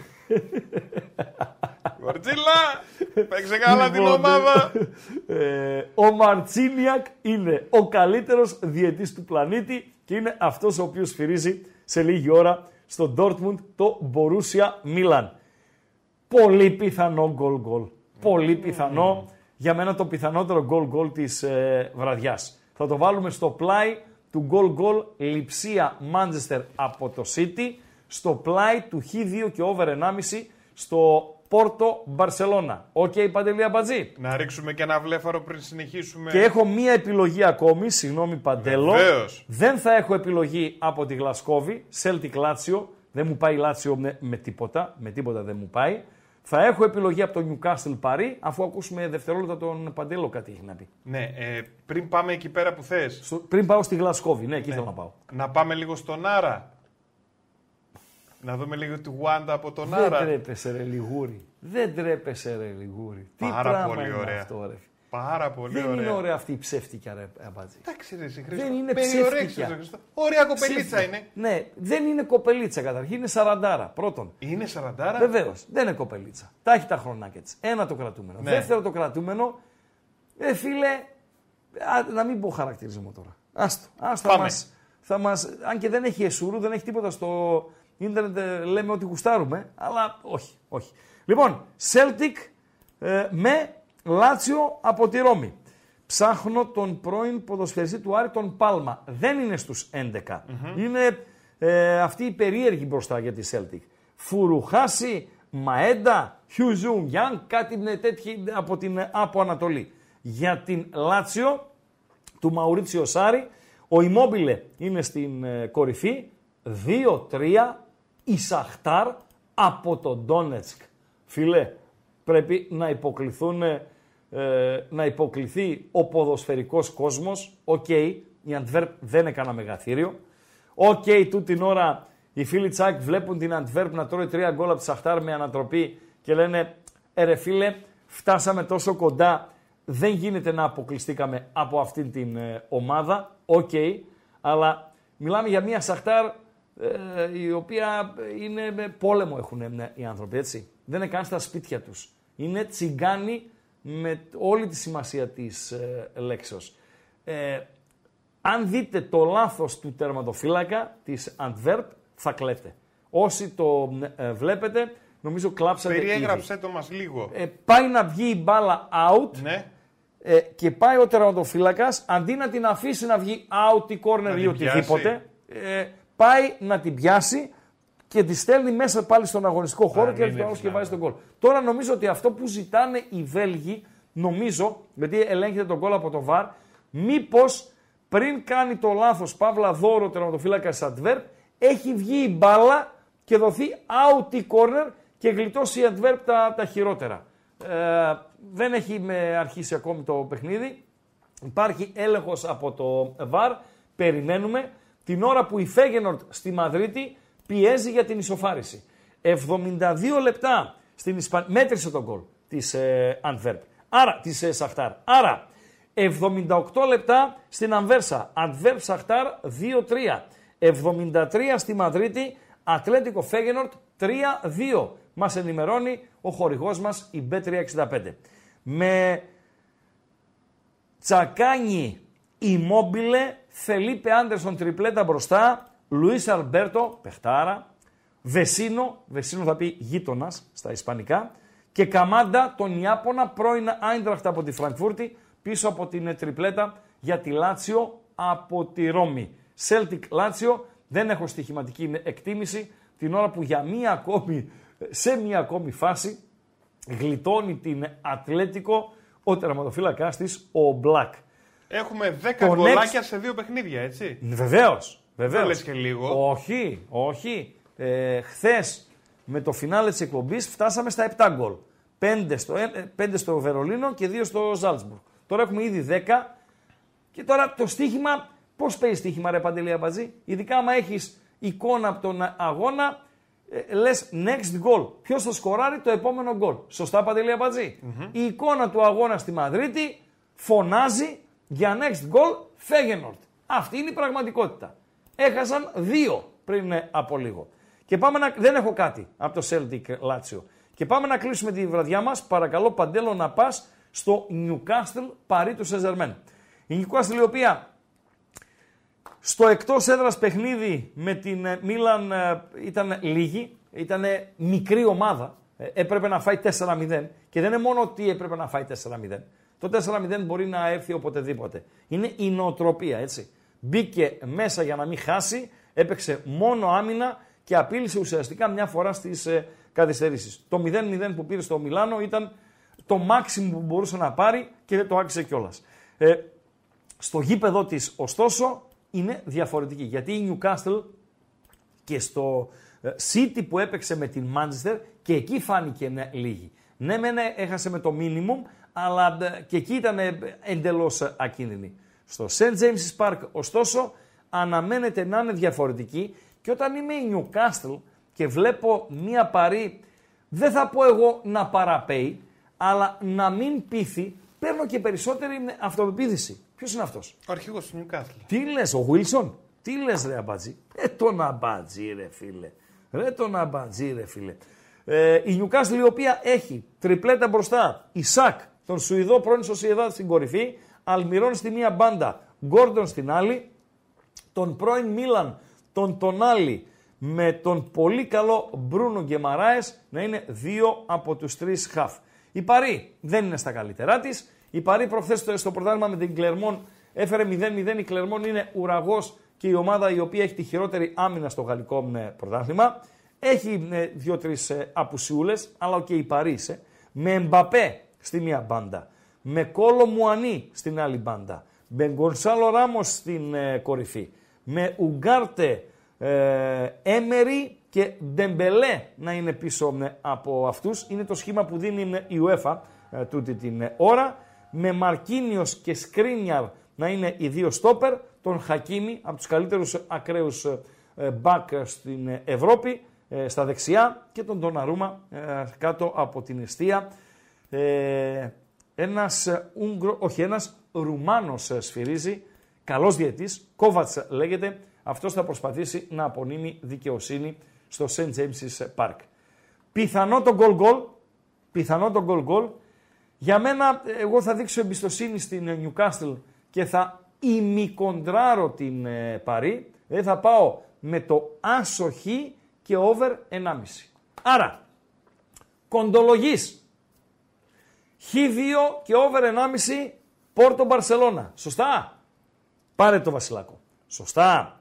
Κορτσίλα! Παίξε καλά την Λοιπόν, ομάδα. ε, ο Μαρτσίνιακ είναι ο καλύτερος διαιτής του πλανήτη και είναι αυτός ο οποίος σφυρίζει σε λίγη ώρα στο Dortmund το Borussia Milan. Πολύ πιθανό γκολ γκολ. Πολύ πιθανό. Για μένα το πιθανότερο γκολ γκολ της ε, βραδιάς. Θα το βάλουμε στο πλάι του γκολ γκολ Λιψία Manchester από το City, στο πλάι του Χ2 και over 1,5 στο Πόρτο Μπαρσελώνα. Οκ, Παντελή Αμπατζή. Να ρίξουμε και ένα βλέφαρο πριν συνεχίσουμε. Και έχω μία επιλογή ακόμη, συγγνώμη Παντέλο. Βεβαίως. Δεν θα έχω επιλογή από τη Γλασκόβη, Celtic Λάτσιο. Δεν μου πάει Λάτσιο με, με τίποτα, με τίποτα δεν μου πάει. Θα έχω επιλογή από το Newcastle Paris, αφού ακούσουμε δευτερόλεπτα τον Παντέλο κάτι έχει να πει. Ναι, ε, πριν πάμε εκεί πέρα που θες, Στο- πριν πάω στη Γλασκόβη, ναι, εκεί θέλω να πάω. να πάμε λίγο στον Άρη. Να δούμε λίγο τη Wanda από τον Δεν Άρα. τρέπεσαι ρε Λιγούρι. Δεν τρέπεσαι ρε Λιγούρι. Τι Πάρα πράγμα πολύ είναι ωραία. αυτό ρε. Πάρα πολύ Δεν ωραία. είναι ωραία αυτή η ψεύτικια ρε αμπάτζη. Εντάξει, ρε, εσύ, Χρήστο. Δεν είναι Περιορέξεις, ψεύτικια. ρε, Χρήστο. Ωραία κοπελίτσα Ψεύτικα. είναι. Ναι, δεν είναι κοπελίτσα καταρχήν, είναι σαραντάρα. Πρώτον. Είναι σαραντάρα; Βεβαίως, δεν είναι κοπελίτσα. Τα έχει τα χρονάκια της. Ένα το κρατούμενο. Ναι. Δεύτερο το κρατούμενο, ε, φίλε, α, να μην πω χαρακτηρισμό τώρα. Άστο. Άστο θα Πάμε. μας, θα μας, αν και δεν έχει εσούρου, δεν έχει τίποτα στο ίντερνετ, ε, λέμε ότι γουστάρουμε, αλλά όχι, όχι. Λοιπόν, Celtic ε, με Λάτσιο από τη Ρώμη. Ψάχνω τον πρώην ποδοσφαιριστή του Άρη, τον Πάλμα. Δεν είναι στους 11. Είναι ε, αυτή η περίεργη μπροστά για τη Celtic. Φουρουχάση, Μαέντα, Χιουζούν Γιάνг, κάτι με τέτοιοι από την ε, από Ανατολή. Για την Λάτσιο του Μαουρίτσιο Σάρι, ο Ιμόμπιλε είναι στην ε, κορυφή, 2-3 η Σαχτάρ από το Ντόνετσκ. Φίλε, πρέπει να υποκλιθούν, ε, να υποκλιθεί ο ποδοσφαιρικός κόσμος. Οκ, η Αντβέρπ δεν είναι κάνα μεγαθήριο. Οκ, τούτη την ώρα οι φίλοι τσ' ΑΕΚ βλέπουν την Αντβέρπ να τρώει τρία γκολ από τη Σαχτάρ με ανατροπή και λένε «Ε ρε φίλε, φτάσαμε τόσο κοντά, δεν γίνεται να αποκλειστήκαμε από αυτήν την ε, ομάδα». Οκ, αλλά μιλάμε για μια Σαχτάρ ε, η οποία είναι με πόλεμο έχουν ε, οι άνθρωποι, έτσι. Δεν είναι καν στα σπίτια τους. Είναι τσιγγάνοι με όλη τη σημασία της ε, λέξεως. Ε, αν δείτε το λάθος του τερματοφύλακα της Αντβέρπ, θα κλαίτε. Όσοι το ε, βλέπετε, νομίζω κλάψατε ήδη. Περιέγραψέ το μας λίγο. Ε, πάει να βγει η μπάλα out Ναι. ε, και πάει ο τερματοφύλακας, αντί να την αφήσει να βγει out ή corner Να ή την οτιδήποτε, ε, πάει να την πιάσει και τη στέλνει μέσα πάλι στον αγωνιστικό χώρο Αν και είναι έρχεται ο άλλος και δυνατόν. βάζει τον γκολ. Τώρα νομίζω ότι αυτό που ζητάνε οι Βέλγοι, νομίζω, γιατί ελέγχεται τον γκολ από το VAR, μήπως πριν κάνει το λάθος Παύλα Δώρο τερματοφύλακα Αντβέρπ, έχει βγει η μπάλα και δοθεί out η corner και γλιτώσει η Αντβέρπ τα, τα χειρότερα. Ε, δεν έχει με αρχίσει ακόμη το παιχνίδι. Υπάρχει έλεγχος από το ΒΑΡ. Περιμένουμε την ώρα που η Φέγενορτ στη Μαδρίτη πιέζει για την ισοφάριση. 72 λεπτά στην Ισπανία. Μέτρησε τον γκολ της ε, Αντβέρπ. Άρα, της ε, Σαχτάρ. Άρα, 78 λεπτά στην Αμβέρσα. Αντβέρπ Σαχτάρ 2-3. 73 στη Μαδρίτη. Ατλέτικο Φέγενορτ 3-2. Μας ενημερώνει ο χορηγός μας η B365. Με Τσακάνι, Immobile, Φελίπε Άντερσον τριπλέτα μπροστά, Λουίς Αλμπέρτο, παιχτάρα, Βεσίνο, Βεσίνο θα πει γείτονας στα ισπανικά, και Καμάντα, τον Ιάπωνα, πρώην Άιντραχτ από τη Φραγκφούρτη, πίσω από την τριπλέτα για τη Λάτσιο από τη Ρώμη. Celtic Λάτσιο, δεν έχω στοιχηματική εκτίμηση, την ώρα που για μία ακόμη, σε μία ακόμη φάση γλιτώνει την Ατλέτικο ο τερματοφύλακάς της, ο Μπλακ. Έχουμε 10 Το γκολάκια σε δύο παιχνίδια, έτσι. Βεβαίως. Δεν Βεβαίως. λες και λίγο. Όχι, όχι. Ε, Χθες με το φινάλε της εκπομπής φτάσαμε στα 7 γκολ. 5 στο, ε, 5 στο Βερολίνο και 2 στο Ζάλτσμπουργκ. Τώρα έχουμε ήδη 10 και τώρα το στοίχημα, πώς παίζει στοίχημα, ρε Παντελή Αμπατζή; Ειδικά άμα έχεις εικόνα από τον αγώνα, ε, λες next goal. Ποιος θα σκοράρει το επόμενο γκολ. Σωστά, Παντελή Αμπατζή; Η εικόνα του αγώνα στη Μαδρίτη φωνάζει για next goal Φέγενορτ. Αυτή είναι η πραγματικότητα. Έχασαν δύο πριν ε, από λίγο. Και πάμε να... Δεν έχω κάτι από το Celtic Lazio. Και πάμε να κλείσουμε τη βραδιά μας. Παρακαλώ Παντέλο να πας στο Newcastle παρή του Σεζερμέν. Η Newcastle η οποία στο εκτός έδρας παιχνίδι με την ε, Μίλαν ε, ήταν λίγη, ήταν μικρή ομάδα. Ε, Έπρεπε να φάει 4-0 και δεν είναι μόνο ότι έπρεπε να φάει 4-0. Το 4-0 μπορεί να έρθει οποτεδήποτε. Είναι η νοοτροπία, έτσι. Μπήκε μέσα για να μην χάσει, έπαιξε μόνο άμυνα και απείλησε ουσιαστικά μια φορά στις ε, καθυστερήσεις. Το 0-0 που πήρε στο Μιλάνο ήταν το μάξιμο που μπορούσε να πάρει και δεν το άξιζε κιόλας. Ε, στο γήπεδο της, ωστόσο, είναι διαφορετική. Γιατί η Newcastle και στο ε, City που έπαιξe με την Manchester και εκεί φάνηκε ναι, λίγη. Ναι, μεν έχασε με το minimum, αλλά ε, και εκεί ήταν ε, εντελώς ε, ακίνδυνη. Στο St. James's Park, ωστόσο, αναμένεται να είναι διαφορετική και όταν είμαι η Newcastle και βλέπω μία παρή, δεν θα πω εγώ να παραπέει, αλλά να μην πείθει, παίρνω και περισσότερη αυτοπεποίθηση. Ποιος είναι αυτός; Ο αρχηγός του Newcastle. Τι λες, ο Βίλσον. Τι λες ρε αμπατζή; Ε, τον αμπατζή ρε φίλε. Ρε τον αμπατζή ρε φίλε. Ε, η Νιουκάστλ η οποία έχει τριπλέτα μπροστά. Ισακ, τον Σουηδό πρώην Σοσιεδά στην κορυφή. Αλμυρών στη μία μπάντα. Γκόρντον στην άλλη. Τον πρώην Μίλαν, τον Τονάλι με τον πολύ καλό Μπρούνο Γκεμαράες να είναι δύο από τους τρεις χαφ. Η Παρή δεν είναι στα καλύτερά της. Η Παρή προχθές στο πρωτάθλημα με την Κλερμόν έφερε 0-0. Η Κλερμόν είναι ουραγός και η ομάδα η οποία έχει τη χειρότερη άμυνα στο γαλλικό ε, πρωτάθλημα. Έχει ε, δύο-τρεις απουσιούλες, αλλά και η Παρίσε. Με Εμπαπέ στη μία μπάντα. Με Κόλο Μουανί στην άλλη μπάντα. Με Γκονσάλο Ράμος στην ε, κορυφή. Με Ουγκάρτε, ε, Έμερι και Ντεμπελέ να είναι πίσω ε, από αυτούς. Είναι το σχήμα που δίνει ε, η UEFA ε, τούτη την ε, ώρα. Με Μαρκίνιος και Σκρίνιαρ να είναι οι δύο στόπερ. Τον Χακίμι από τους καλύτερους ακραίους ε, μπακ στην ε, Ευρώπη ε, στα δεξιά και τον Ντοναρούμα ε, κάτω από την αιστεία. Ε, ένας ε, Ούγγρο, όχι ένας Ρουμάνος ε, σφυρίζει, καλός διετής, Κόβατς λέγεται, αυτός θα προσπαθήσει να απονείμει δικαιοσύνη στο St. James's Park. Πιθανό το γκολ γκολ, πιθανό το γκολ γκολ. Για μένα, εγώ θα δείξω εμπιστοσύνη στην ε, Newcastle και θα ημικοντράρω την ε, Παρή. Δηλαδή θα πάω με το άσο χ και over 1,5. Άρα, κοντολογής. Χ2 και over 1,5 Πόρτο Μπαρσελώνα. Σωστά; Πάρε το βασιλάκο. Σωστά.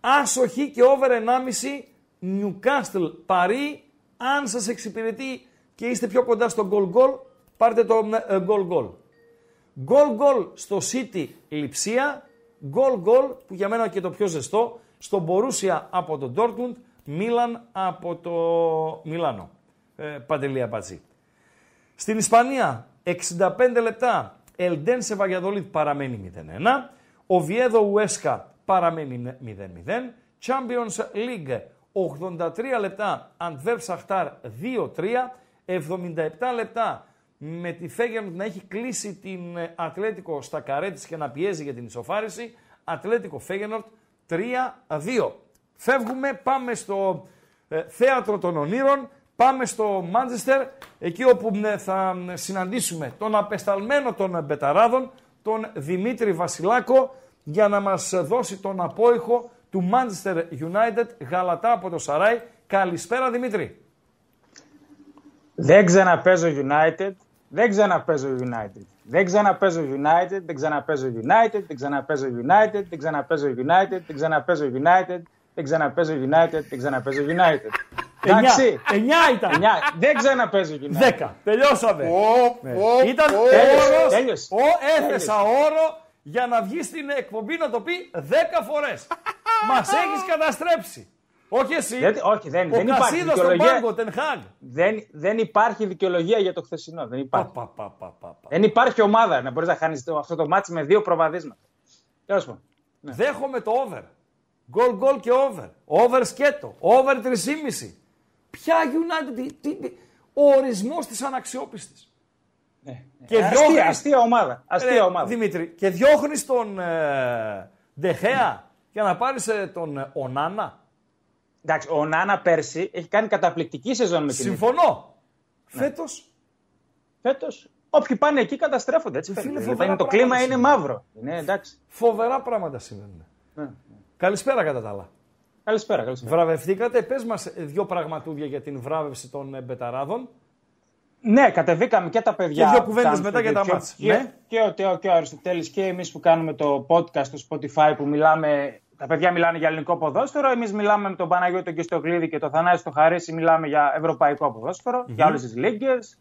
Άσο χ και over 1,5 Newcastle Παρί. Αν σας εξυπηρετεί και είστε πιο κοντά στο goal goal, πάρτε το ε, goal goal. Goal goal στο City Λιψία. Goal goal που για μένα και το πιο ζεστό στο Μπορούσια από το Dortmund, Μίλαν από το Μιλάνο. Ε, Παντελία Μπατζή. Στην Ισπανία, 65 λεπτά, Ελντέν σε Βαγιαδολίτ παραμένει 0-1. Ο Βιέδο Ουέσκα παραμένει 0-0. Champions League, 83 λεπτά, Αντβέρπ Σαχτάρ 2-3. 77 λεπτά με τη Φέγερντ να έχει κλείσει την Ατλέτικο στα καρέ της και να πιέζει για την ισοφάριση. Ατλέτικο Φέγενορτ 3-2. Φεύγουμε, πάμε στο ε, θέατρο των ονείρων, Πάμε στο Μάντζεστερ, εκεί όπου ε, θα ε, συναντήσουμε τον απεσταλμένο των Μπεταράδων, τον Δημήτρη Βασιλάκο, για να μας δώσει τον απόϊχο του Manchester United γαλατά από το Σαράι. Καλησπέρα Δημήτρη. Δεν ξαναπέζω United, δεν ξαναπέζω United. Δεν ξαναπέζω United, δεν ξαναπέζω United, δεν ξαναπέζω United, δεν ξαναπέζω United, δεν ξαναπέζω United, δεν ξαναπέζω United, δεν ξαναπέζω United. Εντάξει. 9 ήταν. 9. Δεν ξαναπέζω United. 10. Τελειώσαμε. Πω, Ναι. πω, Ήταν πω. όρος, Τέλειωσε. ο, έθεσα όρο για να βγει στην εκπομπή να το πει 10 φορές. Μας έχεις καταστρέψει. Όχι εσύ. Δεν- όχι, δεν- ο δεν υπάρχει Κασίδος στον δικαιολογία. πάγκο, Ten Hag. Δεν, δεν υπάρχει δικαιολογία για το χθεσινό. Δεν Πα, υπάρχει. πα, πα, πα, πα, πα. Δεν υπάρχει ομάδα να μπορείς να χάνεις αυτό το μάτι με δύο προβαδίσματα. Τέλος πάντων. Δέχομαι το over. Γκολ γκολ και over. Over σκέτο. Over 3,5. Ποια United, τι, τι, τι, ο ορισμός της αναξιόπιστης. Και Ε, αστεία, διώχνεις- αστεία ομάδα. Αστεία Ρε, ομάδα. Δημήτρη, και διώχνεις τον ε, Ντεχέα για να πάρεις ε, τον ε, Ονάνα. Εντάξει, ο Νάνα πέρσι έχει κάνει καταπληκτική σεζόν με την Συμφωνώ. Φέτος Φέτος, όποιοι πάνε εκεί καταστρέφονται. Έτσι Ε, φίλε, φαίνεται. φοβερά Είναι, το πράγματα κλίμα είναι συμβαίνουν. μαύρο. Είναι εντάξει. φοβερά πράγματα συμβαίνουν. Ναι. Καλησπέρα κατά τα άλλα. Καλησπέρα, καλησπέρα. Βραβευτήκατε. Πες μας ε, δύο πραγματούδια για την βράβευση των ε, Μπεταράδων. Ναι, κατεβήκαμε και τα παιδιά. Και δύο που κουβέντες κάνουν μετά στο για τα YouTube μάτς. Και, Ναι. και, ο, και, ο, και ο Αριστοτέλης και εμείς που κάνουμε το podcast στο Spotify που μιλάμε. Τα παιδιά μιλάνε για ελληνικό ποδόσφαιρο. Εμείς μιλάμε με τον Παναγιώτο τον Κιστοκλίδη και τον Θανάση το Χαρίση. Μιλάμε για ευρωπαϊκό ποδόσφαιρο, για όλες τις λίγκες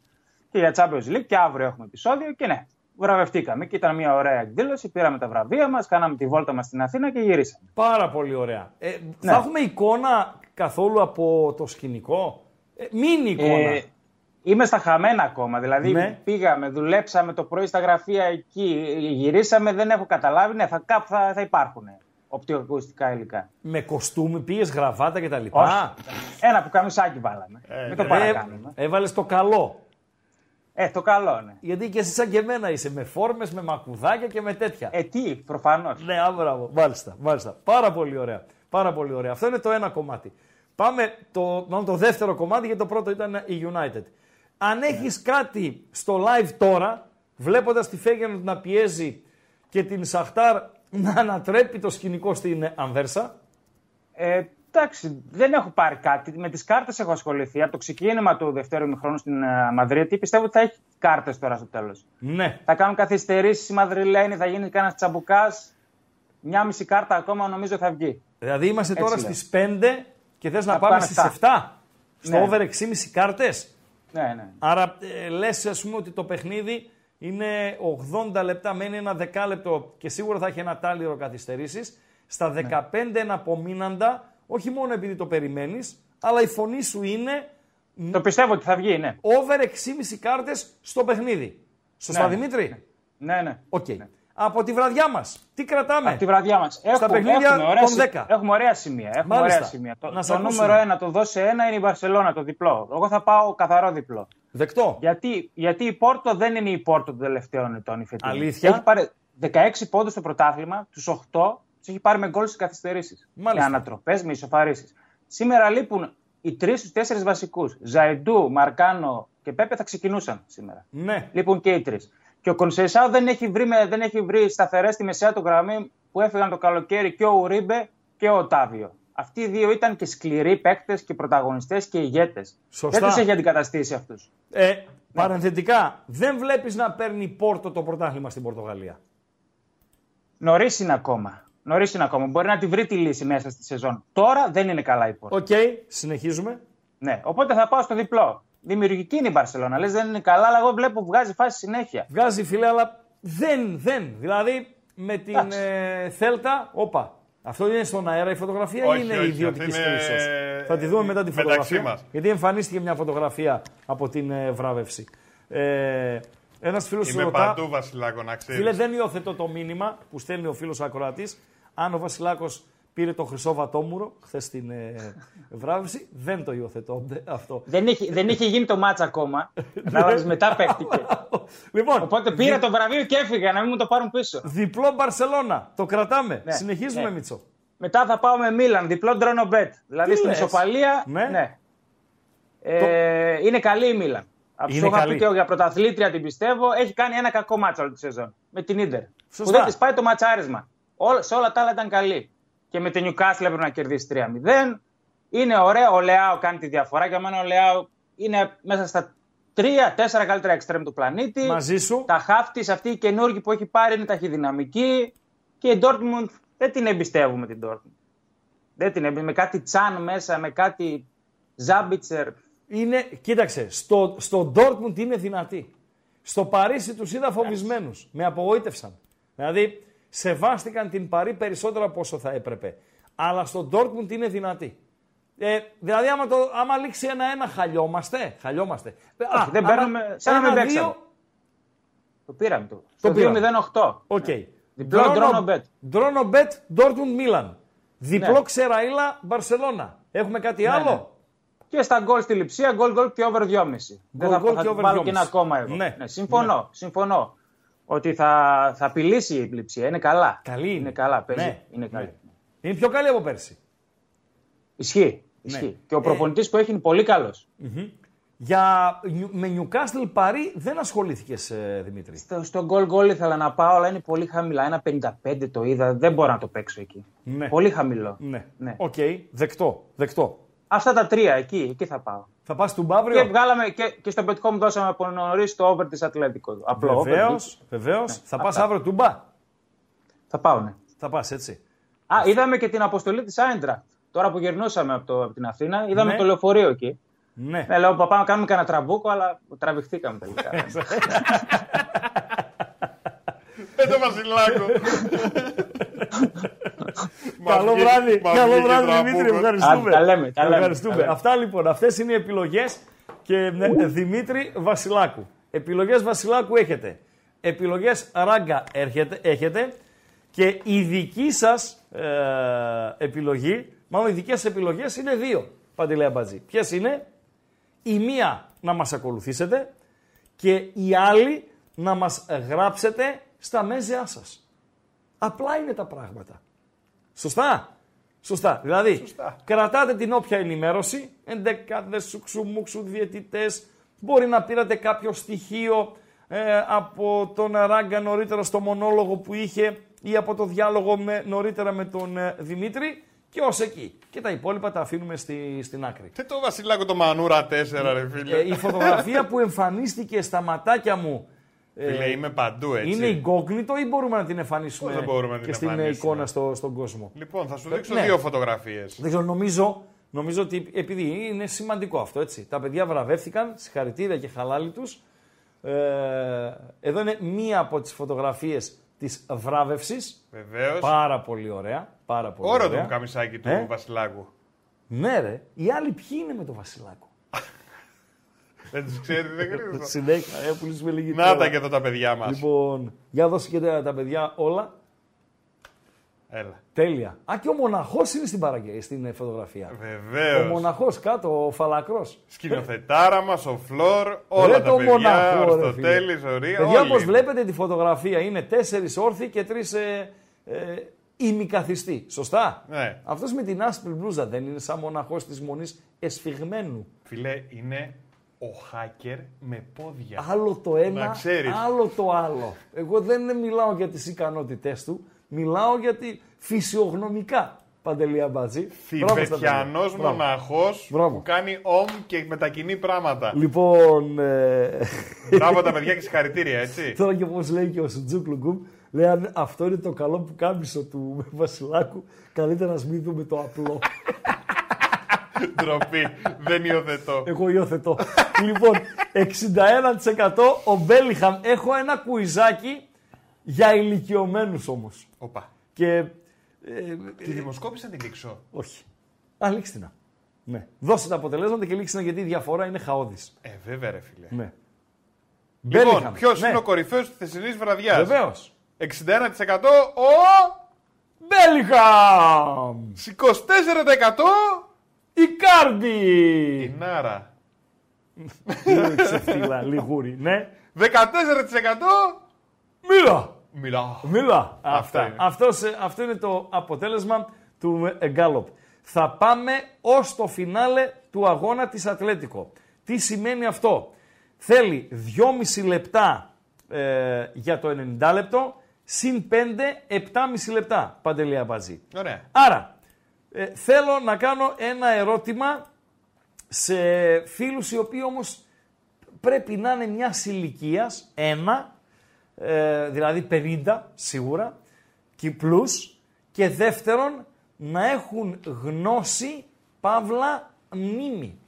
και για Champions League. Και αύριο έχουμε επεισόδιο. Και ναι, βραβευτήκαμε. Και ήταν μια ωραία εκδήλωση. Πήραμε τα βραβεία μας, κάναμε τη βόλτα μας στην Αθήνα και γυρίσαμε. Πάρα πολύ ωραία. Ε, Ναι. Θα έχουμε εικόνα καθόλου από το σκηνικό; Ε, μίνι εικόνα. Ε, είμαι στα χαμένα ακόμα. Δηλαδή Ναι. πήγαμε, δουλέψαμε το πρωί στα γραφεία εκεί, γυρίσαμε, δεν έχω καταλάβει. Ναι, θα, κάπου θα, θα υπάρχουν οπτικοακουστικά υλικά. Με κοστούμι, πήγες γραβάτα κτλ. Όχι. Ένα που καμισάκι βάλαμε. Μην το Ε, παρακάνουμε. έβαλες το καλό. Ε, το καλό, ναι. Γιατί και εσύ σαν και εμένα είσαι με φόρμες, με μακουδάκια και με τέτοια. Ε, τι, προφανώς. Ναι, α, μπράβο. Μάλιστα, μάλιστα. Πάρα πολύ ωραία. Πάρα πολύ ωραία. Αυτό είναι το ένα κομμάτι. Πάμε το, μάλλον το δεύτερο κομμάτι, γιατί το πρώτο ήταν η United. Αν έχεις κάτι στο live τώρα, βλέποντας τη Φέγγεν να πιέζει και την Σαχτάρ να ανατρέπει το σκηνικό στην Ανβέρσα. Ε, εντάξει, δεν έχω πάρει κάτι. Με τις κάρτες έχω ασχοληθεί. Από το ξεκίνημα του δευτέρου ημιχρόνου στην ε, Μαδρίτη πιστεύω ότι θα έχει κάρτες τώρα στο τέλος. Ναι. Θα κάνουν καθυστερήσεις οι Μαδριλένοι, θα γίνει κανένας τσαμπουκάς. Μια μισή κάρτα ακόμα νομίζω θα βγει. Δηλαδή είμαστε Έτσι τώρα λέω. στις 5 και θες να Θα πάμε πάνε στις 7. εφτά. Στο Ναι. over 6,5 κάρτες. Ναι, ναι. Άρα ε, λες ας πούμε ότι το παιχνίδι είναι 80 λεπτά, μένει ένα δεκάλεπτο και σίγουρα θα έχει ένα τάλιρο καθυστερήσεις. Στα 15 εναπομείναντα, όχι μόνο επειδή το περιμένεις, αλλά η φωνή σου είναι Το πιστεύω ότι θα βγει, ναι. over 6,5 κάρτες στο παιχνίδι. Σωστά Ναι. Δημήτρη; Ναι, ναι. Οκ. Από τη βραδιά μας, τι κρατάμε; Από τη βραδιά μας. Έχουμε, παιχνίδια έχουμε, ωραία, των συ- 10. έχουμε ωραία σημεία. Έχουμε Μάλιστα. ωραία σημεία. Το, Να σε το ακούσουμε. νούμερο ένα, το δώσε ένα, είναι η Βαρσελόνα, το διπλό. Εγώ θα πάω καθαρό διπλό. Δεκτό. Γιατί, γιατί η Πόρτο δεν είναι η Πόρτο των τελευταίων ετών η φετινή. Αλήθεια; Έχει πάρει 16 πόντους στο πρωτάθλημα, τους 8 τους έχει πάρει με γκολ στις καθυστερήσεις. Μάλιστα. Με ανατροπές, με ισοφαρίσεις. Σήμερα λείπουν οι τρεις στους τέσσερις βασικούς. Ζαϊντού, Μαρκάνο και Πέπε θα ξεκινούσαν σήμερα. Ναι. Λείπουν και οι τρεις. Και ο Κονσεϊσάου δεν έχει βρει, με- δεν έχει βρει σταθερές στη μεσαία του γραμμή που έφυγαν το καλοκαίρι και ο Ουρίμπε και ο Οτάβιο. Αυτοί οι δύο ήταν και σκληροί παίκτες και πρωταγωνιστές και ηγέτες. Σωστά. Δεν τους έχει αντικαταστήσει αυτούς. Ε, Παρενθετικά, δεν βλέπεις να παίρνει η Πόρτο το πρωτάθλημα στην Πορτογαλία; Νωρίς είναι ακόμα. Νωρίς είναι ακόμα. Μπορεί να τη βρει τη λύση μέσα στη σεζόν. Τώρα δεν είναι καλά η Πόρτο. Οκ, συνεχίζουμε. Ναι. Οπότε θα πάω στο διπλό. Δημιουργική είναι η Μπαρσελόνα. Λες δεν είναι καλά, αλλά εγώ βλέπω βγάζει φάση συνέχεια. Βγάζει φίλε, αλλά δεν, δεν. Δηλαδή με την Εντάξει. ε, Θέλτα, όπα. Αυτό είναι στον αέρα η φωτογραφία Όχι, ή είναι όχι, ιδιωτικής αυτή είναι, χρήση. Θα τη δούμε μετά τη μεταξύ φωτογραφία. μας. Γιατί εμφανίστηκε μια φωτογραφία από την ε, βράβευση. Ε, Ένας φίλος σου Είμαι ρωτά. παντού, Βασιλάκο, να ξέρεις. Φίλε, δεν υιοθετώ το μήνυμα που στέλνει ο φίλος Ακροατής. Αν ο Βασιλάκος πήρε το χρυσό βατόμουρο χθες στην ε, βράβευση, δεν το υιοθετώ αυτό. Δεν είχε, δεν είχε γίνει το μάτσα ακόμα. Κατάλαβες, μετά παίχτηκε. Λοιπόν, Οπότε πήρα το βραβείο και έφυγα να μην μου το πάρουν πίσω. διπλό Μπαρσελόνα. Το κρατάμε. Ναι, Συνεχίζουμε, ναι. Μίτσο. Μετά θα πάω με Μίλαν, διπλό ντρόνο μπετ. Δηλαδή Τι στην λες; ισοπαλία. Ναι. ναι. Ε, Είναι καλή η Μίλαν. Από Είναι σου είχα καλή. πει και εγώ για πρωταθλήτρια την πιστεύω. Έχει κάνει ένα κακό μάτσο όλη τη σεζόν. Με την ντερ. Που Σωστά. δεν της πάει το ματσάρισμα. Όλα, σε όλα τα άλλα ήταν καλή. Και με την Newcastle έπρεπε να κερδίσει 3-0. Είναι ωραίο. Ο Λεάο κάνει τη διαφορά. Για μένα ο Λεάο είναι μέσα στα 3-4 καλύτερα εξτρέμ του πλανήτη. Μαζί σου. Τα χάφτη, αυτή η καινούργη που έχει πάρει είναι ταχυδυναμική. Και η Dortmund δεν την εμπιστεύουμε την Dortmund. Δεν την εμπιστεύουμε. Με κάτι τσάν μέσα, με κάτι Ζάμπιτσερ. Είναι, κοίταξε, στο, στο Dortmund είναι δυνατή. Στο Παρίσι τους είδα φοβισμένους. Με απογοήτευσαν. Δηλαδή, σεβάστηκαν την Παρή περισσότερο από όσο θα έπρεπε. Αλλά στο Dortmund είναι δυνατή. Ε, δηλαδή, άμα, το, άμα λήξει ένα-ένα, χαλιόμαστε. Χαλιόμαστε. Όχι, δεν παίρνουμε- σαν να μην παίξαμε. Το πήραμε το. Στο πήραμε. 2-0-8. Οκ. Διπλό draw no bet. Draw no bet, Dortmund Μίλαν. Διπλό Ναι. ξεραίλα Μπαρσελώνα. Έχουμε κάτι Ναι, άλλο; ναι. Και στα γκολ στη Λειψία, γκολ γκολ και over 2,5. Δεν θα, γκολ θα και over βάλω και 2,5. ένα ακόμα εγώ. Ναι. συμφωνώ, συμφωνώ. Ότι θα, θα απειλήσει η Λειψία. Είναι καλά. Καλή είναι. Είναι καλά, παίζει. Ναι. Είναι καλή. Ναι. Είναι πιο καλή από πέρσι. Ισχύει. ισχύει. Και ο προπονητής που έχει είναι πολύ καλός. Για, με Newcastle Παρί δεν ασχολήθηκε, Δημήτρη. Στο, στο γκολ γκολ ήθελα να πάω, αλλά είναι πολύ χαμηλά. Ένα 55 το είδα. Δεν μπορώ να το παίξω εκεί. Ναι. Πολύ χαμηλό. Ναι. Ναι. Οκ, δεκτό, δεκτό. Αυτά τα τρία εκεί, εκεί θα πάω. Θα πας Τούμπα αύριο. Και, βγάλαμε, και, και στο πετυχό δώσαμε από νωρίς το over της Ατλέτικο. Απλό over. Βεβαίως, βεβαίως. θα πας αυτά. αύριο Τούμπα; Θα πάω, ναι. Θα πας έτσι. Α, είδαμε και την αποστολή της Άιντραχτ. Τώρα που γυρνούσαμε από, το, από την Αθήνα, είδαμε Ναι. το λεωφορείο εκεί. Ναι. Ναι, λέω, παπά, να κάνουμε κανένα τραμπούκο, αλλά τραβηχτήκαμε τελικά. Με το Βασιλάκο. Μας Καλό βγήκε- βράδυ, μας καλό βγήκε βράδυ τραμπούκος. Δημήτρη, ευχαριστούμε. Α, τα λέμε, τα λέμε, ευχαριστούμε. τα λέμε. Αυτά λοιπόν, αυτές είναι οι επιλογές και ναι, Δημήτρη Βασιλάκου. Επιλογές Βασιλάκου έχετε. Επιλογές Ράγκα έρχεται- έχετε και η δική σας ε, επιλογή, μάλλον οι δικές επιλογές είναι δύο, Παντελέα Μπατζή. Ποιες είναι; Η μία να μας ακολουθήσετε και η άλλη να μας γράψετε στα μέζεά σας. Απλά είναι τα πράγματα. Σωστά. Σωστά. Δηλαδή, κρατάτε την όποια ενημέρωση, εντεκάδες, σουξουμούξου, διαιτητές, μπορεί να πήρατε κάποιο στοιχείο ε, από τον Ράγκα νωρίτερα στο μονόλογο που είχε ή από το διάλογο με, νωρίτερα με τον ε, Δημήτρη και ως εκεί. Και τα υπόλοιπα τα αφήνουμε στη, στην άκρη. Τι το Βασιλάκο το Μανούρα 4, ρε φίλε. Ε, η φωτογραφία που εμφανίστηκε στα ματάκια μου ε, Φίλε, είμαι παντού έτσι. είναι incognito ή μπορούμε να την εμφανίσουμε Πώς δεν μπορούμε να την και στην ε, εμφανίσουμε; εικόνα στο, στον κόσμο; Λοιπόν, θα σου δείξω Ναι. δύο φωτογραφίες. Δεν ξέρω, νομίζω, νομίζω ότι επειδή είναι σημαντικό αυτό, έτσι. Τα παιδιά βραβεύτηκαν, συγχαρητήρια και χαλάλη τους. Ε, εδώ είναι μία από τις φωτογραφίες της βράβευσης. Βεβαίως. Πάρα πολύ ωραία. Πάρα πολύ Όρο ωραία. το καμισάκι του Ε; Βασιλάκου. Ναι ρε, οι άλλοι ποιοι είναι με το Βασιλάκο; Δεν τους ξέρεις, δεν κρίνει. Συνέχεια, ε, πουλήσουμε λίγη Να τώρα. τα και εδώ τα παιδιά μας. Λοιπόν, για δώσε και τα, τα παιδιά όλα. Έλα. Τέλεια. Α, και ο μοναχός είναι στην, παραγγε... στην ε, φωτογραφία. Ο Βεβαίω. μοναχός κάτω, ο φαλακρός. Σκηνοθετάρα μας, ο Φλόρ, όλα Ρε τα το παιδιά. μοναχό, ρε Αριστοτέλης, φίλε. Ορία. Παιδιά, όλοι όπως είναι. βλέπετε τη φωτογραφία είναι τέσσερις όρθιοι και τρεις ε, ε, ημικαθιστοί. Σωστά; Ναι. Αυτός με την άσπρη μπλούζα δεν είναι σαν μοναχός της μονής εσφιγμένου. Φίλε, είναι ο hacker με πόδια. Άλλο το ένα, Να ξέρεις. άλλο το άλλο. Εγώ δεν μιλάω για τις ικανότητές του, μιλάω για τη φυσιογνωμικά. Παντελή Αμπάτζη. Μπράβο στα Θηβετιανό παιδιά. Μπράβο. μοναχός Μπράβο. που κάνει ομ και μετακινεί πράγματα. Λοιπόν, ε, Μπράβο τα παιδιά και συγχαρητήρια, έτσι. Τώρα και όπω λέει και ο Σουτζούκλουγκουμ, λέει αν αυτό είναι το καλό που κάμισο του Βασιλάκου, καλύτερα να μην δούμε το απλό. Ντροπή. Δεν υιοθετώ. Εγώ υιοθετώ. λοιπόν, 61% ο Μπέλιχαμ. Έχω ένα κουιζάκι για ηλικιωμένους όμως. Οπα. Και. ε, Τη δημοσκόπηση να την δείξω. όχι. Α, λήξτε να. Ναι. Δώσε τα αποτελέσματα και λήξτε να γιατί η διαφορά είναι χαόδης. Ε, βέβαια, ρε φίλε. Ναι. Λοιπόν, ποιος ναι. είναι ο κορυφαίος της θεσινής βραδιάς; Βεβαίως. 61% ο. Μπέλιχαμ! 24% Η Κάρντι! η Νάρα. Είναι ξεφτύλα, λιγούρι. Ναι. 14% Μίλα! μιλάω. Μίλα! Αυτά είναι. Αυτός, ε, αυτό είναι το αποτέλεσμα του ε, Γκάλοπ. Θα πάμε ως το φινάλε του αγώνα της Ατλέτικο. Τι σημαίνει αυτό; Θέλει 2,5 λεπτά ε, για το 90 λεπτό, συν 5, 7,5 λεπτά, Παντελία Μπατζή. Ωραία. Άρα, ε, θέλω να κάνω ένα ερώτημα σε φίλους οι οποίοι όμως πρέπει να είναι μια ηλικία, ένα, ε, δηλαδή 50 σίγουρα, και πλούς, και δεύτερον, να έχουν γνώση, παύλα, μνήμη.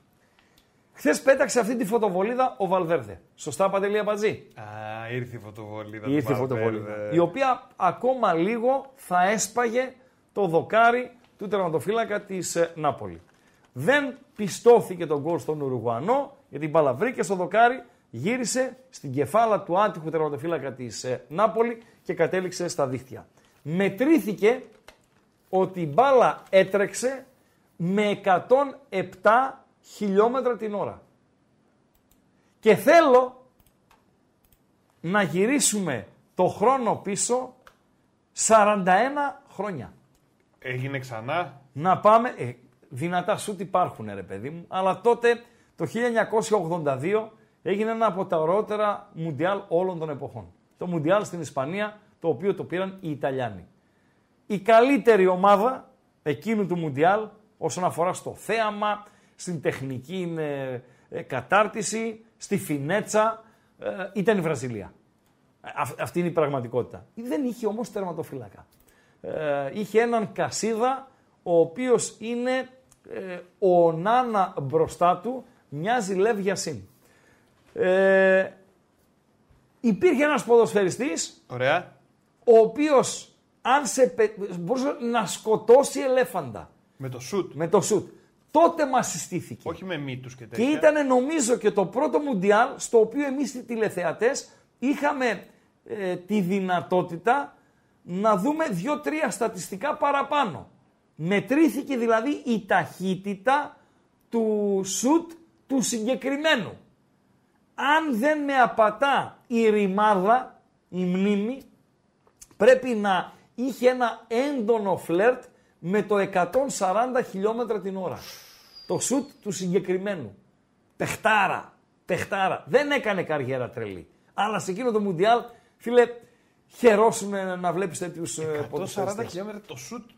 Χθες πέταξε αυτή τη φωτοβολίδα ο Βαλβέρδε. Σωστά, Παντελία Μπατζή. Α, ήρθε η φωτοβολίδα. του Ήρθε η Βαλβέρδε. φωτοβολίδα. Η οποία ακόμα λίγο θα έσπαγε το δοκάρι του τερματοφύλακα της Νάπολη. Δεν πιστώθηκε τον γκολ στον Ουρουγουανό, γιατί η μπάλα βρήκε στο δοκάρι, γύρισε στην κεφάλα του άτυχου τερματοφύλακα της Νάπολη και κατέληξε στα δίχτυα. Μετρήθηκε ότι η μπάλα έτρεξε με 107 χιλιόμετρα την ώρα. Και θέλω να γυρίσουμε το χρόνο πίσω 41 χρόνια. Έγινε ξανά. Να πάμε, ε, δυνατά σουτ υπάρχουν ρε παιδί μου, αλλά τότε το 1982 έγινε ένα από τα ωραιότερα μουντιάλ όλων των εποχών. Το μουντιάλ στην Ισπανία, το οποίο το πήραν οι Ιταλιάνοι. Η καλύτερη ομάδα εκείνου του μουντιάλ όσον αφορά στο θέαμα, στην τεχνική ε, ε, κατάρτιση, στη φινέτσα, ε, ήταν η Βραζιλία. Α- αυτή είναι η πραγματικότητα. Δεν είχε όμως τερματοφύλακα. Ε, είχε έναν Κασίδα, ο οποίος είναι ε, ο Νάνα μπροστά του, μοιάζει Λεύ Γιασίν. Ε, υπήρχε ένας ποδοσφαιριστής, Ωραία. ο οποίος αν σε, πε- μπορούσε να σκοτώσει ελέφαντα Με το σουτ. με το σουτ. Τότε μας συστήθηκε. Όχι με μύτους και Και τέτοια. ήταν νομίζω και το πρώτο Μουντιάλ στο οποίο εμείς οι τηλεθεατές είχαμε ε, τη δυνατότητα να δούμε δύο-τρία στατιστικά παραπάνω. Μετρήθηκε δηλαδή η ταχύτητα του σουτ του συγκεκριμένου. Αν δεν με απατά η ρημάδα, η μνήμη, πρέπει να είχε ένα έντονο φλερτ με το 140 χιλιόμετρα την ώρα. Το σουτ του συγκεκριμένου. Πεχτάρα, πεχτάρα. Δεν έκανε καριέρα τρελή. Αλλά σε εκείνο το Μουντιάλ, φίλε, χαιρόσουμε να βλέπεις τέτοιους ε, 140 ποδοσφαιριστές. χιλιόμετρα το σουτ.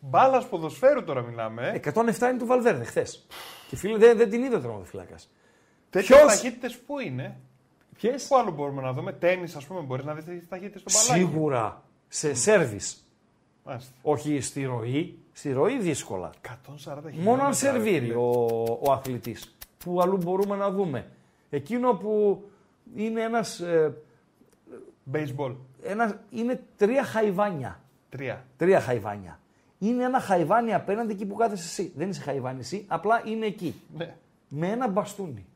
Μπάλας ποδοσφαίρου τώρα μιλάμε. Ε. 107 είναι του Βαλβέρδε χθες. Και φίλε, δεν, δεν την είδε ο τερματοφύλακα. Τέτοιες ποιος- ταχύτητες πού είναι. Ποιες; Πού άλλο μπορούμε να δούμε. Τέννη, ας πούμε, μπορείς να δεις τις ταχύτητες στο μπαλάκι. Σίγουρα σε σέρβις. Μάλιστα. Όχι στη ροή. Στη ροή δύσκολα. 140 χιλιόμετρα. Μόνο αν σερβίρει φίλε. ο, ο αθλητής. Πού αλλού μπορούμε να δούμε. Εκείνο που είναι ένας, ε, Baseball. Ένας είναι τρία χαϊβάνια. Τρία. Τρία χαϊβάνια. Είναι ένα χαϊβάνι απέναντι εκεί που κάθεσαι εσύ. Δεν είσαι χαϊβάνι εσύ, απλά είναι εκεί. Ναι. Με ένα μπαστούνι.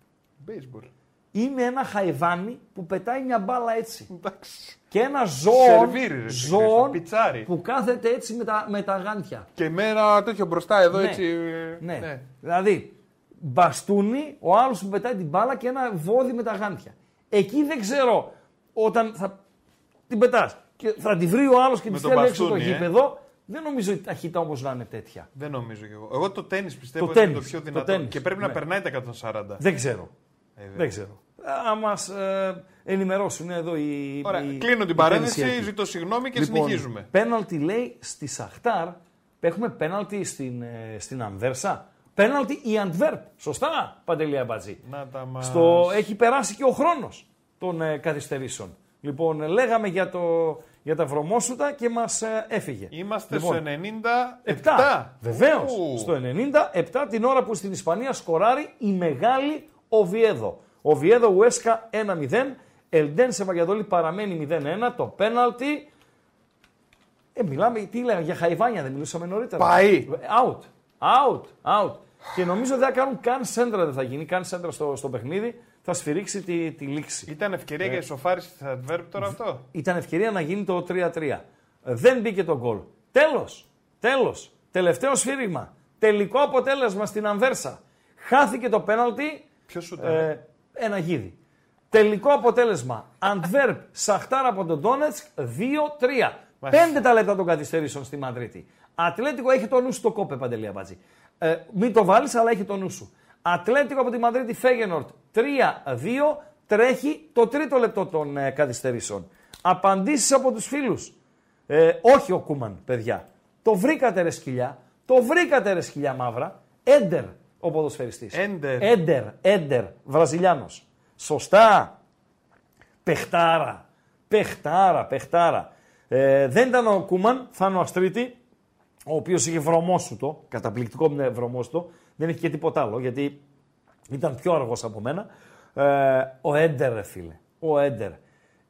Baseball. Είναι ένα χαϊβάνι που πετάει μια μπάλα έτσι. Εντάξει. Και ένα ζώο, Σερβίρι, ρε, Χρήστο, ζώο πιτσάρι. που κάθεται έτσι με τα, με τα γάντια. Και με ένα τέτοιο μπροστά εδώ Ναι. έτσι. Ναι. Δηλαδή, μπαστούνι, ο άλλος που πετάει την μπάλα και ένα βόδι με τα γάντια. Εκεί δεν ξέρω όταν θα την πετάς και θα τη βρει ο άλλος και Με τη το στέλνει έξω το μπαστούνι, ε. γήπεδο. Δεν νομίζω η ταχύτητα όμως να είναι τέτοια. Δεν νομίζω κι εγώ. Εγώ το τέννη πιστεύω Το ότι είναι το τέννις, πιο το δυνατό. τέννις, Και πρέπει να ναι. περνάει τα 140. Δεν ξέρω. Ε, βέβαια. δεν ξέρω. Α μας ε, ενημερώσουν εδώ οι. Ωραία. οι- Κλείνω οι την παρένθεση, ταινισιακοί. ζητώ συγγνώμη και Λοιπόν, συνεχίζουμε. Πέναλτι λέει στη Σαχτάρ. Έχουμε πέναλτι στην, ε, στην Ανβέρσα. Πέναλτι η Αντβέρπ. Σωστά, Παντελή Αμπατζή. Να τα μας... Στο, έχει περάσει και ο χρόνος των ε, καθυστερήσεων. Λοιπόν, ε, λέγαμε για, το, για τα βρωμόσουτα και μας ε, έφυγε. Είμαστε λοιπόν, στο 97. 7. Βεβαίως. Ου. Στο 97 την ώρα που στην Ισπανία σκοράρει η μεγάλη Οβιέδο. Οβιέδο Ουέσκα 1-0. Ελντέν σε Βαγιαδόλη παραμένει 0-1. Το πέναλτι. Ε, μιλάμε, τι λέγαμε, για χαϊβάνια δεν μιλούσαμε νωρίτερα. Πάει. Out. Out. Out. Και νομίζω δεν θα κάνουν καν σέντρα, δεν θα γίνει καν σέντρα στο, στο παιχνίδι. Θα σφυρίξει τη, τη λήξη. Ήταν ευκαιρία για ισοφάριση της Adverb τώρα αυτό; Ήταν ευκαιρία να γίνει το 3-3. Δεν μπήκε το γκολ. Τέλος. Τέλος. Τελευταίο σφύριγμα. Τελικό αποτέλεσμα στην Ανβέρσα. Χάθηκε το πέναλτι. Ποιος σου Ε, ένα γίδι. Τελικό αποτέλεσμα. Αντβέρπ Σαχτάρα από τον Ντόνετσκ 2-3. Μάλιστα. Πέντε τα λεπτά των καθυστερήσεων στη Μαδρίτη. Ατλέτικο έχει το νου σου στο κόπε, Παντελή Αμπατζή. Ε, μην το βάλεις, αλλά έχει το νου σου. Ατλέτικο από τη Μαδρίτη Φέγενορτ 3-2. Τρέχει το τρίτο λεπτό των ε, καθυστερήσεων. Απαντήσεις από τους φίλους. Ε, όχι ο Κούμαν, παιδιά. Το βρήκατε ρε σκυλιά. Το βρήκατε ρε σκυλιά μαύρα. Έντερ ο ποδοσφαιριστής. Έντερ. Έντερ, Έντερ, Βραζιλιάνος. Σωστά. Πεχτάρα. Πεχτάρα, πεχτάρα. Ε, δεν ήταν ο Κούμαν, θα είναι ο Αστρίτη, ο οποίος είχε βρωμόσουτο, καταπληκτικό με βρωμόσουτο, δεν έχει και τίποτα άλλο, γιατί ήταν πιο αργός από μένα. Ε, ο Έντερ, ρε φίλε. Ο Έντερ.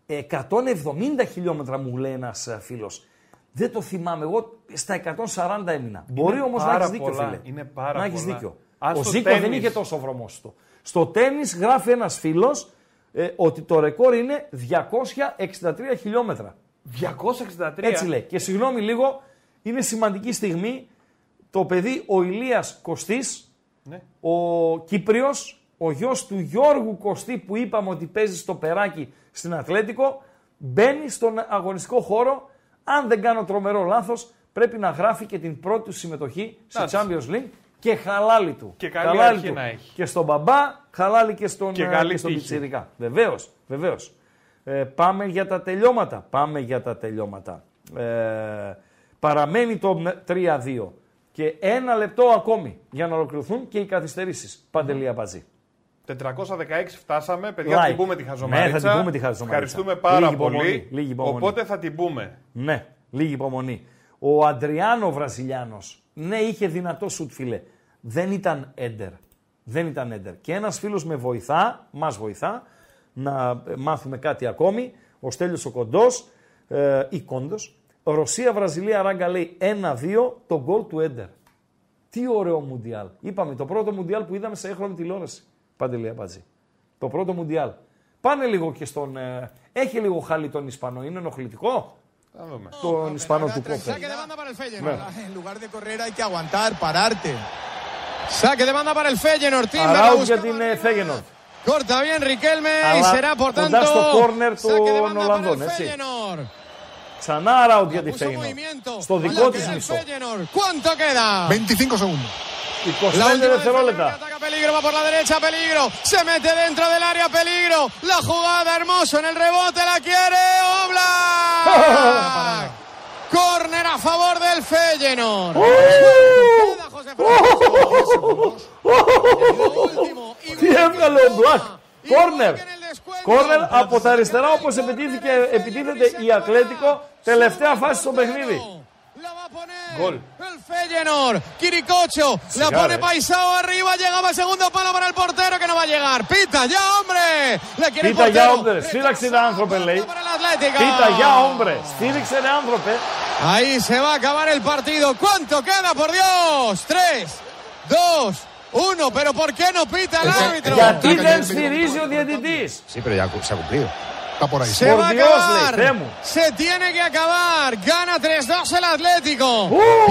170 χιλιόμετρα μου λέει ένας φίλος. Δεν το θυμάμαι. Εγώ στα 140 έμεινα. Μπορεί όμως να πάρα έχεις δίκιο, πολλά. φίλε. Είναι πάρα να έχεις πολλά. δίκιο. Αν ο στο Ζήκος δεν τένις- είχε τόσο βρωμόσουτο. Στο τέννη γράφει ένας φίλος ε, ότι το ρεκόρ είναι 263 χιλιόμετρα. 263. Έτσι λέει. Και συγγνώμη λίγο, είναι σημαντική στιγμή το παιδί ο Ηλίας Κωστής, Ναι. ο Κύπριος, ο γιος του Γιώργου Κωστή που είπαμε ότι παίζει στο περάκι στην Ατλέτικο, μπαίνει στον αγωνιστικό χώρο. Αν δεν κάνω τρομερό λάθος, πρέπει να γράφει και την πρώτη του συμμετοχή στη Εντάξει. Champions League και χαλάλι του. Και καλή χαλάλι αρχή του. να έχει. Και στον μπαμπά, χαλάλι και στον, Και ε, καλή και στον τύχη. πιτσιρικά. Βεβαίως, βεβαίως. Ε, πάμε για τα τελειώματα. Πάμε για τα τελειώματα. Ε, παραμένει το 3-2. Και ένα λεπτό ακόμη για να ολοκληρωθούν και οι καθυστερήσεις. Παντελή Αμπατζή. 416 φτάσαμε. Παιδιά, θα Like. την πούμε τη χαζομαρίτσα. Ναι, θα την πούμε τη χαζομαρίτσα. Ευχαριστούμε πάρα Λίγη υπομονή, πολύ. λίγη υπομονή. Οπότε θα την πούμε. Ναι, λίγη υπομονή. Ο Αντριάνο Βραζιλιάνος, ναι, είχε δυνατό σουτ, φίλε. Δεν ήταν έντερ. Δεν ήταν έντερ. Και ένας φίλος με βοηθά, μας βοηθά, να ε, μάθουμε κάτι ακόμη. Ο Στέλιος ο Κοντός, ε, ή Κόντος. Ρωσία-Βραζιλία ράγκα λέει 1-2 το γκολ του έντερ. Τι ωραίο Μουντιάλ. Είπαμε το πρώτο Μουντιάλ που είδαμε σε έχρωμη τηλεόραση. Παντελή Αμπατζή. Το πρώτο Μουντιάλ. Πάνε λίγο και στον. ε, έχει λίγο χάλι τον Ισπανό. Είναι ενοχλητικό; Θα δούμε. Τον Ισπανό του κόπε. Saque de banda para el Feyenoord. En lugar de correr hay que aguantar, pararte. Saque de banda para el Feyenoord. Timber la Αράουτ busca. για την ε, Φέγενορ. Corta bien Riquelme y Αλλά será por κοντά tanto στο corner saque de των banda para el Ολλανδών, έτσι. Feyenoord. Ξανά αράουτ για τη Puso Φέγενορ. movimiento. Στο Balón δικό que τη da el μισό. Feyenoord. ¿Cuánto queda? 25 segundos. 25 La última del Feyenoord que δευτερόλεπτα. ataca peligro, va por la derecha, peligro. Se mete dentro del área, peligro. La jugada, hermoso en el rebote, la quiere Oblak. Corner a favor del Feyenoord. Queda José Francisco. Último. Τι Igual que έβγαλε en ο Μπλακ. Roma, Κόρνερ. igual que en el descuento. Κόρνερ από τα αριστερά όπω επιτίθεται, επιτίθεται η Ατλέτικο τελευταία φάση στο παιχνίδι. La va a poner Gol. el Feyenoord. Quiricocho. La Sigar, pone eh. Paisao arriba. Llegaba el segundo palo para el portero que no va a llegar. Pita ya, hombre. Le quiere el Πίτα για portero. όμπρε. Σφύλαξε ένα άνθρωπε, λέει. Para el Atlético. Πίτα για όμπρε. Στήριξε ένα άνθρωπε. Ahí se va a acabar el partido. ¿Cuánto queda, por Dios? Tres, dos, uno. Pero ¿por qué no pita el árbitro? Γιατί δεν σφυρίζει ο διαιτητή. Sí, pero ya se ha cumplido. Está por ahí. Se Por va a Dios, acabar. le temo. Se tiene que acabar. Gana 3-2 el Atlético.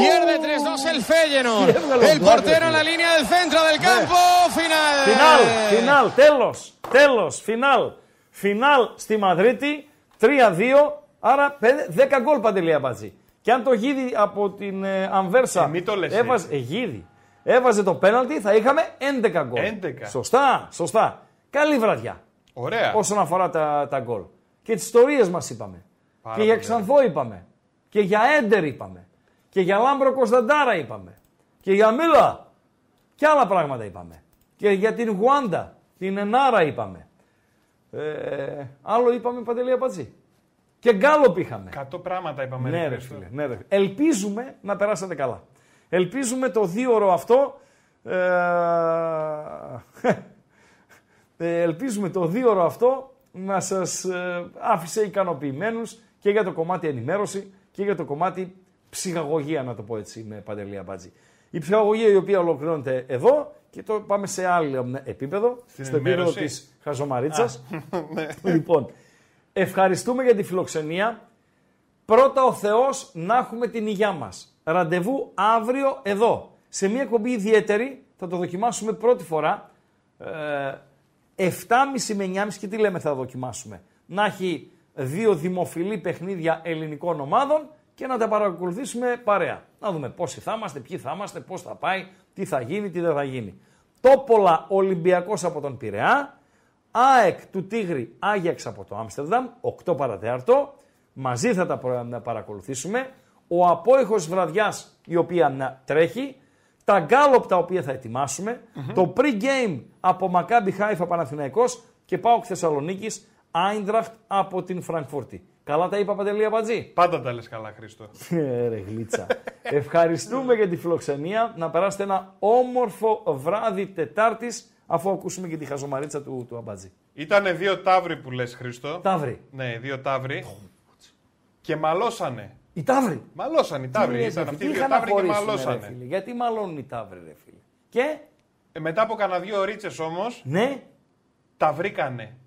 Pierde 3-2 el Feyenoord. Έβγαλε ο El Μπλάκ, portero ρε, en la línea del centro del campo. Final. Φινάλ, φινάλ, τέλος, τέλος, φινάλ. Φινάλ στη Μαδρίτη, 3-2, άρα πέντε- 10 γκολ παντελή Αμπατζή. Και αν το γίδι από την ε, Αμβέρσα Ε, μη το λες έβαζε, ε, γίδι, έβαζε το πέναλτι, θα είχαμε 11 γκολ. 11. Σωστά, σωστά. Καλή βραδιά Ωραία. όσον αφορά τα, τα γκολ. Και τις ιστορίες μας είπαμε. Πάρα και για πολύ Ξανθό είπαμε. Και για Έντερ είπαμε. Και για Λάμπρο Κωνσταντάρα είπαμε. Και για Μίλα. Και άλλα πράγματα είπαμε. Και για την Γουάντα, την Νάρα είπαμε. Ε, άλλο είπαμε Παντελή Αμπατζή. Και Γκάλοπ είχαμε. 100 πράγματα είπαμε. Ναι, ρε ρε Χρήστο. φίλε. Ναι, ρε. Ελπίζουμε να περάσετε καλά. Ελπίζουμε το δίωρο αυτό. Ε, ε, ελπίζουμε το δίωρο αυτό να σας ε, άφησε ικανοποιημένους και για το κομμάτι ενημέρωση και για το κομμάτι ψυχαγωγία, να το πω έτσι με παντελή αμπάτζη. Η ψυχαγωγία η οποία ολοκληρώνεται εδώ και το πάμε σε άλλο επίπεδο, στο επίπεδο ενημέρωση. της χαζομαρίτσας. λοιπόν, ευχαριστούμε για τη φιλοξενία. Πρώτα ο Θεός να έχουμε την υγειά μας. Ραντεβού αύριο εδώ. Σε μια εκπομπή ιδιαίτερη, θα το δοκιμάσουμε πρώτη φορά. Ε, 7.30 με 9.30 και τι λέμε θα δοκιμάσουμε. Να έχει δύο δημοφιλή παιχνίδια ελληνικών ομάδων και να τα παρακολουθήσουμε παρέα. Να δούμε πόσοι θα είμαστε, ποιοι θα είμαστε, πώς θα πάει, τι θα γίνει, τι δεν θα γίνει. Τόπολα Ολυμπιακός από τον Πειραιά, ΑΕΚ του Τίγρη Άγιαξ από το Άμστερνταμ, 8 παρατέταρτο. Μαζί θα τα προ- να παρακολουθήσουμε. Ο απόηχος βραδιάς η οποία να τρέχει. Τα γκάλοπ τα οποία θα ετοιμάσουμε Το pre-game από Μακάμπι Χάιφα Παναθηναϊκός και Πάοκ Θεσσαλονίκης Άιντραχτ από την Φραγκφούρτη. Καλά τα είπα Παντελή Αμπατζή. Πάντα τα λες καλά, Χρήστο. Ε, Ρε γλίτσα. Ευχαριστούμε για τη φιλοξενία. Να περάσετε ένα όμορφο βράδυ Τετάρτης αφού ακούσουμε και τη χαζομαρίτσα του, του Αμπατζή. Ήτανε δύο ταύροι που λες, Χρήστο. Ταύροι. Ναι, δύο ταύροι. Και μαλώσανε. Οι Ταύροι. Μαλώσανε οι ταύροι. Τι λες, Ήταν ρε αυτοί φίλε, οι τι δύο ταύροι και είχαν να χωρίσουνε, ρε μαλώσανε. φίλε. Γιατί μαλώνουν οι Ταύροι, ρε φίλε. Και, Ε, μετά από κανένα δύο ρίτσες όμως, ναι, τα βρήκανε.